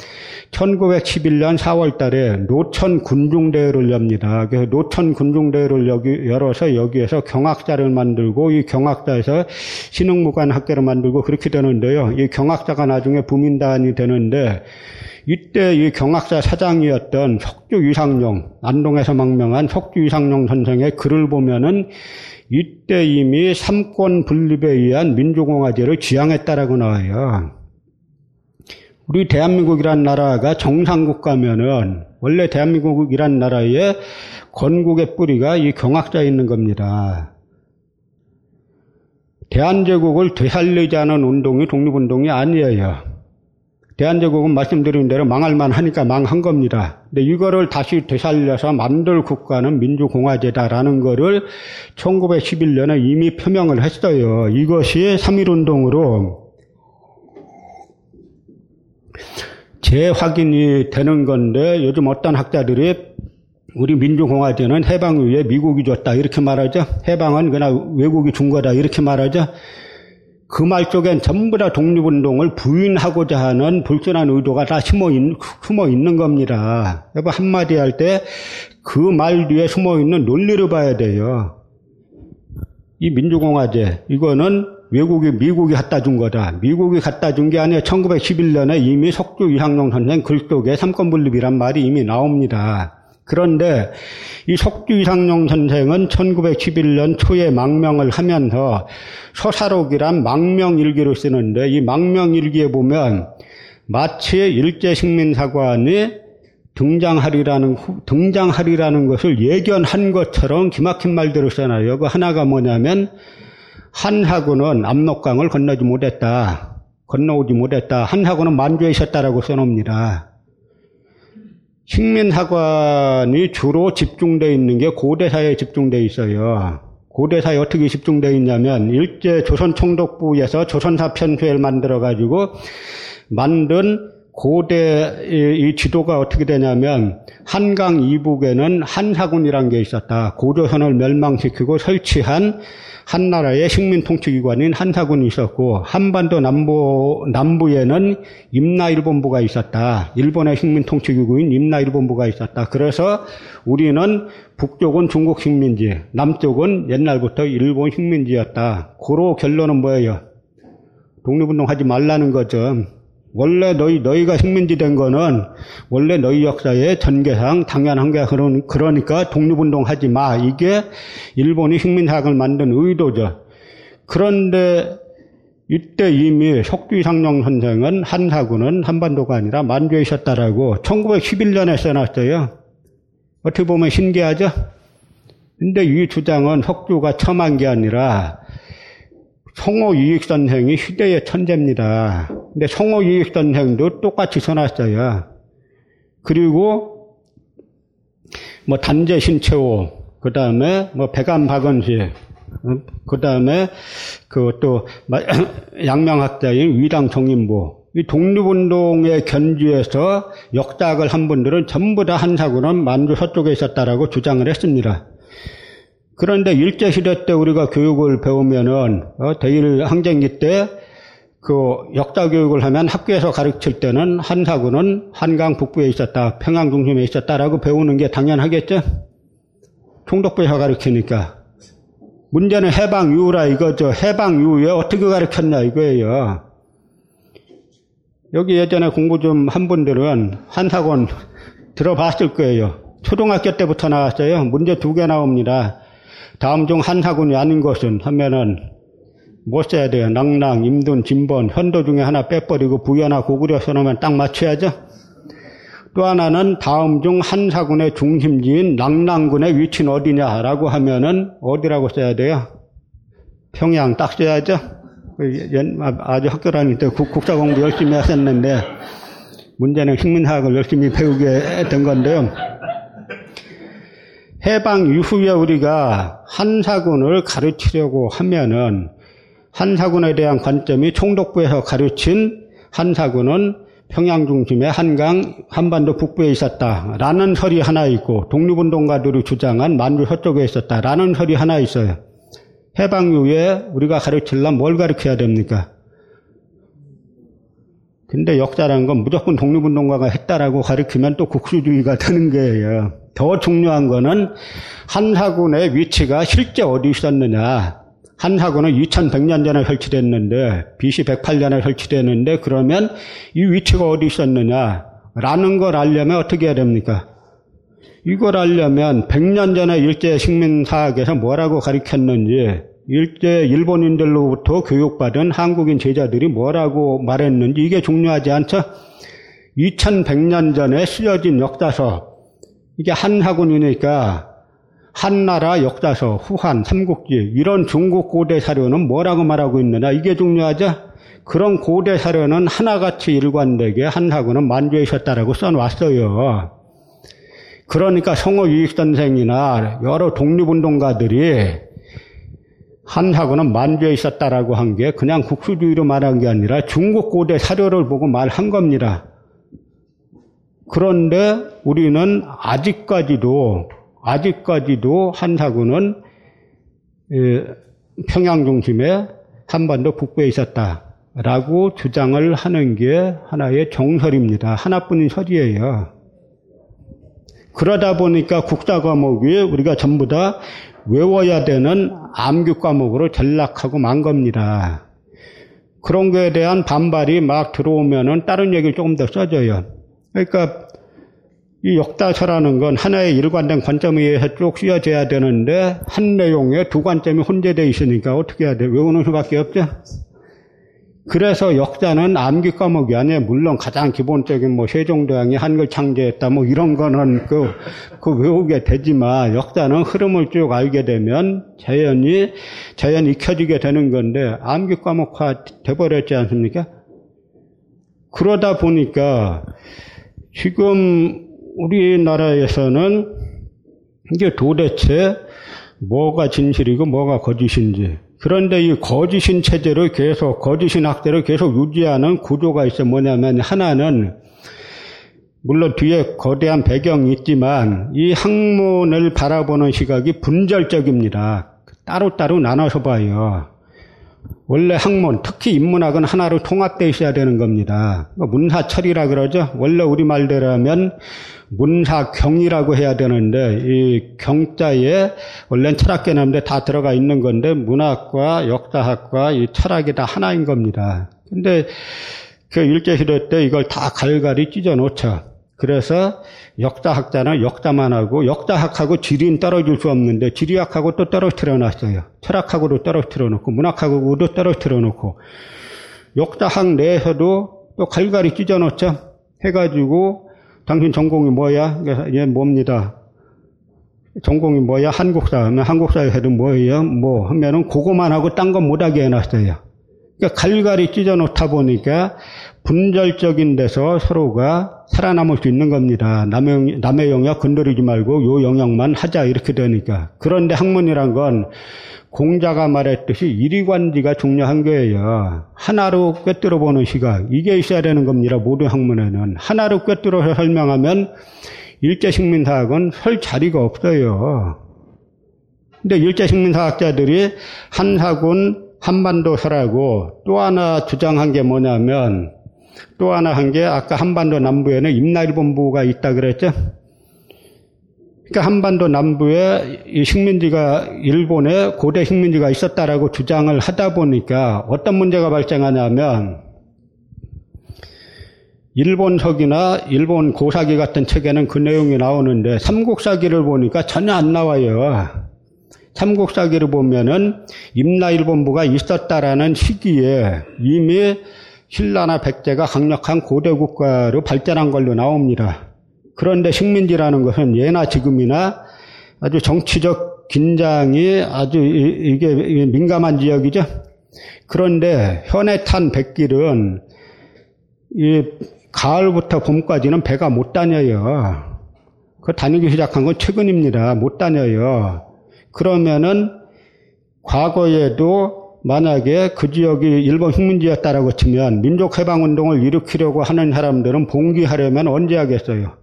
1911년 4월 달에 노천 군중대회를 엽니다. 그래서 노천 군중대회를 여기, 열어서 여기에서 경학자를 만들고 이 경학자에서 신흥무관 학교를 만들고 그렇게 되는데요. 이 경학자가 나중에 부민단이 되는데 이때 이 경학사 사장이었던 석주 이상용, 안동에서 망명한 석주 이상용 선생의 글을 보면은 이때 이미 삼권 분립에 의한 민주공화제를 지향했다라고 나와요. 우리 대한민국이란 나라가 정상국 가면은 원래 대한민국이란 나라의 건국의 뿌리가 이 경학자에 있는 겁니다. 대한제국을 되살리지 않은 운동이 독립운동이 아니에요. 대한제국은 말씀드린 대로 망할만 하니까 망한 겁니다. 근데 이거를 다시 되살려서 만들 국가는 민주공화제다라는 거를 1911년에 이미 표명을 했어요. 이것이 3.1운동으로 재확인이 되는 건데 요즘 어떤 학자들이 우리 민주공화제는 해방 후에 미국이 줬다 이렇게 말하죠. 해방은 그냥 외국이 준 거다 이렇게 말하죠. 그 말 속엔 전부 다 독립운동을 부인하고자 하는 불순한 의도가 다 숨어, 있, 숨어 있는 겁니다. 여보 한마디 할 때 그 말 뒤에 숨어 있는 논리를 봐야 돼요. 이 민주공화제 이거는 외국이 미국이 갖다 준 거다. 미국이 갖다 준 게 아니라 1911년에 이미 석주 이상용 선생 글 속에 삼권분립이란 말이 이미 나옵니다. 그런데 이 석주 이상용 선생은 1911년 초에 망명을 하면서 서사록이란 망명일기를 쓰는데 이 망명일기에 보면 마치 일제식민사관이 등장하리라는 등장하리라는 것을 예견한 것처럼 기막힌 말들을 써놔요. 그 하나가 뭐냐면 한하고는 압록강을 건너지 못했다. 건너오지 못했다. 한하고는 만주에 있었다라고 써놓습니다. 식민사관이 주로 집중되어 있는 게 고대사에 집중되어 있어요. 고대사에 어떻게 집중되어 있냐면 일제 조선총독부에서 조선사 편수를 만들어 가지고 만든 고대 이 지도가 어떻게 되냐면 한강 이북에는 한사군이라는 게 있었다. 고조선을 멸망시키고 설치한 한나라의 식민 통치 기관인 한사군이 있었고 한반도 남부 남부에는 임나일본부가 있었다. 일본의 식민 통치 기구인 임나일본부가 있었다. 그래서 우리는 북쪽은 중국 식민지, 남쪽은 옛날부터 일본 식민지였다. 고로 결론은 뭐예요? 독립운동 하지 말라는 거죠. 원래 너희, 너희가 식민지 된 거는 원래 너희 역사의 전개상 당연한 게 그러니까 독립운동 하지 마. 이게 일본이 식민사학을 만든 의도죠. 그런데 이때 이미 석주이상용 선생은 한사군은 한반도가 아니라 만주에 있었다라고 1911년에 써놨어요. 어떻게 보면 신기하죠? 근데 이 주장은 석주가 첨한 게 아니라 성호 이익 선생이 시대의 천재입니다. 근데 성호 이익 선생도 똑같이 써놨어요. 그리고 뭐 단재 신채호, 그 다음에 뭐 백안 박은시, 그 다음에 그 또 양명학자인 위당 정인보, 이 독립운동의 견지에서 역작을 한 분들은 전부 다 한사구는 만주 서쪽에 있었다라고 주장을 했습니다. 그런데 일제시대 때 우리가 교육을 배우면은, 어, 대일 항쟁기 때 그 역사 교육을 하면 학교에서 가르칠 때는 한사구는 한강 북부에 있었다, 평양 중심에 있었다라고 배우는 게 당연하겠죠? 총독부에서 가르치니까. 문제는 해방 이후라 이거죠. 해방 이후에 어떻게 가르쳤냐 이거예요. 여기 예전에 공부 좀 한 분들은 한사권 들어봤을 거예요. 초등학교 때부터 나왔어요. 문제 두 개 나옵니다. 다음 중 한사군이 아닌 것은 하면은 못뭐 써야 돼요. 낭랑, 임둔, 진번, 현도 중에 하나 빼버리고 부여나 고구려 써놓으면 딱 맞춰야죠. 또 하나는 다음 중 한사군의 중심지인 낭랑군의 위치는 어디냐라고 하면은 어디라고 써야 돼요? 평양 딱 써야죠. 그 아주 학교 다닐 때 국사 공부 열심히 하셨는데 문제는 식민사학을 열심히 배우게 된 건데요. 해방 이후에 우리가 한사군을 가르치려고 하면은 한사군에 대한 관점이 총독부에서 가르친 한사군은 평양 중심의 한강 한반도 북부에 있었다라는 설이 하나 있고 독립운동가들이 주장한 만주 서쪽에 있었다라는 설이 하나 있어요. 해방 이후에 우리가 가르치려면 뭘 가르쳐야 됩니까? 근데 역사라는 건 무조건 독립운동가가 했다라고 가르치면 또 국수주의가 되는 거예요. 더 중요한 거는 한사군의 위치가 실제 어디 있었느냐. 한사군은 2100년 전에 설치됐는데, BC 108년에 설치됐는데, 그러면 이 위치가 어디 있었느냐. 라는 걸 알려면 어떻게 해야 됩니까? 이걸 알려면 100년 전에 일제 식민사학에서 뭐라고 가르쳤는지, 일제 일본인들로부터 교육받은 한국인 제자들이 뭐라고 말했는지 이게 중요하지 않죠? 2100년 전에 쓰여진 역사서, 이게 한학군이니까 한나라 역사서, 후한, 삼국지 이런 중국 고대 사료는 뭐라고 말하고 있느냐 이게 중요하죠. 그런 고대 사료는 하나같이 일관되게 한학군은 만주에 있었다라고 써놨어요. 그러니까 성호 유익 선생이나 여러 독립운동가들이 한학군은 만주에 있었다라고 한 게 그냥 국수주의로 말한 게 아니라 중국 고대 사료를 보고 말한 겁니다. 그런데 우리는 아직까지도 아직까지도 한사군은 평양 중심에 한반도 북부에 있었다라고 주장을 하는 게 하나의 정설입니다. 하나뿐인 설이에요. 그러다 보니까 국사 과목이 우리가 전부 다 외워야 되는 암기 과목으로 전락하고 만 겁니다. 그런 거에 대한 반발이 막 들어오면은 다른 얘기를 조금 더 써줘요. 그러니까 이 역다서라는 건 하나의 일관된 관점에 의해서 쭉 쓰여져야 되는데 한 내용에 두 관점이 혼재되어 있으니까 어떻게 해야 돼? 외우는 수밖에 없죠. 그래서 역사는 암기 과목이 아니에요. 물론 가장 기본적인 뭐 세종대왕이 한글 창제했다 뭐 이런 거는 그, 그 외우게 되지만 역사는 흐름을 쭉 알게 되면 자연히, 자연히 익혀지게 되는 건데 암기 과목화 돼버렸지 않습니까? 그러다 보니까 지금 우리나라에서는 이게 도대체 뭐가 진실이고 뭐가 거짓인지 그런데 이 거짓인 체제를 계속, 거짓인 학대를 계속 유지하는 구조가 있어 뭐냐면 하나는 물론 뒤에 거대한 배경이 있지만 이 학문을 바라보는 시각이 분절적입니다. 따로따로 나눠서 봐요. 원래 학문, 특히 인문학은 하나로 통합되어 있어야 되는 겁니다. 문사철이라 그러죠. 원래 우리 말대로 하면 문사경이라고 해야 되는데 이 경자에 원래는 철학 개념인데 다 들어가 있는 건데 문학과 역사학과 이 철학이 다 하나인 겁니다. 근데 그 일제시대 때 이걸 다 갈갈이 찢어 놓죠. 그래서 역사학자는 역사만 하고 역사학하고 지리는 떨어질 수 없는데 지리학하고 또 떨어뜨려 놨어요. 철학하고도 떨어뜨려 놓고 문학하고도 떨어뜨려 놓고 역사학 내에서도 또 갈갈이 찢어 놓죠. 해가지고 당신 전공이 뭐야? 예, 뭡니다. 전공이 뭐야? 한국사 하면 한국사에 해도 뭐예요? 뭐 하면은 그거만 하고 딴 건 못하게 해놨어요. 그러니까 갈갈이 찢어 놓다 보니까 분절적인 데서 서로가 살아남을 수 있는 겁니다. 남의, 남의 영역 건드리지 말고 요 영역만 하자 이렇게 되니까. 그런데 학문이란 건 공자가 말했듯이 이리관지가 중요한 거예요. 하나로 꿰뚫어 보는 시각. 이게 있어야 되는 겁니다. 모든 학문에는. 하나로 꿰뚫어서 설명하면 일제식민사학은 설 자리가 없어요. 근데 일제식민사학자들이 한사군 한반도설하고 또 하나 주장한 게 뭐냐면 또 하나 한 게 아까 한반도 남부에는 임나일본부가 있다 그랬죠? 그러니까 한반도 남부에 이 식민지가 일본에 고대 식민지가 있었다라고 주장을 하다 보니까 어떤 문제가 발생하냐면 일본석이나 일본 고사기 같은 책에는 그 내용이 나오는데 삼국사기를 보니까 전혀 안 나와요. 삼국사기를 보면은 임나일 본부가 있었다라는 시기에 이미 신라나 백제가 강력한 고대 국가로 발전한 걸로 나옵니다. 그런데 식민지라는 것은 예나 지금이나 아주 정치적 긴장이 아주 이게 민감한 지역이죠. 그런데 현에 탄 백길은 이 가을부터 봄까지는 배가 못 다녀요. 그 다니기 시작한 건 최근입니다. 못 다녀요. 그러면은 과거에도 만약에 그 지역이 일본 식민지였다라고 치면 민족해방운동을 일으키려고 하는 사람들은 봉기하려면 언제 하겠어요?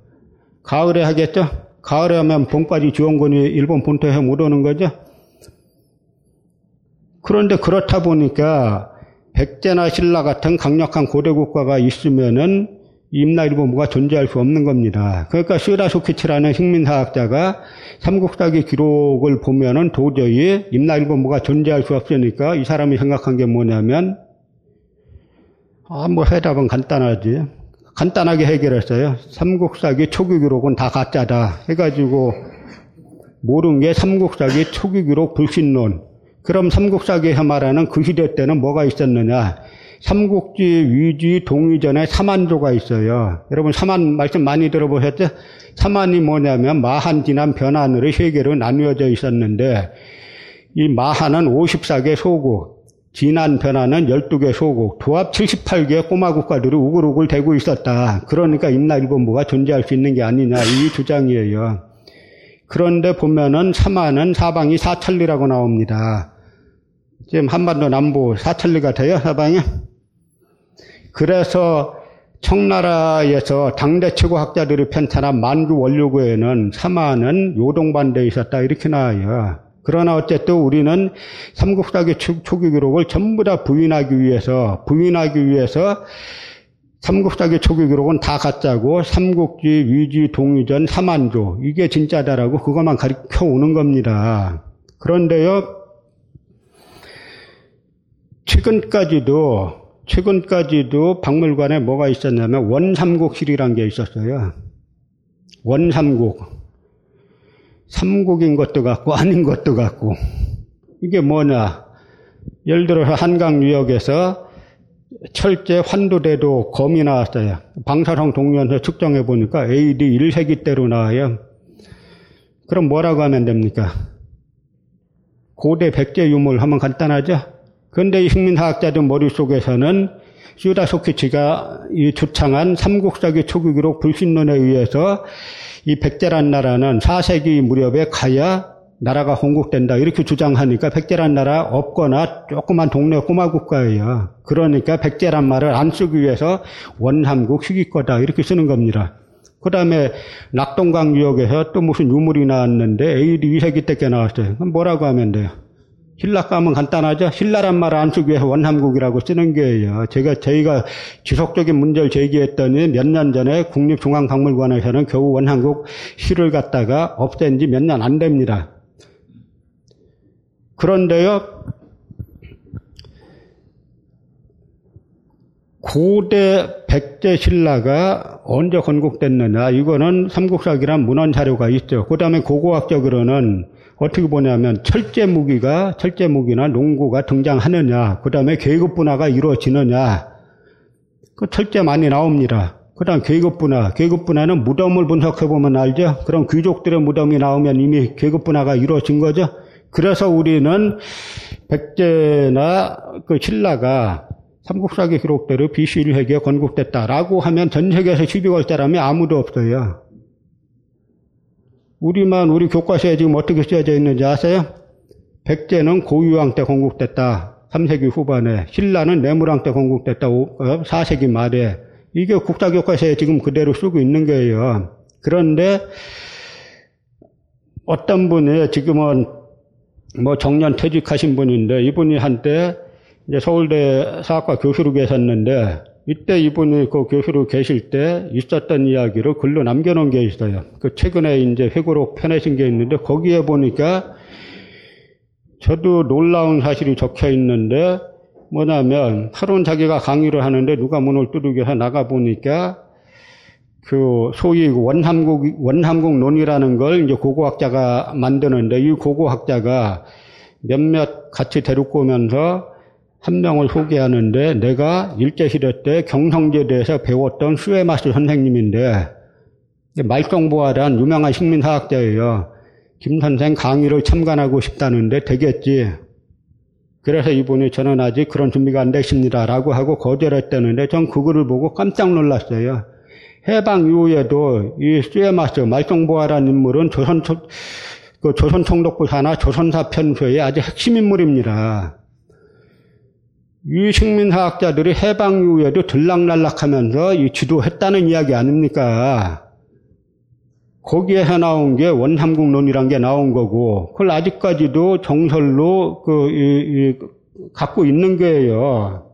가을에 하겠죠? 가을에 하면 봄까지 지원군이 일본 본토에 못 오는 거죠? 그런데 그렇다 보니까 백제나 신라 같은 강력한 고대 국가가 있으면은 임나일본부가 존재할 수 없는 겁니다. 그러니까 시라소키치라는 식민사학자가 삼국사기 기록을 보면은 도저히 임나일본부가 존재할 수 없으니까 이 사람이 생각한 게 뭐냐면 아, 뭐 해답은 간단하지. 간단하게 해결했어요. 삼국사기 초기 기록은 다 가짜다. 해가지고 모르는 게 삼국사기 초기 기록 불신론. 그럼 삼국사기에서 말하는 그 시대 때는 뭐가 있었느냐? 삼국지, 위지, 동의전에 사만조가 있어요. 여러분 사만 말씀 많이 들어보셨죠? 사만이 뭐냐면 마한, 진한, 변한으로 세 개로 나누어져 있었는데 이 마한은 54개 소국, 진한, 변한은 12개 소국, 도합 78개 꼬마 국가들이 우글우글 대고 있었다. 그러니까 임나일본부가 존재할 수 있는 게 아니냐 이 주장이에요. 그런데 보면은 사만은 사방이 사천리라고 나옵니다. 지금 한반도 남부 사천리 같아요, 사방이. 그래서 청나라에서 당대 최고 학자들이 편찬한 만주 원료구에는 사마는 요동반대에 있었다 이렇게 나와요. 그러나 어쨌든 우리는 삼국사기 초기 기록을 전부 다 부인하기 위해서 부인하기 위해서 삼국사기 초기 기록은 다 가짜고 삼국지, 위지, 동의전, 삼한조 이게 진짜다라고 그것만 가르쳐 오는 겁니다. 그런데요 최근까지도 최근까지도 박물관에 뭐가 있었냐면 원삼국실이란 게 있었어요. 원삼국. 삼국인 것도 같고 아닌 것도 같고. 이게 뭐냐. 예를 들어서 한강 유역에서 철제 환도대도 검이 나왔어요. 방사성 동면서 측정해 보니까 AD 1세기 때로 나와요. 그럼 뭐라고 하면 됩니까? 고대 백제 유물 하면 간단하죠? 그런데 이 식민사학자들 머릿속에서는 슈다 소키치가 이 주창한 삼국사기 초기 기록 불신론에 의해서 이 백제란 나라는 4세기 무렵에 가야 나라가 건국된다 이렇게 주장하니까 백제란 나라 없거나 조그만 동네 꼬마 국가예요. 그러니까 백제란 말을 안 쓰기 위해서 원삼국 시기 거다 이렇게 쓰는 겁니다. 그 다음에 낙동강 유역에서 또 무슨 유물이 나왔는데 AD 2세기 때께 나왔어요. 뭐라고 하면 돼요? 하면 간단하죠. 신라란 말을 안 쓰기 위해서 원삼국이라고 쓰는 거예요. 제가 저희가 지속적인 문제를 제기했더니 몇 년 전에 국립중앙박물관에서는 겨우 원삼국 시를 갖다가 없앤 지 몇 년 안 됩니다. 그런데요, 고대 백제 신라가 언제 건국됐느냐 이거는 삼국사기란 문헌 자료가 있죠. 그 다음에 고고학적으로는 어떻게 보냐면 철제 무기가 철제 무기나 농구가 등장하느냐, 그 다음에 계급 분화가 이루어지느냐, 그 철제 많이 나옵니다. 그 다음 계급 분화, 계급 분화는 무덤을 분석해 보면 알죠. 그럼 귀족들의 무덤이 나오면 이미 계급 분화가 이루어진 거죠. 그래서 우리는 백제나 그 신라가 삼국사기 기록대로 BC 1회기에 건국됐다라고 하면 전 세계에서 시비 걸 사람이 아무도 없어요. 우리만 우리 교과서에 지금 어떻게 쓰여져 있는지 아세요? 백제는 고유왕 때 건국됐다. 3세기 후반에. 신라는 내무랑 때 건국됐다. 4세기 어, 말에. 이게 국사교과서에 지금 그대로 쓰고 있는 거예요. 그런데 어떤 분이 지금은 뭐 정년 퇴직하신 분인데 이분이 한때 이제 서울대 사학과 교수로 계셨는데 이때 이분이 그 교수로 계실 때 있었던 이야기를 글로 남겨놓은 게 있어요. 그 최근에 이제 회고록 펴내신 게 있는데 거기에 보니까 저도 놀라운 사실이 적혀 있는데 뭐냐면 하루는 자기가 강의를 하는데 누가 문을 두들겨서 나가 보니까 그 소위 원함국 원함국 논이라는 걸 이제 고고학자가 만드는데 이 고고학자가 몇몇 같이 데리고 오면서 한 명을 소개하는데 내가 일제시대 때 경성제대에서 배웠던 수에마스 선생님인데 말정보아란 유명한 식민사학자예요. 김 선생 강의를 참관하고 싶다는데 되겠지. 그래서 이분이 저는 아직 그런 준비가 안 됐습니다 라고 하고 거절했다는데 전 그거를 보고 깜짝 놀랐어요. 해방 이후에도 이 수에마스 말정보아라는 인물은 조선 그 조선 총독부 산하 조선사 편서의 아주 핵심 인물입니다. 이 식민사학자들이 해방 이후에도 들락날락하면서 이 지도했다는 이야기 아닙니까? 거기에서 나온 게 원삼국론이란 게 나온 거고, 그걸 아직까지도 정설로 그, 이, 이, 갖고 있는 거예요.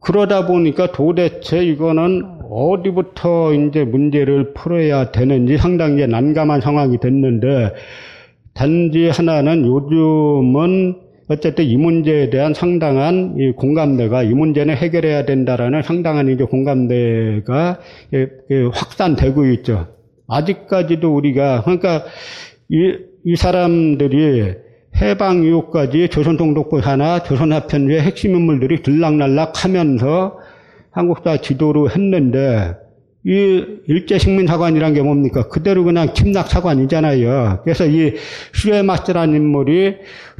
그러다 보니까 도대체 이거는 어디부터 이제 문제를 풀어야 되는지 상당히 난감한 상황이 됐는데, 단지 하나는 요즘은 어쨌든 이 문제에 대한 상당한 이 공감대가 이 문제는 해결해야 된다라는 상당한 이제 공감대가 확산되고 있죠. 아직까지도 우리가 그러니까 이, 이 사람들이 해방 이후까지 조선통독부 하나 조선합편주의 핵심 인물들이 들락날락 하면서 한국사 지도로 했는데 이 일제 식민 사관이란 게 뭡니까? 그대로 그냥 침략 사관이잖아요. 그래서 이 슈에마스라는 인물이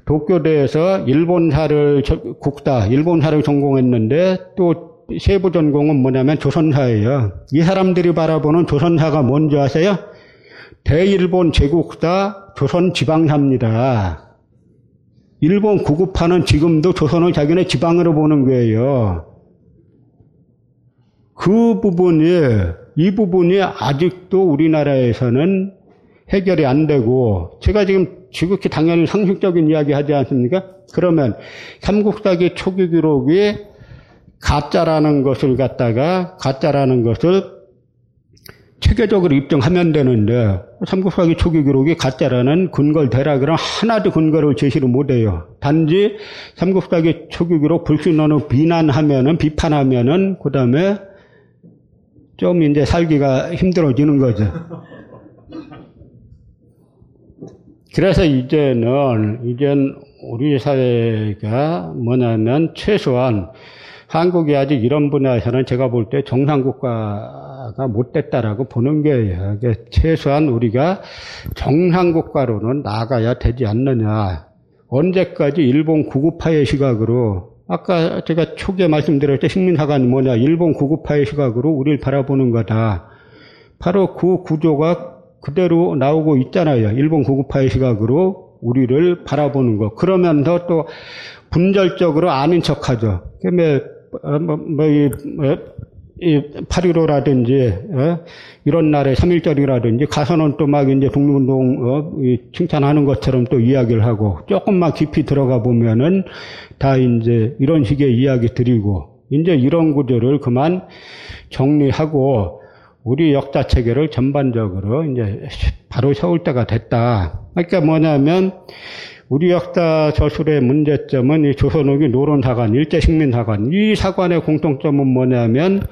도쿄대에서 일본사를 국사, 일본사를 전공했는데 또 세부 전공은 뭐냐면 조선사예요. 이 사람들이 바라보는 조선사가 뭔지 아세요? 대일본 제국사 조선 지방사입니다. 일본 구급파는 지금도 조선을 자기네 지방으로 보는 거예요. 그 부분이, 이 부분이 아직도 우리나라에서는 해결이 안 되고, 제가 지금 지극히 당연히 상식적인 이야기 하지 않습니까? 그러면 삼국사기 초기 기록이 가짜라는 것을 갖다가 가짜라는 것을 체계적으로 입증하면 되는데 삼국사기 초기 기록이 가짜라는 근거를 대라 그러면 하나도 근거를 제시를 못해요. 단지 삼국사기 초기 기록 불신론을 비난하면은 비판하면은 그 다음에 좀 이제 살기가 힘들어지는 거죠. 그래서 이제는, 이젠 우리 사회가 뭐냐면 최소한 한국이 아직 이런 분야에서는 제가 볼 때 정상국가가 못 됐다라고 보는 거예요. 최소한 우리가 정상국가로는 나가야 되지 않느냐. 언제까지 일본 구구파의 시각으로 아까 제가 초기에 말씀드렸죠. 식민사관이 뭐냐. 일본 구구파의 시각으로 우리를 바라보는 거다. 바로 그 구조가 그대로 나오고 있잖아요. 일본 고급파의 시각으로 우리를 바라보는 거. 그러면서 또 분절적으로 아닌 척하죠. 그러면 어, 뭐, 뭐, 이, 뭐, 이 8.15라든지, 어? 이런 날에 3.1절이라든지, 가서는 또 막 이제 독립운동, 어? 칭찬하는 것처럼 또 이야기를 하고, 조금만 깊이 들어가 보면은 다 이제 이런 식의 이야기 드리고, 이제 이런 구조를 그만 정리하고, 우리 역사 체계를 전반적으로 이제 바로 세울 때가 됐다. 그러니까 뭐냐면 우리 역사 저술의 문제점은 이 조선후기 노론사관, 일제식민사관 이 사관의 공통점은 뭐냐면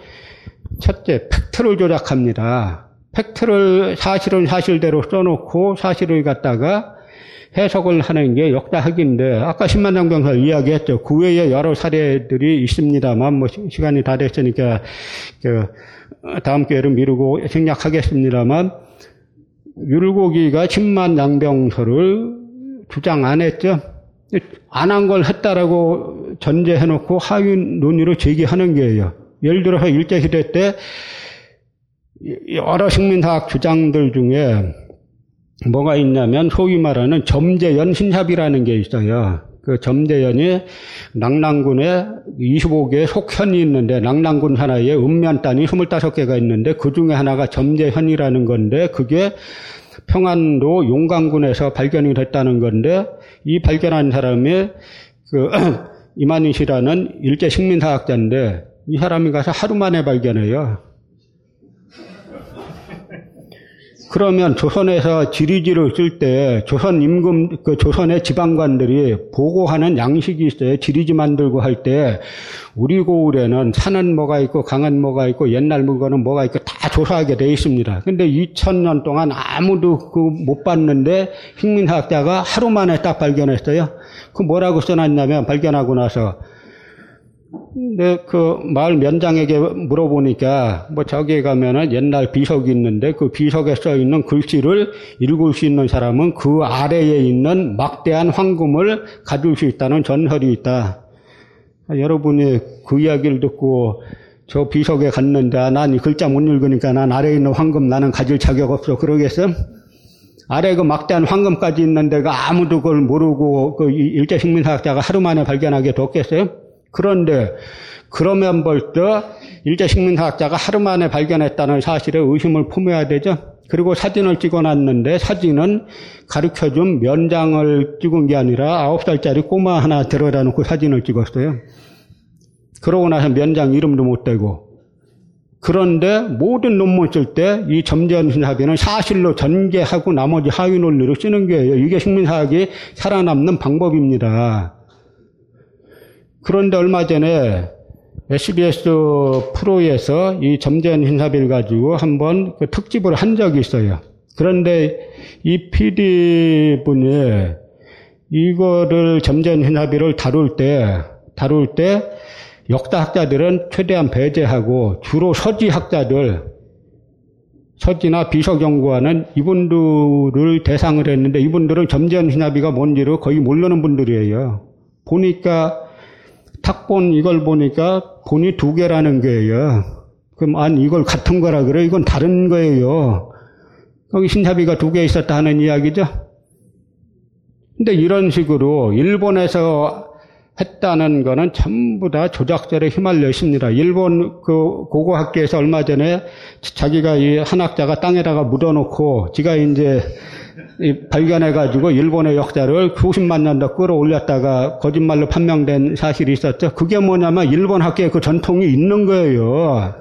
첫째 팩트를 조작합니다. 팩트를 사실은 사실대로 써놓고 사실을 갖다가 해석을 하는 게 역사학인데 아까 신만장 병사 이야기했죠. 그 외에 여러 사례들이 있습니다만 뭐 시간이 다 됐으니까 그 다음 기회를 미루고 생략하겠습니다만 율곡이가 10만 양병서를 주장 안 했죠. 안 한 걸 했다라고 전제해놓고 하위 논의로 제기하는 거예요. 예를 들어서 일제시대 때 여러 식민사학 주장들 중에 뭐가 있냐면 소위 말하는 점재연 신합이라는 게 있어요. 그 점재연이 낙랑군에 25개의 속현이 있는데 낙랑군 하나에 읍면단이 25개가 있는데 그 중에 하나가 점재현이라는 건데 그게 평안도 용강군에서 발견이 됐다는 건데 이 발견한 사람이 그 이만희 씨라는 일제 식민사학자인데 이 사람이 가서 하루 만에 발견해요. 그러면 조선에서 지리지를 쓸 때 조선 임금 그 조선의 지방관들이 보고하는 양식이 있어요. 지리지 만들고 할 때 우리 고을에는 산은 뭐가 있고 강은 뭐가 있고 옛날 물건은 뭐가 있고 다 조사하게 돼 있습니다. 근데 2000년 동안 아무도 그 못 봤는데 흉민학자가 하루 만에 딱 발견했어요. 그 뭐라고 써놨냐면 발견하고 나서 근데 그 마을 면장에게 물어보니까 뭐 저기에 가면은 옛날 비석이 있는데 그 비석에 써 있는 글씨를 읽을 수 있는 사람은 그 아래에 있는 막대한 황금을 가질 수 있다는 전설이 있다. 여러분이 그 이야기를 듣고 저 비석에 갔는데 아, 난이 글자 못 읽으니까 난 아래에 있는 황금 나는 가질 자격 없어 그러겠어? 아래 그 막대한 황금까지 있는 데가 아무도 그걸 모르고 그 일제 식민사학자가 하루 만에 발견하게 됐겠어요? 그런데 그러면 벌써 일제 식민사학자가 하루 만에 발견했다는 사실에 의심을 품어야 되죠. 그리고 사진을 찍어놨는데 사진은 가르쳐준 면장을 찍은 게 아니라 아홉 살짜리 꼬마 하나 들어다 놓고 사진을 찍었어요. 그러고 나서 면장 이름도 못 대고. 그런데 모든 논문 쓸 때 이 점전신사비는 사실로 전개하고 나머지 하위 논리로 쓰는 거예요. 이게 식민사학이 살아남는 방법입니다. 그런데 얼마 전에 SBS 프로에서 이 점재현 hin사비를 가지고 한번 그 특집을 한 적이 있어요. 그런데 이 PD분이 이거를 점재현 hin사비를 다룰 때, 다룰 때 역사학자들은 최대한 배제하고 주로 서지학자들, 서지나 비석연구하는 이분들을 대상을 했는데 이분들은 점재현 hin사비가 뭔지를 거의 모르는 분들이에요. 보니까 탁 본 이걸 보니까 본이 두 개라는 거예요. 그럼 안 이걸 같은 거라 그래? 이건 다른 거예요. 거기 신사비가 두 개 있었다 하는 이야기죠. 근데 이런 식으로 일본에서 했다는 거는 전부 다 조작설에 휘말려 있습니다. 일본 그 고고학계에서 얼마 전에 자기가 이 한 학자가 땅에다가 묻어놓고 지가 이제 발견해가지고 일본의 역사를 수십만 년 더 끌어올렸다가 거짓말로 판명된 사실이 있었죠. 그게 뭐냐면 일본 학계에 그 전통이 있는 거예요.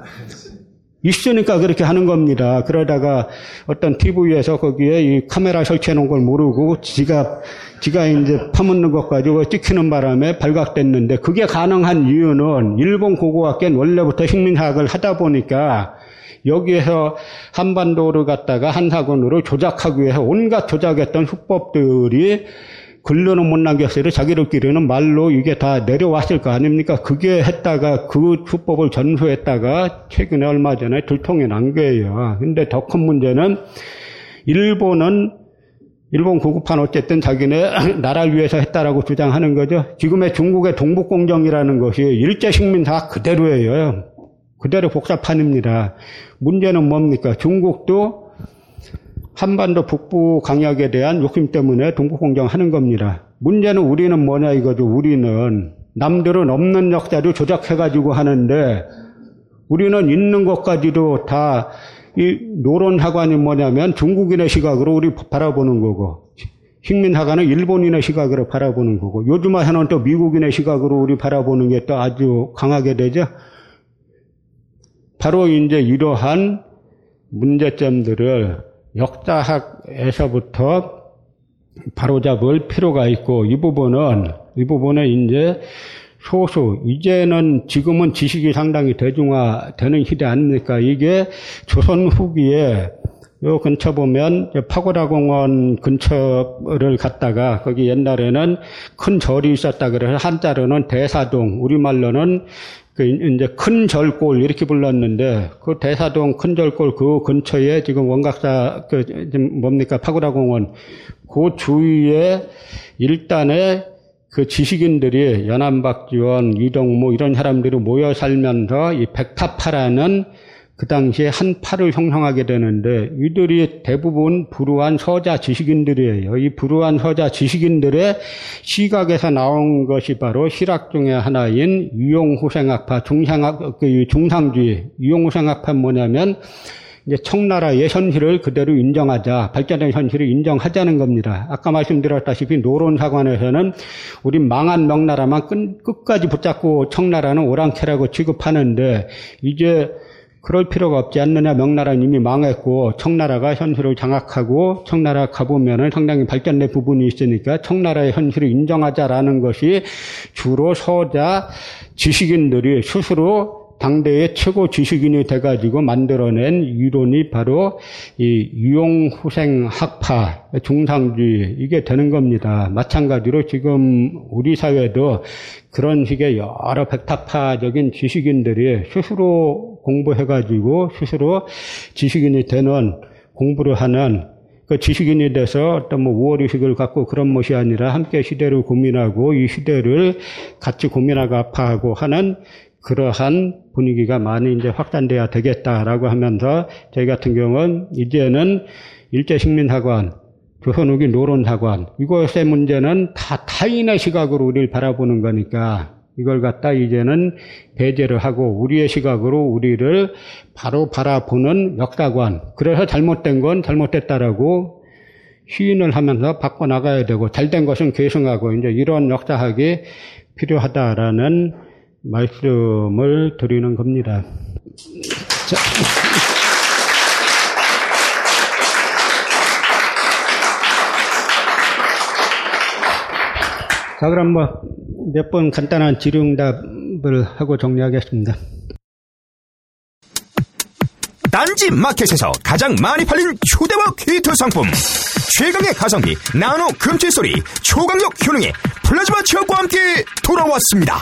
있으니까 그렇게 하는 겁니다. 그러다가 어떤 TV에서 거기에 이 카메라 설치해 놓은 걸 모르고 지가, 지가 이제 파묻는 것 가지고 찍히는 바람에 발각됐는데 그게 가능한 이유는 일본 고고학계는 원래부터 식민학을 하다 보니까 여기에서 한반도를 갖다가 한사건으로 조작하기 위해서 온갖 조작했던 수법들이 근로는 못 남겼어요. 자기들끼리는 말로 이게 다 내려왔을 거 아닙니까? 그게 했다가 그 수법을 전수했다가 최근에 얼마 전에 들통이 난 거예요. 근데 더 큰 문제는 일본은 일본 구급판 어쨌든 자기네 나라를 위해서 했다라고 주장하는 거죠. 지금의 중국의 동북공정이라는 것이 일제 식민사 그대로예요. 그대로 복사판입니다. 문제는 뭡니까? 중국도 한반도 북부 강약에 대한 욕심 때문에 동북공정 하는 겁니다. 문제는 우리는 뭐냐 이거죠. 우리는 남들은 없는 역사를 조작해가지고 하는데 우리는 있는 것까지도 다 이 노론하관이 뭐냐면 중국인의 시각으로 우리 바라보는 거고 식민하관은 일본인의 시각으로 바라보는 거고 요즘 와서는 또 미국인의 시각으로 우리 바라보는 게 또 아주 강하게 되죠. 바로 이제 이러한 문제점들을 역사학에서부터 바로잡을 필요가 있고 이 부분은 이 부분에 이제 소수 이제는 지금은 지식이 상당히 대중화되는 시대 아닙니까? 이게 조선 후기에 요 근처 보면 파고다 공원 근처를 갔다가 거기 옛날에는 큰 절이 있었다 그래서 한자로는 대사동, 우리말로는 그 이제 큰 절골 이렇게 불렀는데 그 대사동 큰 절골 그 근처에 지금 원각사 그 뭡니까? 파고라 공원. 그 주위에 일단에 그 지식인들이 연안박지원, 이동무 이런 사람들이 모여 살면서 이 백타파라는 그 당시에 한 파를 형성하게 되는데 이들이 대부분 불우한 서자 지식인들이에요. 이 불우한 서자 지식인들의 시각에서 나온 것이 바로 실학 중의 하나인 유용후생학파, 중상학, 그 중상주의. 유용후생학파 뭐냐면 이제 청나라의 현실을 그대로 인정하자, 발전된 현실을 인정하자는 겁니다. 아까 말씀드렸다시피 노론사관에서는 우리 망한 명나라만 끝, 까지 붙잡고 청나라는 오랑캐라고 취급하는데 이제 그럴 필요가 없지 않느냐. 명나라는 이미 망했고 청나라가 현실을 장악하고 청나라 가보면은 상당히 발전된 부분이 있으니까 청나라의 현실을 인정하자라는 것이 주로 서자 지식인들이 스스로 당대의 최고 지식인이 돼가지고 만들어낸 이론이 바로 이 유용후생 학파, 중상주의, 이게 되는 겁니다. 마찬가지로 지금 우리 사회도 그런 식의 여러 백타파적인 지식인들이 스스로 공부해가지고 스스로 지식인이 되는 공부를 하는 그 지식인이 돼서 어떤 뭐 우월의식을 갖고 그런 것이 아니라 함께 시대를 고민하고 이 시대를 같이 고민하고 아파하고 하는 그러한 분위기가 많이 이제 확산돼야 되겠다라고 하면서 저희 같은 경우는 이제는 일제식민사관, 조선후기 노론사관, 이것의 문제는 다 타인의 시각으로 우리를 바라보는 거니까 이걸 갖다 이제는 배제를 하고 우리의 시각으로 우리를 바로 바라보는 역사관. 그래서 잘못된 건 잘못됐다라고 시인을 하면서 바꿔나가야 되고 잘된 것은 계승하고 이제 이런 역사학이 필요하다라는 말씀을 드리는 겁니다. 자. 자, 그럼 뭐, 몇 번 간단한 질의응답을 하고 정리하겠습니다. 딴지 마켓에서 가장 많이 팔린 휴대와 퀴트 상품. 최강의 가성비, 나노 금칠 소리, 초강력 효능의 플라즈마 치약과 함께 돌아왔습니다.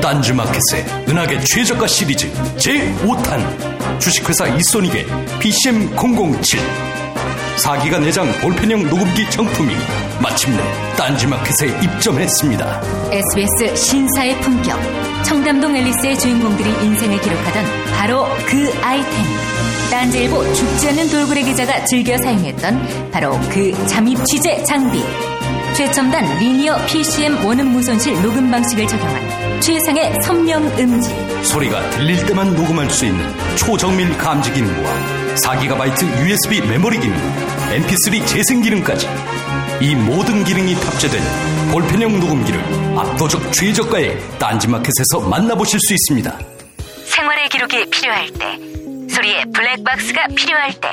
딴지마켓의 은하계 최저가 시리즈 제5탄. 주식회사 이소닉의 PCM007 4기가 내장 볼펜형 녹음기 정품이 마침내 딴지마켓에 입점했습니다. SBS 신사의 품격 청담동 앨리스의 주인공들이 인생을 기록하던 바로 그 아이템. 딴지일보 죽지 않는 돌고래 기자가 즐겨 사용했던 바로 그 잠입 취재 장비 최첨단 리니어 PCM 원음 무손실 녹음 방식을 적용한 최상의 선명 음질 소리가 들릴 때만 녹음할 수 있는 초정밀 감지 기능과 4GB USB 메모리 기능 MP3 재생 기능까지 이 모든 기능이 탑재된 볼펜형 녹음기를 압도적 최저가에 딴지마켓에서 만나보실 수 있습니다. 생활의 기록이 필요할 때 소리의 블랙박스가 필요할 때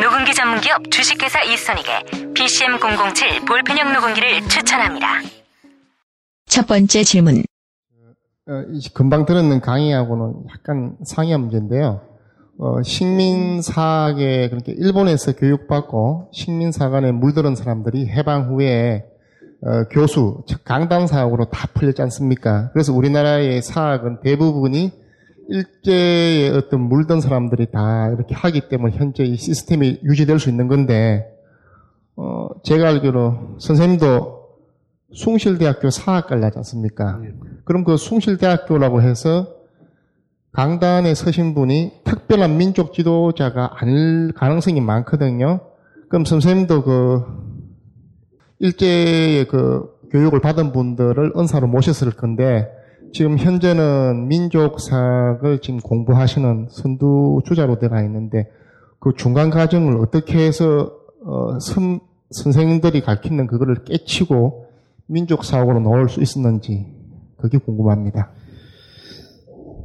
녹음기 전문기업 주식회사 이소닉의 PCM007 볼펜형 녹음기를 추천합니다. 첫 번째 질문. 어, 금방 들었는 강의하고는 약간 상이한 문제인데요. 어, 식민사학에 그렇게 일본에서 교육받고 식민사관에 물들은 사람들이 해방 후에 어, 교수, 즉 강당 사학으로 다 풀렸지 않습니까? 그래서 우리나라의 사학은 대부분이 일제의 어떤 물든 사람들이 다 이렇게 하기 때문에 현재 이 시스템이 유지될 수 있는 건데, 어, 제가 알기로 선생님도 숭실대학교 사학과를 하지 않습니까? 네. 그럼 그 숭실대학교라고 해서 강단에 서신 분이 특별한 민족 지도자가 아닐 가능성이 많거든요. 그럼 선생님도 그 일제의 그 교육을 받은 분들을 은사로 모셨을 건데 지금 현재는 민족사를 지금 공부하시는 선두 주자로 들어가 있는데 그 중간 과정을 어떻게 해서 어, 선, 선생님들이 가르치는 그거를 깨치고 민족 사고로 넣을 수 있었는지 그게 궁금합니다.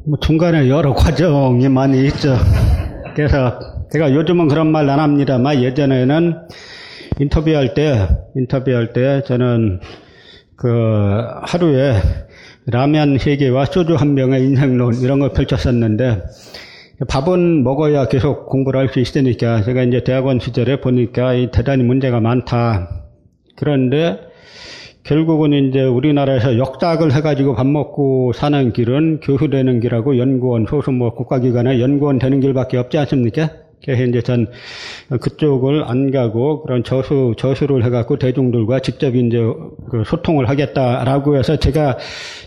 뭐 중간에 여러 과정이 많이 있죠. 그래서 제가 요즘은 그런 말 안 합니다만 예전에는 인터뷰할 때 인터뷰할 때 저는 그 하루에 라면 3개와 소주 한 병의 인생론 이런 걸 펼쳤었는데 밥은 먹어야 계속 공부를 할 수 있으니까 제가 이제 대학원 시절에 보니까 이 대단히 문제가 많다. 그런데 결국은 이제 우리나라에서 역작을 해가지고 밥 먹고 사는 길은 교수 되는 길하고 연구원, 소수 뭐 국가기관에 연구원 되는 길밖에 없지 않습니까? 그래서 이제 전 그쪽을 안 가고 그런 저수, 저수를 해갖고 대중들과 직접 이제 그 소통을 하겠다라고 해서 제가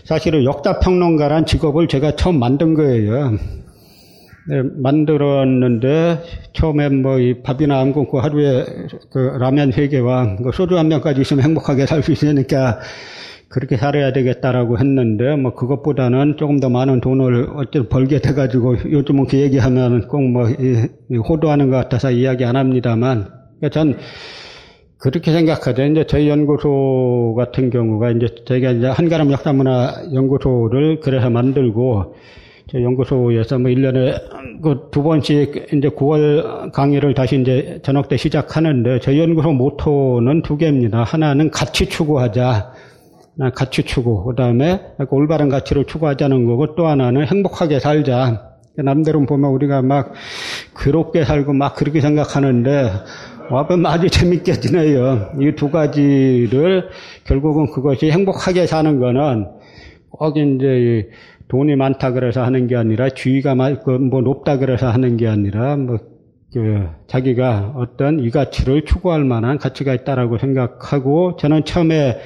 사실은 역사평론가란 직업을 제가 처음 만든 거예요. 네, 만들었는데 처음에 뭐 이 밥이나 안 굶고 하루에 그 라면 세 개와 그 소주 한 병까지 있으면 행복하게 살 수 있으니까 그렇게 살아야 되겠다라고 했는데 뭐 그것보다는 조금 더 많은 돈을 어쨌든 벌게 돼가지고 요즘은 그 얘기하면 꼭뭐 호도하는 것 같아서 이야기 안 합니다만 그러니까 전 그렇게 생각하죠. 이제 저희 연구소 같은 경우가 이제 저희가 이제 한가람 역사문화 연구소를 그래서 만들고 저 연구소에서 뭐 1년에 그 두 번씩 이제 9월 강의를 다시 이제 저녁 때 시작하는데 저희 연구소 모토는 두 개입니다. 하나는 가치 추구하자. 가치 추구. 그 다음에 올바른 가치를 추구하자는 거고 또 하나는 행복하게 살자. 남대로 보면 우리가 막 괴롭게 살고 막 그렇게 생각하는데 와보면 아주 재밌게 지내요. 이 두 가지를 결국은 그것이 행복하게 사는 거는 꼭 이제 돈이 많다 그래서 하는 게 아니라 주의가 그뭐 높다 그래서 하는 게 아니라 뭐 그 자기가 어떤 이 가치를 추구할 만한 가치가 있다라고 생각하고 저는 처음에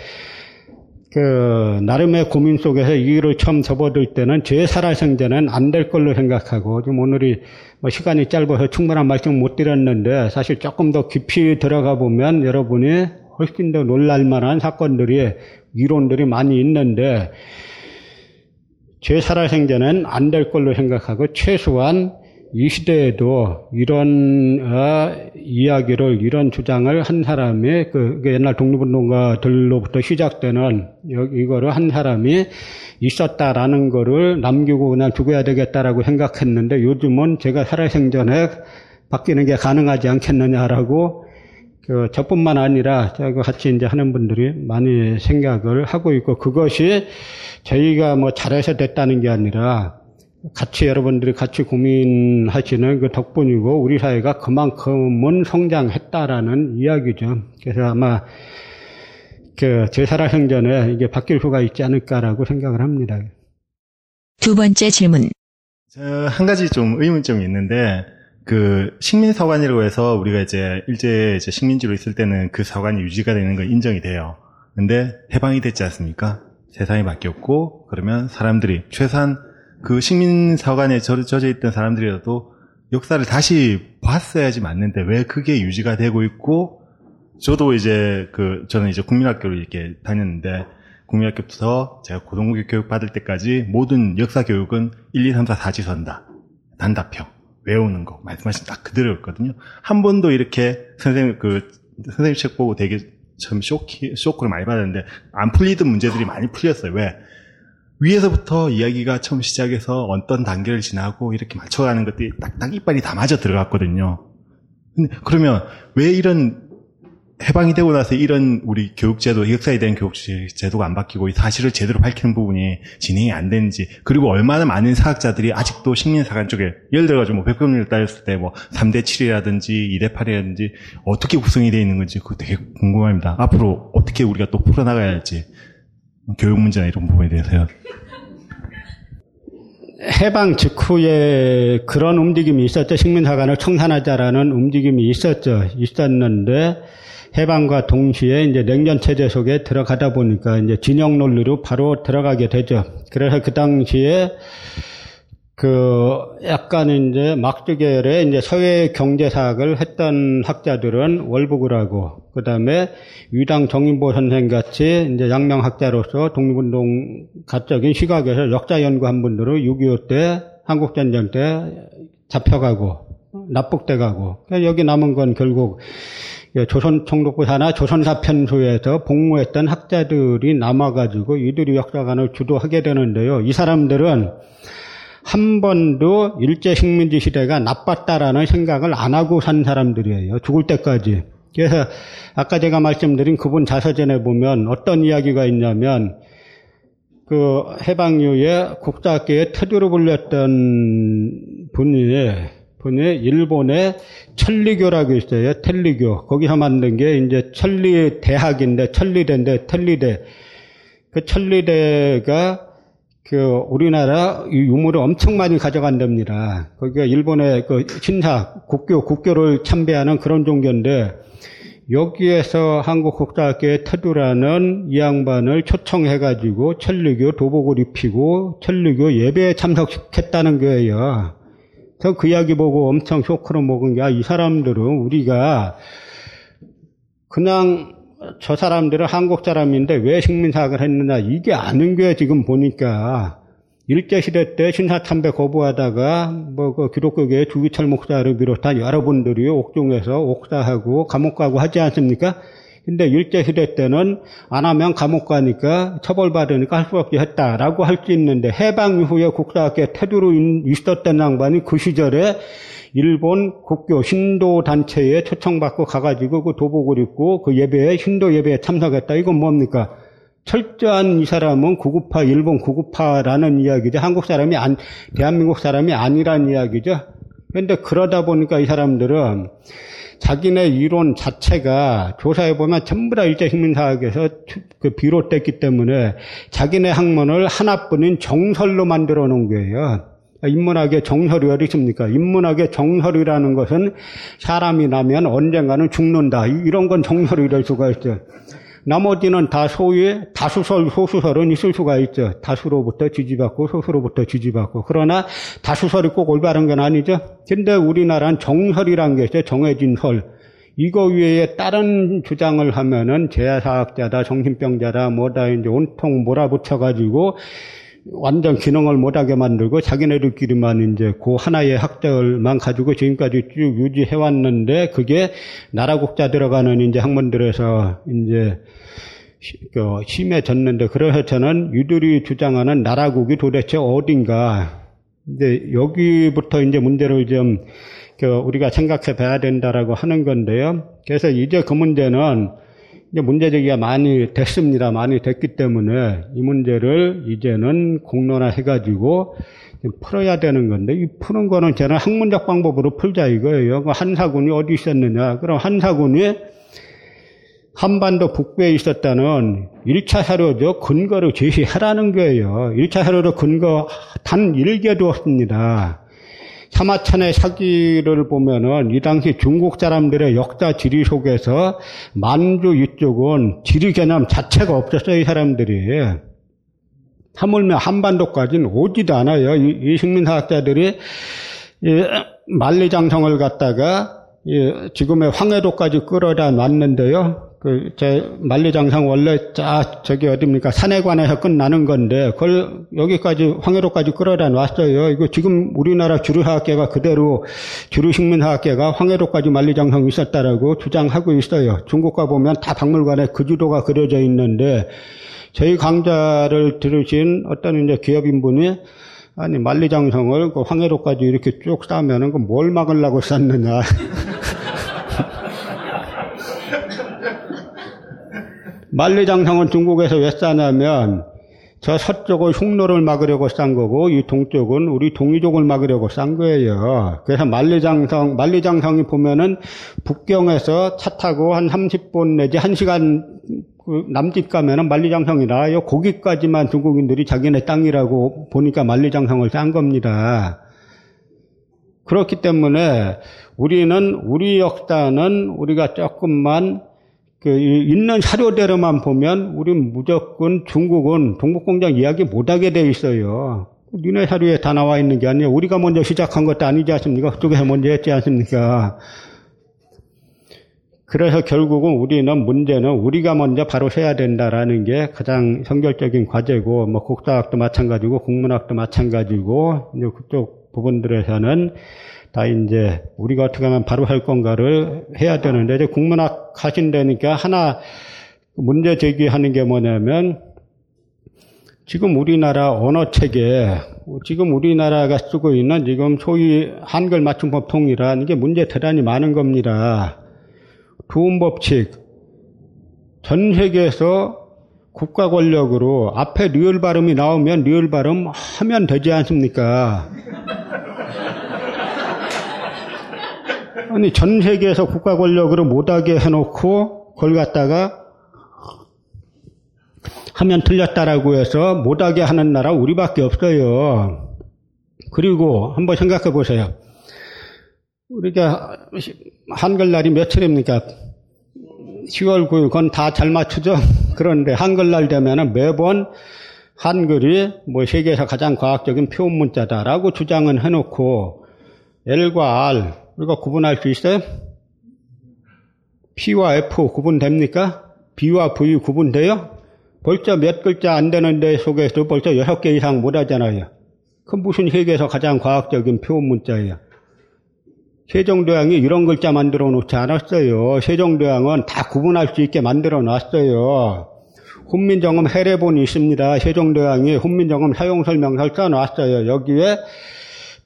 그 나름의 고민 속에서 이 일을 처음 접어들 때는 제 살아생전은 안될 걸로 생각하고 지금 오늘이 뭐 시간이 짧아서 충분한 말씀 못 드렸는데 사실 조금 더 깊이 들어가 보면 여러분이 훨씬 더 놀랄 만한 사건들이 이론들이 많이 있는데 제 살아생전은 안될 걸로 생각하고 최소한 이 시대에도 이런 어, 이야기를 이런 주장을 한 사람이 그, 그 옛날 독립운동가들로부터 시작되는 이거를 한 사람이 있었다라는 거를 남기고 그냥 죽어야 되겠다라고 생각했는데 요즘은 제가 살아생전에 바뀌는 게 가능하지 않겠느냐라고 그 저뿐만 아니라 같이 이제 하는 분들이 많이 생각을 하고 있고 그것이 저희가 뭐 잘해서 됐다는 게 아니라 같이 여러분들이 같이 고민하시는 그 덕분이고 우리 사회가 그만큼은 성장했다라는 이야기죠. 그래서 아마 그제 살아생전에 이게 바뀔 수가 있지 않을까라고 생각을 합니다. 두 번째 질문. 한 가지 좀 의문점이 있는데 그 식민 사관이라고 해서 우리가 이제 일제 이제 식민지로 있을 때는 그 사관이 유지가 되는 건 인정이 돼요. 근데 해방이 됐지 않습니까? 세상이 바뀌었고 그러면 사람들이 최소한 그 식민 사관에 젖어 있던 사람들이라도 역사를 다시 봤어야지 맞는데 왜 그게 유지가 되고 있고 저도 이제 그 저는 이제 국민학교를 이렇게 다녔는데 국민학교부터 제가 고등학교 교육 받을 때까지 모든 역사 교육은 1, 2, 3, 4, 4지선다. 단답형. 외우는 거. 말씀하신 딱 그대로였거든요. 한 번도 이렇게 선생님 그 선생님 책 보고 되게 참 쇼키, 쇼크를 많이 받았는데 안 풀리던 문제들이 많이 풀렸어요. 왜? 위에서부터 이야기가 처음 시작해서 어떤 단계를 지나고 이렇게 맞춰가는 것들이 딱딱 이빨이 다 맞아 들어갔거든요. 근데 그러면 왜 이런 해방이 되고 나서 이런 우리 교육제도, 역사에 대한 교육제도가 안 바뀌고 사실을 제대로 밝히는 부분이 진행이 안 되는지, 그리고 얼마나 많은 사학자들이 아직도 식민사관 쪽에, 예를 들어가지고 뭐 백범률 따졌을 때 뭐 3대 7이라든지 2대 8이라든지 어떻게 구성이 되어 있는 건지 그거 되게 궁금합니다. 앞으로 어떻게 우리가 또 풀어나가야 할지, 교육 문제나 이런 부분에 대해서요. 해방 직후에 그런 움직임이 있었죠. 식민사관을 청산하자라는 움직임이 있었죠. 있었는데, 해방과 동시에 이제 냉전 체제 속에 들어가다 보니까 이제 진영 논리로 바로 들어가게 되죠. 그래서 그 당시에 그 약간 이제 막주계열의 이제 서해 경제사학을 했던 학자들은 월북을 하고 그 다음에 위당 정인보 선생 같이 이제 양명학자로서 독립운동 가적인 시각에서 역사 연구한 분들은 6.25 때 한국전쟁 때 잡혀가고 납북돼 가고 여기 남은 건 결국 조선 총독부사나 조선사편소에서 복무했던 학자들이 남아가지고 이들이 역사관을 주도하게 되는데요. 이 사람들은 한 번도 일제 식민지 시대가 나빴다라는 생각을 안 하고 산 사람들이에요. 죽을 때까지. 그래서 아까 제가 말씀드린 그분 자서전에 보면 어떤 이야기가 있냐면 그 해방 이후에 국사학계에 태두로 불렸던 분이 분이 일본의 천리교라고 있어요. 텔리교. 거기서 만든 게 이제 천리 대학인데 천리대인데 텔리대. 그 천리대가 그 우리나라 유물을 엄청 많이 가져간답니다. 거기가 일본의 그 신사 국교 국교를 참배하는 그런 종교인데 여기에서 한국 국사학교의 태두라는 이 양반을 초청해가지고 천리교 도복을 입히고 천리교 예배에 참석했다는 거예요. 저 그 이야기 보고 엄청 쇼크로 먹은 게, 아, 이 사람들은 우리가 그냥 저 사람들은 한국 사람인데 왜 식민사학을 했느냐, 이게 아는 게 지금 보니까 일제시대 때 신사참배 거부하다가 뭐 그 기독교계 주기철 목사를 비롯한 여러분들이 옥중에서 옥사하고 감옥 가고 하지 않습니까? 근데 일제시대 때는 안 하면 감옥 가니까 처벌받으니까 할 수 없이 했다라고 할 수 있는데 해방 이후에 국사학계 태도로 있었던 양반이 그 시절에 일본 국교 신도 단체에 초청받고 가가지고 그 도복을 입고 그 예배에 신도 예배에 참석했다. 이건 뭡니까? 철저한 이 사람은 구구파, 일본 구구파라는 이야기죠. 한국 사람이 안, 대한민국 사람이 아니란 이야기죠. 그런데 그러다 보니까 이 사람들은 자기네 이론 자체가 조사해 보면 전부 다 일제 식민사학에서 그 비롯됐기 때문에 자기네 학문을 하나뿐인 정설로 만들어 놓은 거예요. 인문학의 정설이 어디 있습니까? 인문학의 정설이라는 것은 사람이 나면 언젠가는 죽는다. 이런 건 정설이 될 수가 있어요. 나머지는 다 소위 다수설, 소수설은 있을 수가 있죠. 다수로부터 지지받고 소수로부터 지지받고. 그러나 다수설이 꼭 올바른 건 아니죠. 근데 우리나라는 정설이란 게 있어요. 정해진 설. 이거 위에 다른 주장을 하면은 제야사학자다, 정신병자다, 뭐다 이제 온통 몰아붙여가지고 완전 기능을 못하게 만들고 자기네들끼리만 이제 그 하나의 학자들만 가지고 지금까지 쭉 유지해 왔는데 그게 나라 국자 들어가는 이제 학문들에서 이제 그 심해졌는데 그래서 저는 유들이 주장하는 나라국이 도대체 어딘가 근데 여기부터 이제 문제를 좀그 우리가 생각해 봐야 된다라고 하는 건데요. 그래서 이제 그 문제는 이제 문제 제기가 많이 됐습니다. 많이 됐기 때문에 이 문제를 이제는 공론화 해가지고 풀어야 되는 건데 이 푸는 거는 저는 학문적 방법으로 풀자 이거예요. 그 한사군이 어디 있었느냐? 그럼 한사군이 한반도 북부에 있었다는 1차 사료죠. 근거를 제시하라는 거예요. 1차 사료로 근거 단 1개도 없습니다. 사마천의 사기를 보면은 이 당시 중국 사람들의 역사 지리 속에서 만주 이쪽은 지리 개념 자체가 없었어요, 이 사람들이. 하물며 한반도까지는 오지도 않아요. 이, 이 식민 사학자들이 이 만리장성을 갖다가 지금의 황해도까지 끌어다 놨는데요. 그, 제, 만리장성 원래, 자, 저기 어딥니까? 산해관에서 끝나는 건데, 그걸 여기까지, 황해도까지 끌어다 놨어요. 이거 지금 우리나라 주류사학계가 그대로, 주류식민사학계가 황해도까지 만리장성 있었다라고 주장하고 있어요. 중국 가 보면 다 박물관에 그 주도가 그려져 있는데, 저희 강좌를 들으신 어떤 이제 기업인분이, 아니, 만리장성을 그 황해도까지 이렇게 쭉 쌓으면은 그 뭘 막으려고 쌓느냐. 만리장성은 중국에서 왜 싸냐면 저 서쪽을 흉노를 막으려고 싼 거고 이 동쪽은 우리 동이족을 막으려고 싼 거예요. 그래서 만리장성 만리장성이 보면은 북경에서 차 타고 한 30분 내지 1시간 그 남짓 가면은 만리장성이 나요. 거기까지만 중국인들이 자기네 땅이라고 보니까 만리장성을 싼 겁니다. 그렇기 때문에 우리는 우리 역사는 우리가 조금만 그 있는 사료대로만 보면 우리는 무조건 중국은 동북공장 이야기 못하게 돼 있어요. 니네 사료에 다 나와 있는 게 아니에요. 우리가 먼저 시작한 것도 아니지 않습니까? 그쪽에서 먼저 했지 않습니까? 그래서 결국은 우리는 문제는 우리가 먼저 바로 해야 된다라는 게 가장 선결적인 과제고, 뭐 국사학도 마찬가지고, 국문학도 마찬가지고, 이제 그쪽 부분들에서는 다 이제 우리가 어떻게 하면 바로 할 건가를 해야 되는데 이제 국문학 하신다니까 하나 문제 제기하는 게 뭐냐면 지금 우리나라 언어 체계 지금 우리나라가 쓰고 있는 지금 소위 한글 맞춤법 통이란 이게 문제 대단히 많은 겁니다. 두음 법칙 전 세계에서 국가 권력으로 앞에 리을 발음이 나오면 리을 발음 하면 되지 않습니까? 아니 전 세계에서 국가 권력으로 못하게 해놓고 그걸 갖다가 하면 틀렸다라고 해서 못하게 하는 나라 우리밖에 없어요. 그리고 한번 생각해 보세요. 우리가 한글날이 며칠입니까? 10월 9일, 그건 다 잘 맞추죠? 그런데 한글날 되면은 매번 한글이 뭐 세계에서 가장 과학적인 표현 문자다라고 주장은 해놓고 L과 R, 우리가 구분할 수 있어요? P와 F 구분됩니까? B와 V 구분돼요? 벌써 몇 글자 안 되는 데 속에서 벌써 여섯 개 이상 못 하잖아요. 그 무슨 세계에서 가장 과학적인 표현 문자예요? 세종대왕이 이런 글자 만들어 놓지 않았어요. 세종대왕은 다 구분할 수 있게 만들어 놨어요. 훈민정음 해례본이 있습니다. 세종대왕이 훈민정음 사용설명서를 써놨어요. 여기에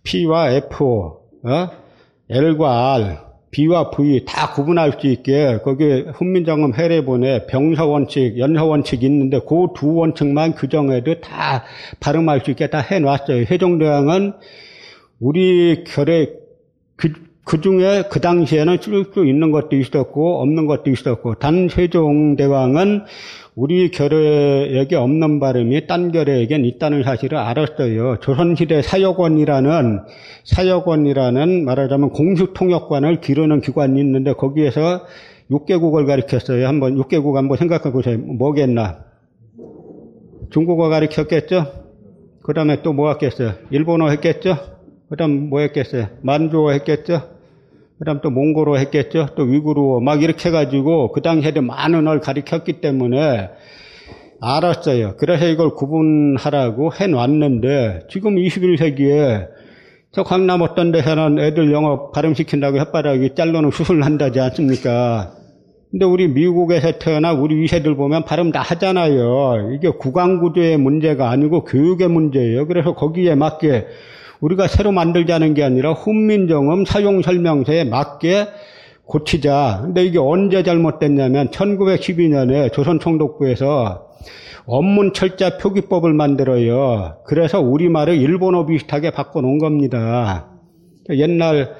P와 F, 어? L과 R, B와 V 다 구분할 수 있게 거기 훈민정음 해례본에 병서원칙, 연서원칙이 있는데 그 두 원칙만 규정해도 다 발음할 수 있게 다 해놨어요. 세종대왕은 우리 결의 그, 그 중에 그 당시에는 쓸 수 있는 것도 있었고 없는 것도 있었고 단 세종대왕은 우리 결의에게 없는 발음이 딴 결의에겐 있다는 사실을 알았어요. 조선시대 사역원이라는 사역원이라는 말하자면 공수통역관을 기르는 기관이 있는데 거기에서 6개국을 가르쳤어요. 한번 6개국 한번 생각해 보세요. 뭐겠나? 중국어 가르쳤겠죠? 그 다음에 또 뭐 했겠어요? 일본어 했겠죠? 그 다음 뭐 했겠어요? 만주어 했겠죠? 그 다음 또 몽골어 했겠죠? 또 위구르어 막 이렇게 해가지고 그 당시에도 많은 걸 가르쳤기 때문에 알았어요. 그래서 이걸 구분하라고 해놨는데 지금 21세기에 저 강남 어떤 데서는 애들 영어 발음시킨다고 혓바닥이 잘라놓은 수술을 한다지 않습니까? 근데 우리 미국에서 태어나 우리 이세들 보면 발음 다 하잖아요. 이게 구강구조의 문제가 아니고 교육의 문제예요. 그래서 거기에 맞게 우리가 새로 만들자는 게 아니라 훈민정음 사용설명서에 맞게 고치자. 근데 이게 언제 잘못됐냐면 1912년에 조선총독부에서 원문 철자 표기법을 만들어요. 그래서 우리말을 일본어 비슷하게 바꿔놓은 겁니다. 옛날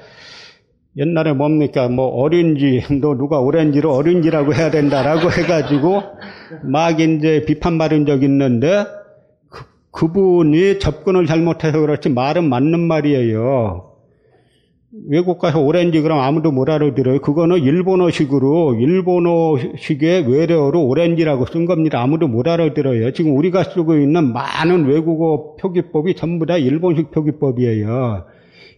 옛날에 뭡니까 뭐 어린지 너 누가 오렌지로 어린지라고 해야 된다라고 해가지고 막 이제 비판 받은 적 있는데 그분이 접근을 잘못해서 그렇지 말은 맞는 말이에요. 외국 가서 오렌지 그럼 아무도 못 알아들어요. 그거는 일본어식으로 일본어식의 외래어로 오렌지라고 쓴 겁니다. 아무도 못 알아들어요. 지금 우리가 쓰고 있는 많은 외국어 표기법이 전부 다 일본식 표기법이에요.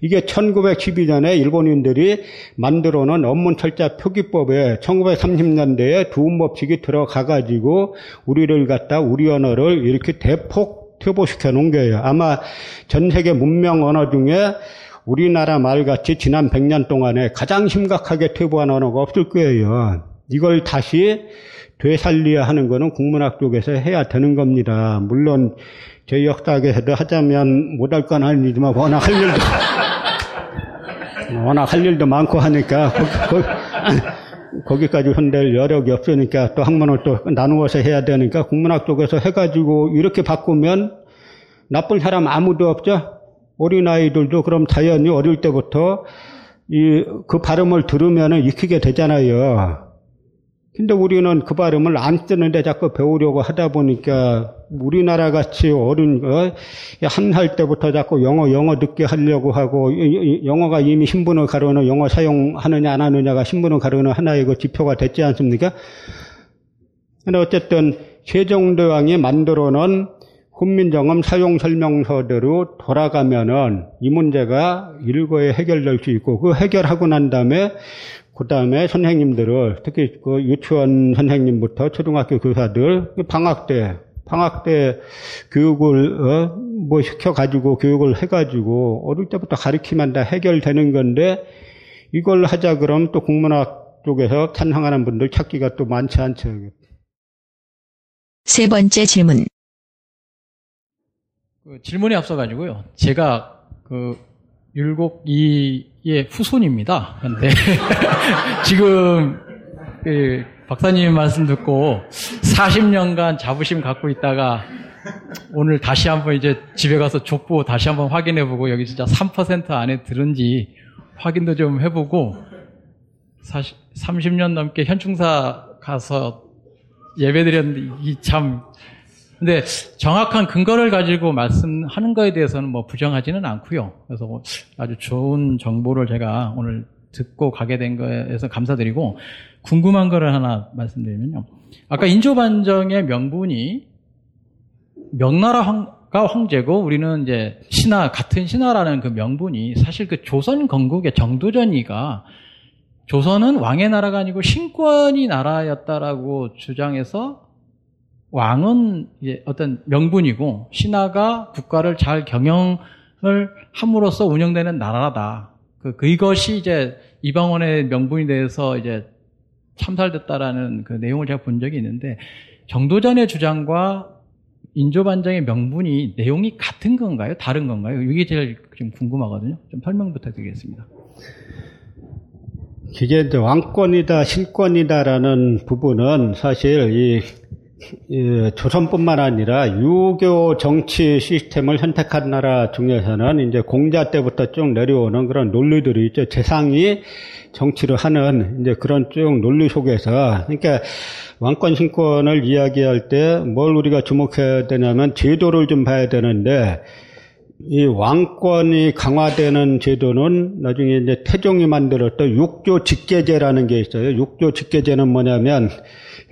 이게 1912년에 일본인들이 만들어 놓은 원문 철자 표기법에 1930년대에 두음법칙이 들어가 가지고 우리를 갖다 우리 언어를 이렇게 대폭 퇴보시켜 놓은 거예요. 아마 전 세계 문명 언어 중에 우리나라 말같이 지난 100년 동안에 가장 심각하게 퇴보한 언어가 없을 거예요. 이걸 다시 되살려야 하는 것은 국문학 쪽에서 해야 되는 겁니다. 물론 저희 역사학에서도 하자면 못할 건 아니지만 워낙 할 일도 워낙 할 일도 많고 하니까 거기, 거기, 까지 흔들 여력이 없으니까 또 학문을 또 나누어서 해야 되니까 국문학 쪽에서 해가지고 이렇게 바꾸면 나쁜 사람 아무도 없죠. 어린아이들도 그럼 자연히 어릴 때부터 이, 그 발음을 들으면 익히게 되잖아요. 근데 우리는 그 발음을 안 쓰는데 자꾸 배우려고 하다 보니까 우리나라 같이 어린, 어, 한살 때부터 자꾸 영어, 영어 듣게 하려고 하고, 영어가 이미 신분을 가르는 영어 사용하느냐 안 하느냐가 신분을 가르는 하나의 그 지표가 됐지 않습니까? 근데 어쨌든 세종대왕이 만들어 놓은 훈민정음 사용 설명서대로 돌아가면은 이 문제가 일거에 해결될 수 있고 그 해결하고 난 다음에 그 다음에 선생님들을 특히 그 유치원 선생님부터 초등학교 교사들 방학 때 방학 때 교육을 어, 뭐 시켜가지고 교육을 해가지고 어릴 때부터 가르치면 다 해결되는 건데 이걸 하자 그러면 또 국문학 쪽에서 찬성하는 분들 찾기가 또 많지 않죠. 세 번째 질문. 그 질문에 앞서가지고요. 제가 그 율곡이의 후손입니다. 근데 지금 그 박사님 말씀 듣고 40년간 자부심 갖고 있다가 오늘 다시 한번 이제 집에 가서 족보 다시 한번 확인해보고 여기 진짜 3% 안에 들은지 확인도 좀 해보고 40, 30년 넘게 현충사 가서 예배드렸는데 이참 근데 정확한 근거를 가지고 말씀하는 거에 대해서는 뭐 부정하지는 않고요. 그래서 뭐 아주 좋은 정보를 제가 오늘 듣고 가게 된 거에서 감사드리고 궁금한 거를 하나 말씀드리면요. 아까 인조반정의 명분이 명나라가 황제고 우리는 이제 신하 같은 신하라는 그 명분이 사실 그 조선 건국의 정도전이가 조선은 왕의 나라가 아니고 신권이 나라였다라고 주장해서 왕은 어떤 명분이고 신하가 국가를 잘 경영을 함으로써 운영되는 나라다. 그, 그것이 이제 이방원의 명분이 대해서 이제 참살됐다라는 그 내용을 제가 본 적이 있는데 정도전의 주장과 인조반정의 명분이 내용이 같은 건가요? 다른 건가요? 이게 제일 좀 궁금하거든요. 좀 설명 부탁드리겠습니다. 이게 이제 왕권이다, 신권이다라는 부분은 사실 이, 이 조선뿐만 아니라 유교 정치 시스템을 선택한 나라 중에서는 이제 공자 때부터 쭉 내려오는 그런 논리들이 있죠. 재상이 정치를 하는 이제 그런 쭉 논리 속에서 그러니까 왕권 신권을 이야기할 때 뭘 우리가 주목해야 되냐면 제도를 좀 봐야 되는데 이 왕권이 강화되는 제도는 나중에 이제 태종이 만들었던 육조 직계제라는 게 있어요. 육조 직계제는 뭐냐면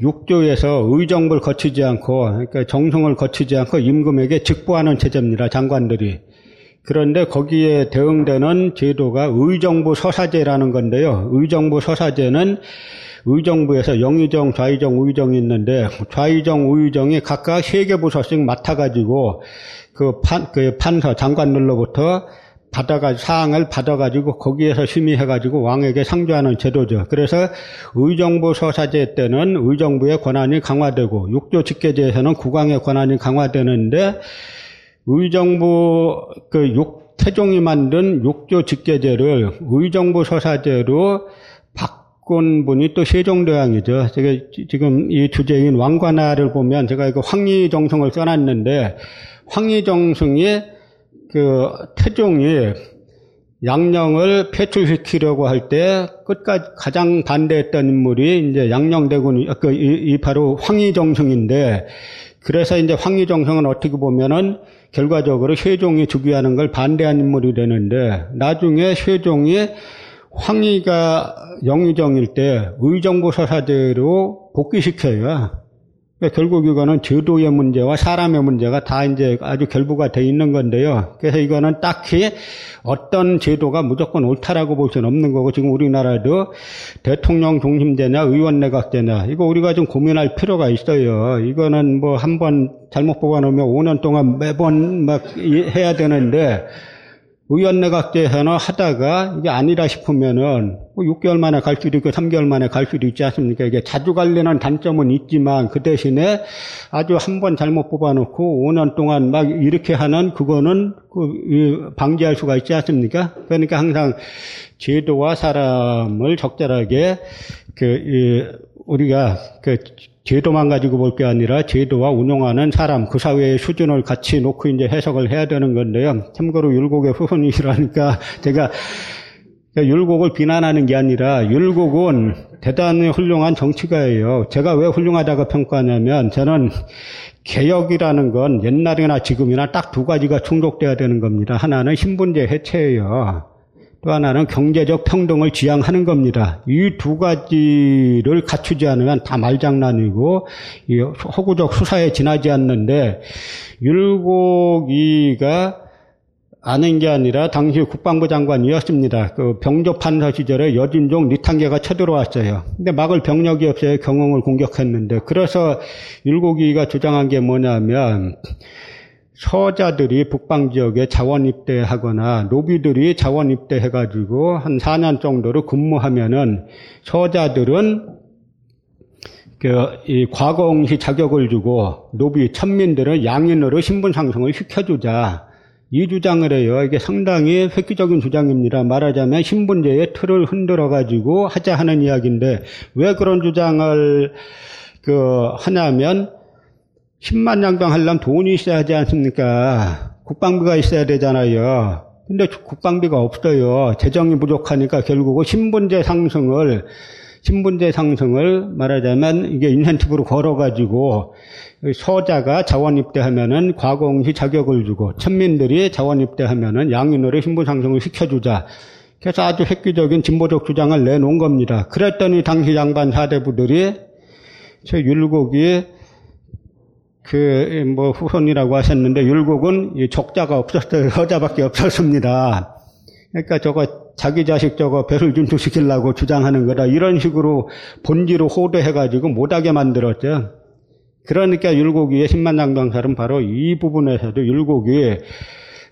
육조에서 의정부를 거치지 않고 그러니까 정성을 거치지 않고 임금에게 직보하는 체제입니다. 장관들이. 그런데 거기에 대응되는 제도가 의정부 서사제라는 건데요. 의정부 서사제는 의정부에서 영의정, 좌의정, 우의정이 있는데 좌의정, 우의정이 각각 세 개 부서씩 맡아가지고 그 판, 그 판서 장관들로부터 받아가 사항을 받아가지고 거기에서 심의해가지고 왕에게 상주하는 제도죠. 그래서 의정부 서사제 때는 의정부의 권한이 강화되고 육조 직계제에서는 국왕의 권한이 강화되는데 의정부 그 육, 태종이 만든 육조 직계제를 의정부 서사제로 바꾼 분이 또 세종대왕이죠. 제가 지금 이 주제인 왕관화를 보면 제가 이거 황리정성을 써놨는데 황희정승이 그 태종이 양령을 폐출시키려고 할 때 끝까지 가장 반대했던 인물이 이제 양령대군 그 이, 이 바로 황희정승인데 그래서 이제 황희정승은 어떻게 보면은 결과적으로 세종이 즉위하는 걸 반대한 인물이 되는데 나중에 세종이 황희가 영의정일 때 의정부 서사대로 복귀시켜요. 그러니까 결국 이거는 제도의 문제와 사람의 문제가 다 이제 아주 결부가 돼 있는 건데요. 그래서 이거는 딱히 어떤 제도가 무조건 옳다라고 볼 수는 없는 거고 지금 우리나라도 대통령 중심제냐 의원 내각제냐 이거 우리가 좀 고민할 필요가 있어요. 이거는 뭐 한 번 잘못 뽑아놓으면 5년 동안 매번 막 해야 되는데 의원 내각제에서는 하다가 이게 아니라 싶으면은 6개월 뭐 만에 갈 수도 있고 3개월 만에 갈 수도 있지 않습니까? 이게 자주 갈려는 단점은 있지만 그 대신에 아주 한 번 잘못 뽑아놓고 5년 동안 막 이렇게 하는 그거는 그 방지할 수가 있지 않습니까? 그러니까 항상 제도와 사람을 적절하게 그 우리가 그 제도만 가지고 볼 게 아니라 제도와 운영하는 사람, 그 사회의 수준을 같이 놓고 이제 해석을 해야 되는 건데요. 참고로 율곡의 후손이시라니까 제가 율곡을 비난하는 게 아니라 율곡은 대단히 훌륭한 정치가예요. 제가 왜 훌륭하다고 평가하냐면 저는 개혁이라는 건 옛날이나 지금이나 딱 두 가지가 충족돼야 되는 겁니다. 하나는 신분제 해체예요. 또 하나는 경제적 평등을 지향하는 겁니다. 이 두 가지를 갖추지 않으면 다 말장난이고 허구적 수사에 지나지 않는데 율곡이가 아는 게 아니라 당시 국방부 장관이었습니다. 그 병조 판사 시절에 여진종 리탄계가 쳐들어왔어요. 근데 막을 병력이 없어요. 경흥을 공격했는데. 그래서 율곡이가 주장한 게 뭐냐면 서자들이 북방 지역에 자원 입대하거나 노비들이 자원 입대해가지고 한 4년 정도로 근무하면은 서자들은 그, 이 과거응시 자격을 주고 노비 천민들은 양인으로 신분 상승을 시켜주자. 이 주장을 해요. 이게 상당히 획기적인 주장입니다. 말하자면 신분제의 틀을 흔들어 가지고 하자 하는 이야기인데 왜 그런 주장을 그 하냐면 10만 양병 하려면 돈이 있어야 하지 않습니까? 국방비가 있어야 되잖아요. 근데 국방비가 없어요. 재정이 부족하니까 결국은 신분제 상승을 신분제 상승을 말하자면 이게 인센티브로 걸어가지고 서자가 자원 입대하면은 과거응시 자격을 주고 천민들이 자원 입대하면은 양인으로 신분 상승을 시켜주자. 그래서 아주 획기적인 진보적 주장을 내놓은 겁니다. 그랬더니 당시 양반 사대부들이 저 율곡이 그 뭐 후손이라고 하셨는데 율곡은 적자가 없었어요. 여자밖에 없었습니다. 그러니까 저거 자기 자식 저거 배를 준수시키려고 주장하는 거다. 이런 식으로 본지로 호도해가지고 못하게 만들었죠. 그러니까 율곡이의 신만장병살은 바로 이 부분에서도 율곡이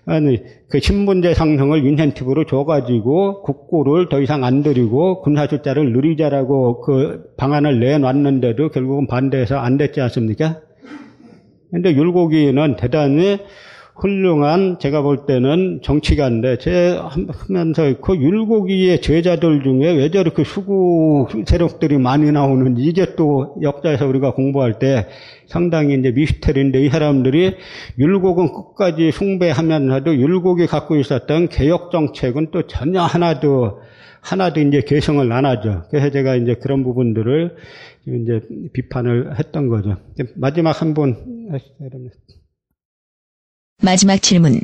아니 그 신분제 상승을 인센티브로 줘가지고 국고를 더 이상 안 들이고 군사 숫자를 늘리자라고 그 방안을 내놨는데도 결국은 반대해서 안 됐지 않습니까? 근데 율곡이는 대단히 훌륭한 제가 볼 때는 정치가인데 제 하면서 그 율곡이의 제자들 중에 왜 저렇게 수구 세력들이 많이 나오는지 이게 또 역사에서 우리가 공부할 때 상당히 이제 미스터리인데 이 사람들이 율곡은 끝까지 숭배하면서도 율곡이 갖고 있었던 개혁 정책은 또 전혀 하나도 하나도 이제 개성을 안 하죠. 그래서 제가 이제 그런 부분들을 이제 비판을 했던 거죠. 마지막 한분 하시죠, 여러분. 마지막 질문.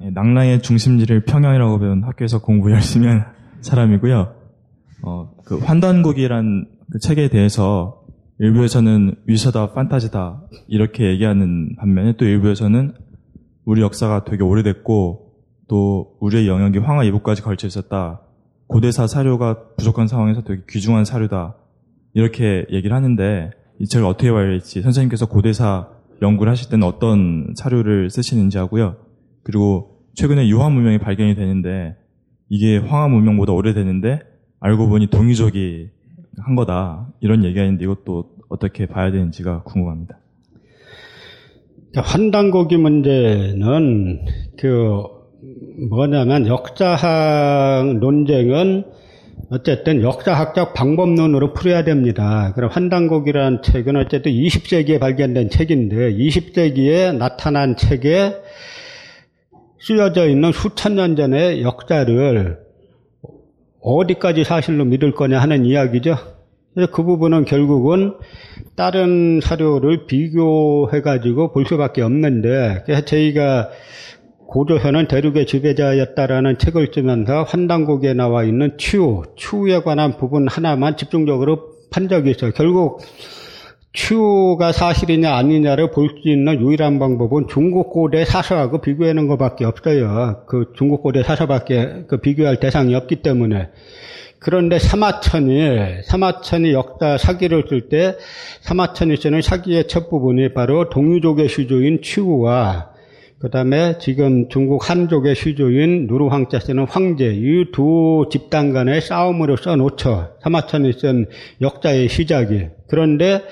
예, 낙랑의 중심지를 평양이라고 배운 학교에서 공부 열심히 한 사람이고요. 어, 그 환단국이란 그 책에 대해서 일부에서는 위서다, 판타지다 이렇게 얘기하는 반면에 또 일부에서는 우리 역사가 되게 오래됐고 또 우리의 영역이 황하 이북까지 걸쳐 있었다. 고대사 사료가 부족한 상황에서 되게 귀중한 사료다. 이렇게 얘기를 하는데 이 책을 어떻게 봐야 할지 선생님께서 고대사 연구를 하실 때는 어떤 사료를 쓰시는지 하고요. 그리고 최근에 유화 문명이 발견이 되는데 이게 황하 문명보다 오래되는데 알고 보니 동유족이 한 거다 이런 얘기가 있는데 이것도 어떻게 봐야 되는지가 궁금합니다. 환단고기 문제는 그 뭐냐면 역사학 논쟁은 어쨌든 역사학적 방법론으로 풀어야 됩니다. 그럼 환단곡이라는 책은 어쨌든 20세기에 발견된 책인데 20세기에 나타난 책에 쓰여져 있는 수천 년 전의 역사를 어디까지 사실로 믿을 거냐 하는 이야기죠. 그래서 그 부분은 결국은 다른 사료를 비교해가지고 볼 수밖에 없는데, 저희가 고조현은 대륙의 지배자였다라는 책을 쓰면서 환단곡에 나와 있는 추, 추에 관한 부분 하나만 집중적으로 판 적이 있어요. 결국 추가 사실이냐 아니냐를 볼 수 있는 유일한 방법은 중국 고대 사서하고 비교하는 것밖에 없어요. 그 중국 고대 사서밖에 그 비교할 대상이 없기 때문에. 그런데 사마천이 사마천이 역사 사기를 쓸 때 사마천이 쓰는 사기의 첫 부분이 바로 동유족의 시조인 추와 그 다음에 지금 중국 한족의 시조인 누르황자 쓰는 황제 이 두 집단 간의 싸움으로 써놓죠. 사마천이 쓴 역사의 시작이. 그런데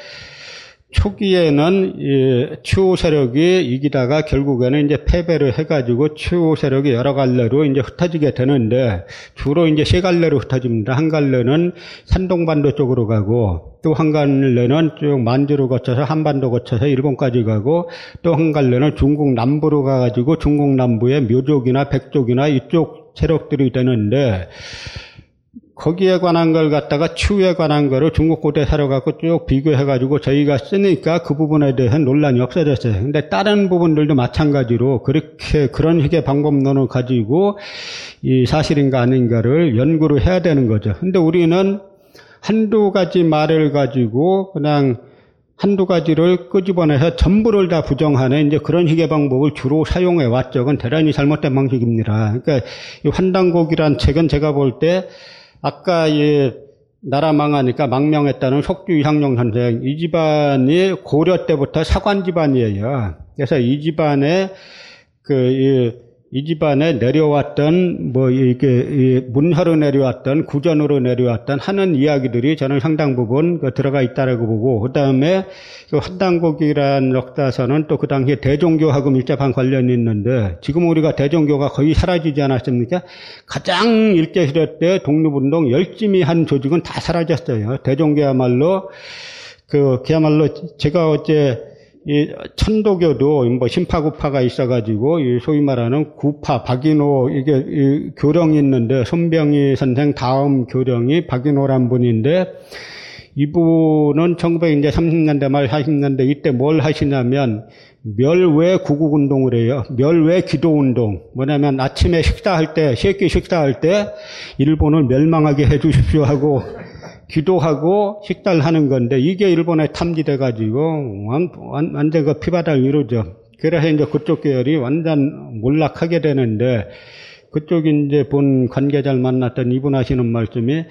초기에는 추후 세력이 이기다가 결국에는 이제 패배를 해가지고 추후 세력이 여러 갈래로 이제 흩어지게 되는데 주로 이제 세 갈래로 흩어집니다. 한 갈래는 산동반도 쪽으로 가고 또 한 갈래는 쭉 만주로 거쳐서 한반도 거쳐서 일본까지 가고 또 한 갈래는 중국 남부로 가가지고 중국 남부의 묘족이나 백족이나 이쪽 세력들이 되는데 거기에 관한 걸 갖다가 추후에 관한 거를 중국 고대 사료 갖고 쭉 비교해 가지고 저희가 쓰니까 그 부분에 대해 논란이 없어졌어요. 근데 다른 부분들도 마찬가지로 그렇게 그런 식의 방법론을 가지고 이 사실인가 아닌가를 연구를 해야 되는 거죠. 근데 우리는 한두 가지 말을 가지고 그냥 한두 가지를 끄집어내서 전부를 다 부정하는 이제 그런 식의 방법을 주로 사용해 왔죠. 그건 대단히 잘못된 방식입니다. 그러니까 이 환단곡이란 책은 제가 볼때 아까 이 나라 망하니까 망명했다는 속주 이상용 선생 이 집안이 고려 때부터 사관 집안이에요. 그래서 이 집안에 그 이 이 집안에 내려왔던 뭐 이게 문화로 내려왔던 구전으로 내려왔던 하는 이야기들이 저는 상당 부분 그 들어가 있다라고 보고 그 다음에 그 역사서는 또 그 당시에 대종교하고 밀접한 관련이 있는데 지금 우리가 대종교가 거의 사라지지 않았습니까? 가장 일제 시대 때 독립운동 열심히 한 조직은 다 사라졌어요. 대종교야말로 그 그야말로 제가 어제 이 천도교도 뭐 심파구파가 있어가지고 이 소위 말하는 구파 박인호 이게 이 교령이 있는데 손병희 선생 다음 교령이 박인호란 분인데 이분은 1930년대 말 40년대 이때 뭘 하시냐면 멸외 구국 운동을 해요. 멸외 기도 운동. 뭐냐면 아침에 식사할 때, 새끼 식사할 때 일본을 멸망하게 해 주십시오 하고 기도하고 식사를 하는 건데 이게 일본에 탐지돼 가지고 완전 그 피바닥 이루죠. 그래서 이제 그쪽 계열이 완전 몰락하게 되는데 그쪽 이제 본 관계자를 만났던 이분 하시는 말씀이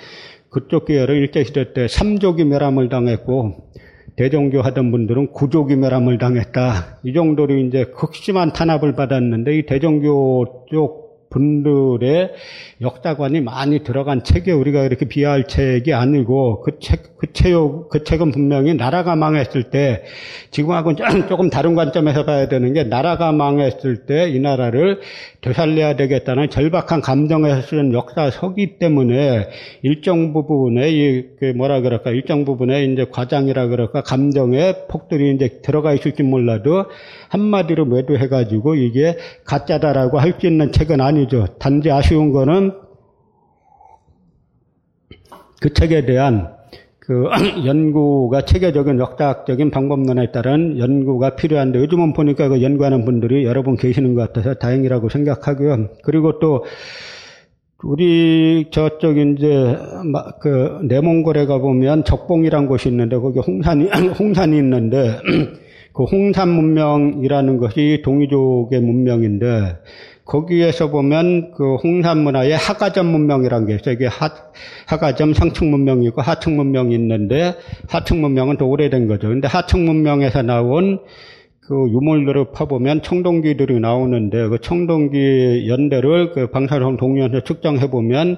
그쪽 계열은 일제시대 때 삼족이 멸함을 당했고 대종교 하던 분들은 구족이 멸함을 당했다. 이 정도로 이제 극심한 탄압을 받았는데 이 대종교 쪽 분들의 역사관이 많이 들어간 책에 우리가 이렇게 비하할 책이 아니고 그 책, 그 책, 그 책은 분명히 나라가 망했을 때 지금하고는 조금 다른 관점에서 봐야 되는 게 나라가 망했을 때 이 나라를 되살려야 되겠다는 절박한 감정에서 쓰는 역사서기 때문에 일정 부분에 이그 뭐라 그럴까 일정 부분에 이제 과장이라 그럴까 감정의 폭들이 이제 들어가 있을지 몰라도 한마디로 매도해가지고 이게 가짜다라고 할 수 있는 책은 아니죠. 단지 아쉬운 거는 그 책에 대한 그 연구가 체계적인 역사학적인 방법론에 따른 연구가 필요한데 요즘은 보니까 그 연구하는 분들이 여러 분 계시는 것 같아서 다행이라고 생각하고요. 그리고 또 우리 저쪽 이제 그 내몽골에 가 보면 적봉이란 곳이 있는데 거기 홍산이 홍산이 있는데 그 홍산 문명이라는 것이 동이족의 문명인데 거기에서 보면 그 홍산 문화에 하가점 문명이라는 게 있어요. 이게 하, 하가점 상층 문명이 있고 하층 문명이 있는데 하층 문명은 더 오래된 거죠. 근데 하층 문명에서 나온 그 유물들을 파보면 청동기들이 나오는데 그 청동기 연대를 그 방사성 동면에서 측정해 보면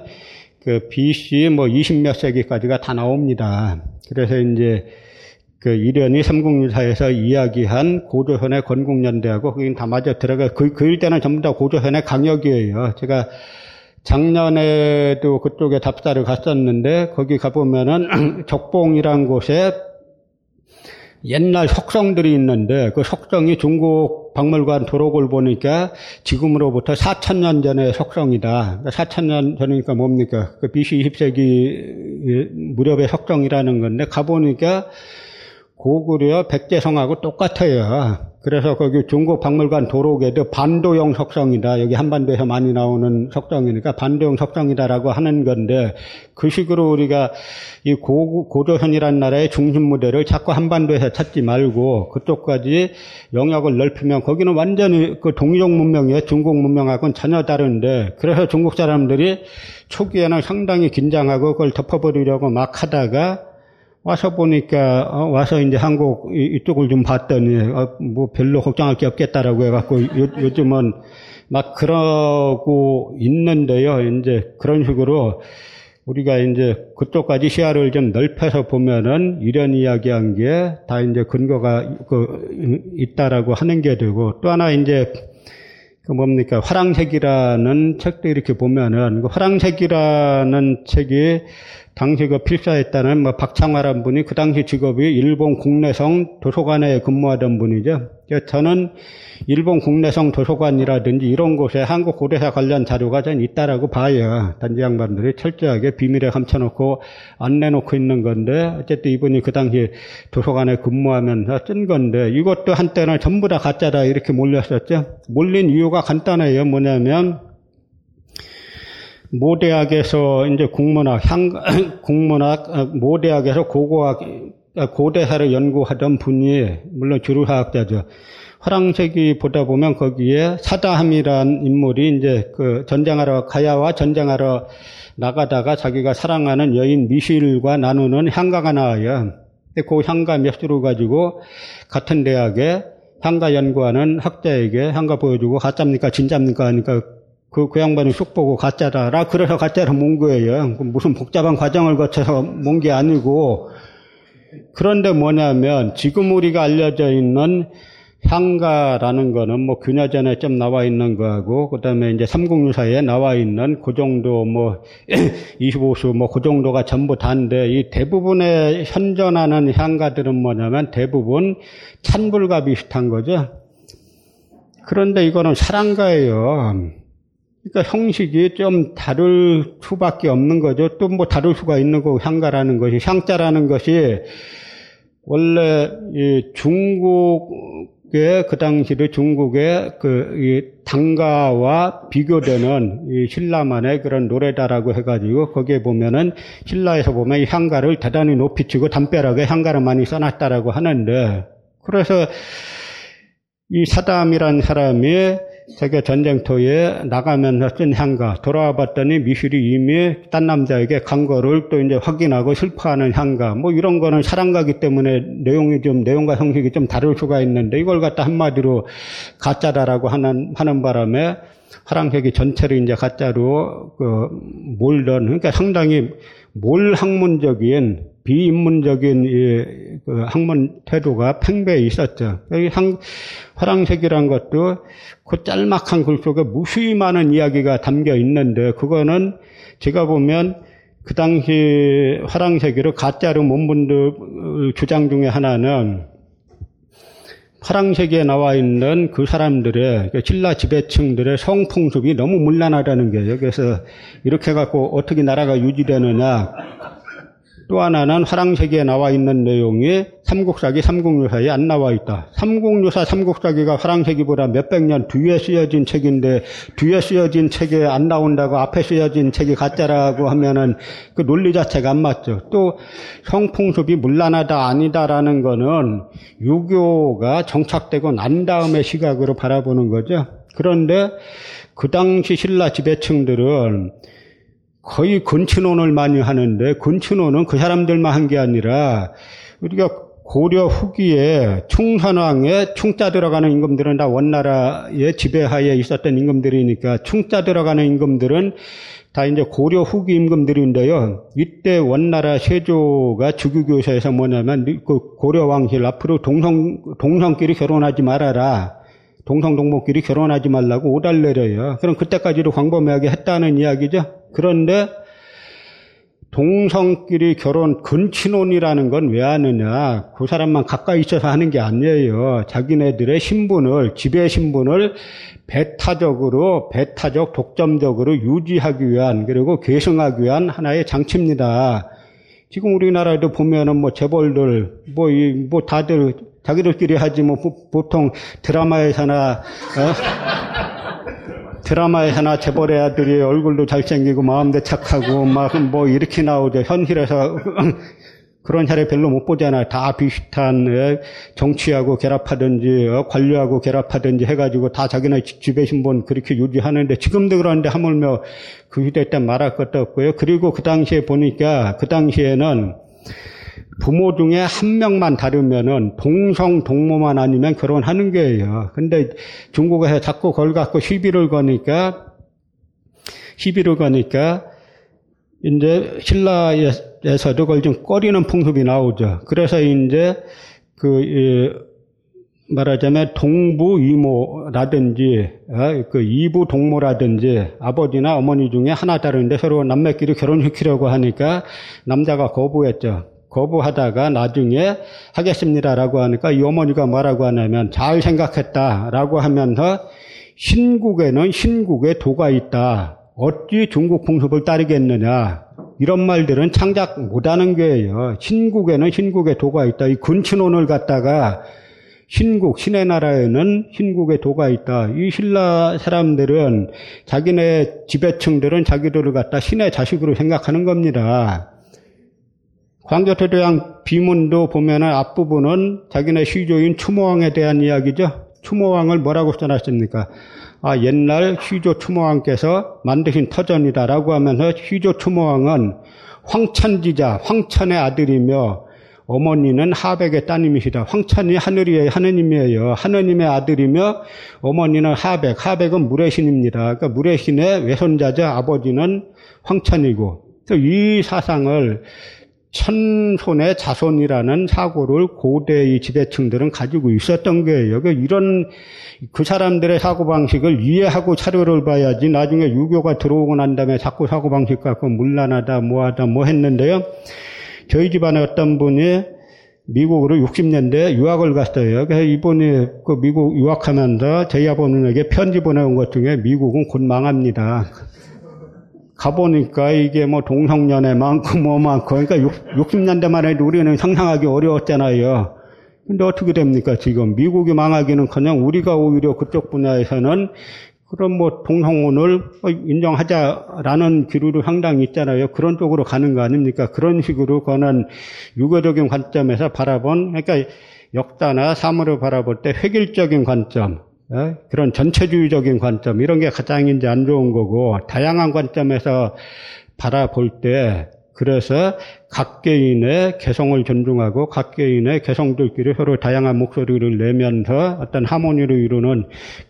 그 BC 뭐 20몇 세기까지가 다 나옵니다. 그래서 이제 그 이련이 삼국유사에서 이야기한 고조선의 건국연대하고 거긴 다 맞아 들어가 그, 그 일대는 전부 다 고조선의 강역이에요. 제가 작년에도 그쪽에 답사를 갔었는데 거기 가보면은 적봉이란 곳에 옛날 석성들이 있는데 그 석성이 중국 박물관 도록을 보니까 지금으로부터 4천년 전의 석성이다. 4천년 전이니까 뭡니까? 그 BC 20세기 무렵의 석성이라는 건데 가보니까 고구려 백제성하고 똑같아요. 그래서 거기 중국 박물관 도록에도 반도형 석성이다. 여기 한반도에서 많이 나오는 석성이니까 반도형 석성이다라고 하는 건데 그 식으로 우리가 이 고, 고조선이라는 나라의 중심 무대를 자꾸 한반도에서 찾지 말고 그쪽까지 영역을 넓히면 거기는 완전히 그 동이족 문명이에요. 중국 문명하고는 전혀 다른데 그래서 중국 사람들이 초기에는 상당히 긴장하고 그걸 덮어버리려고 막 하다가 와서 보니까 어, 와서 이제 한국 이쪽을 좀 봤더니 어, 뭐 별로 걱정할 게 없겠다라고 해갖고 요, 즘은 막 그러고 있는데요. 이제 그런 식으로 우리가 이제 그쪽까지 시야를 좀 넓혀서 보면은 이런 이야기한 게 다 이제 근거가 그 있다라고 하는 게 되고 또 하나 이제 그 뭡니까 화랑색이라는 책도 이렇게 보면은 그 화랑색이라는 책이 당시 그 필사했다는 뭐 박창화란 분이 그 당시 직업이 일본 국내성 도서관에 근무하던 분이죠. 저는 일본 국내성 도서관이라든지 이런 곳에 한국 고대사 관련 자료가 전 있다라고 봐요. 단지 양반들이 철저하게 비밀에 감춰놓고 안 내놓고 있는 건데 어쨌든 이분이 그 당시 도서관에 근무하면서 쓴 건데 이것도 한때는 전부 다 가짜다 이렇게 몰렸었죠. 몰린 이유가 간단해요. 뭐냐면 모대학에서 이제 국문학, 향, 국문학, 어, 모대학에서 고고학 고대사를 연구하던 분이 물론 주류사학자죠. 화랑색이 보다 보면 거기에 사다함이란 인물이 이제 그 전쟁하러 가야와 전쟁하러 나가다가 자기가 사랑하는 여인 미실과 나누는 향가가 나와요. 그 향가 몇 수를 가지고 같은 대학에 향가 연구하는 학자에게 향가 보여주고 가짜입니까 진짜입니까 하니까 그, 그 양반이 쑥 보고 가짜다라 그래서 가짜로 몬 거예요. 무슨 복잡한 과정을 거쳐서 몬 게 아니고 그런데 뭐냐면 지금 우리가 알려져 있는 향가라는 거는 뭐 균야전에 좀 나와 있는 거하고 그다음에 이제 삼국유사에 나와 있는 그 정도 뭐 25수 뭐 그 정도가 전부 다인데 이 대부분의 현존하는 향가들은 뭐냐면 대부분 찬불과 비슷한 거죠. 그런데 이거는 사랑가예요. 그러니까 형식이 좀 다를 수밖에 없는 거죠. 또 뭐 다를 수가 있는 거 향가라는 것이 향자라는 것이 원래 이 중국의 그 당시의 중국의 그이 당가와 비교되는 이 신라만의 그런 노래다라고 해가지고 거기에 보면은 신라에서 보면 이 향가를 대단히 높이 치고 담벼락에 향가를 많이 써놨다라고 하는데 그래서 이 사담이란 사람이 세계 전쟁터에 나가면서 쓴 향가 돌아와 봤더니 미술이 이미 딴 남자에게 간 거를 또 이제 확인하고 슬퍼하는 향가 뭐 이런 거는 사랑가기 때문에 내용이 좀 내용과 형식이 좀 다를 수가 있는데 이걸 갖다 한마디로 가짜다라고 하는 하는 바람에 화랑색이 전체를 이제 가짜로 그 몰던 그러니까 상당히 몰학문적인 비인문적인 이, 그 학문 태도가 팽배해 있었죠. 여기 상, 화랑색이란 것도 그 짤막한 글 속에 무수히 많은 이야기가 담겨 있는데 그거는 제가 보면 그 당시 화랑색이로 가짜로 몬 분들 주장 중에 하나는 파랑색에 나와 있는 그 사람들의 그 신라 지배층들의 성풍습이 너무 문란하다는 거예요. 그래서 이렇게 갖고 어떻게 나라가 유지되느냐 또 하나는 화랑세기에 나와 있는 내용이 삼국사기, 삼국유사에 안 나와 있다. 삼국유사, 삼국사기가 화랑세기보다 몇백 년 뒤에 쓰여진 책인데 뒤에 쓰여진 책에 안 나온다고 앞에 쓰여진 책이 가짜라고 하면은 그 논리 자체가 안 맞죠. 또 성풍습이 문란하다 아니다라는 거는 유교가 정착되고 난 다음에 시각으로 바라보는 거죠. 그런데 그 당시 신라 지배층들은 거의 근친혼을 많이 하는데 근친혼은 그 사람들만 한 게 아니라 우리가 고려 후기에 충선왕에 충자 들어가는 임금들은 다 원나라의 지배하에 있었던 임금들이니까 충자 들어가는 임금들은 다 이제 고려 후기 임금들인데요. 이때 원나라 세조가 주교교사에서 뭐냐면 그 고려 왕실 앞으로 동성 동성끼리 결혼하지 말아라. 동성 동목끼리 결혼하지 말라고 오달 내려요. 그럼 그때까지도 광범위하게 했다는 이야기죠. 그런데 동성끼리 결혼 근친혼이라는 건 왜 하느냐? 그 사람만 가까이 있어서 하는 게 아니에요. 자기네들의 신분을 지배 신분을 배타적으로 배타적 독점적으로 유지하기 위한 그리고 계승하기 위한 하나의 장치입니다. 지금 우리나라에도 보면은 뭐 재벌들 뭐 이뭐 다들 자기들끼리 하지 뭐 보통 드라마에서나 어? 드라마에 하나 재벌의 아들이 얼굴도 잘생기고 마음도 착하고 막 뭐 이렇게 나오죠. 현실에서 그런 사례 별로 못 보잖아요. 다 비슷한 예, 정치하고 결합하든지 어, 관료하고 결합하든지 해가지고 다 자기네 집에 신분 그렇게 유지하는데 지금도 그런데 하물며 그 시대 때 말할 것도 없고요. 그리고 그 당시에 보니까 그 당시에는 부모 중에 한 명만 다르면은 동성 동모만 아니면 결혼하는 거예요. 근데 중국에서 자꾸 걸 갖고 시비를 거니까 시비를 거니까 이제 신라에서도 그걸 좀 꺼리는 풍습이 나오죠. 그래서 이제 그 말하자면 동부 이모라든지 어, 그 이부 동모라든지 아버지나 어머니 중에 하나 다른데 서로 남매끼리 결혼시키려고 하니까 남자가 거부했죠. 거부하다가 나중에 하겠습니다라고 하니까 이 어머니가 뭐라고 하냐면 잘 생각했다라고 하면서 신국에는 신국의 도가 있다. 어찌 중국 풍습을 따르겠느냐. 이런 말들은 창작 못하는 거예요. 신국에는 신국의 도가 있다. 이 근친혼을 갖다가 신국, 신의 나라에는 신국의 도가 있다. 이 신라 사람들은 자기네 지배층들은 자기들을 갖다 신의 자식으로 생각하는 겁니다. 광교토대왕 비문도 보면은 앞부분은 자기네 시조인 추모왕에 대한 이야기죠. 추모왕을 뭐라고 써놨습니까? 아, 옛날 휘조 추모왕께서 만드신 터전이다라고 하면서 휘조 추모왕은 황천지자, 황천의 아들이며 어머니는 하백의 따님이시다. 황천이 하늘이에요. 하느님이에요. 하느님의 아들이며 어머니는 하백. 하백은 물의 신입니다. 그러니까 물의 신의 외손자죠. 아버지는 황천이고. 이 사상을 천손의 자손이라는 사고를 고대의 지배층들은 가지고 있었던 거예요. 그 이런 그 사람들의 사고방식을 이해하고 차려를 봐야지 나중에 유교가 들어오고 난 다음에 자꾸 사고방식 갖고 물란하다 뭐하다 뭐 했는데요. 저희 집안에 어떤 분이 미국으로 60년대 유학을 갔어요. 그래서 이분이 그 미국 유학하면서 저희 아버님에게 편지 보내온 것 중에 미국은 곧 망합니다. 가보니까 이게 뭐 동성연애 많고 뭐 많고 그러니까 60 년대만 해도 우리는 상상하기 어려웠잖아요. 근데 어떻게 됩니까 지금 미국이 망하기는 그냥 우리가 오히려 그쪽 분야에서는 그런 뭐 동성혼을 인정하자라는 기류도 상당히 있잖아요. 그런 쪽으로 가는 거 아닙니까? 그런 식으로 그거는 유교적인 관점에서 바라본 그러니까 역사나 사물을 바라볼 때 획일적인 관점, 예? 그런 전체주의적인 관점 이런 게 가장 이제 안 좋은 거고 다양한 관점에서 바라볼 때 그래서 각 개인의 개성을 존중하고 각 개인의 개성들끼리 서로 다양한 목소리를 내면서 어떤 하모니를 이루는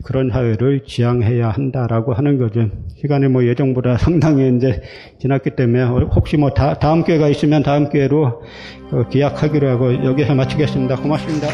그런 사회를 지향해야 한다라고 하는 거죠. 시간이 뭐 예정보다 상당히 이제 지났기 때문에 혹시 뭐 다, 다음 기회가 있으면 다음 기회로 어, 기약하기로 하고 여기서 마치겠습니다. 고맙습니다.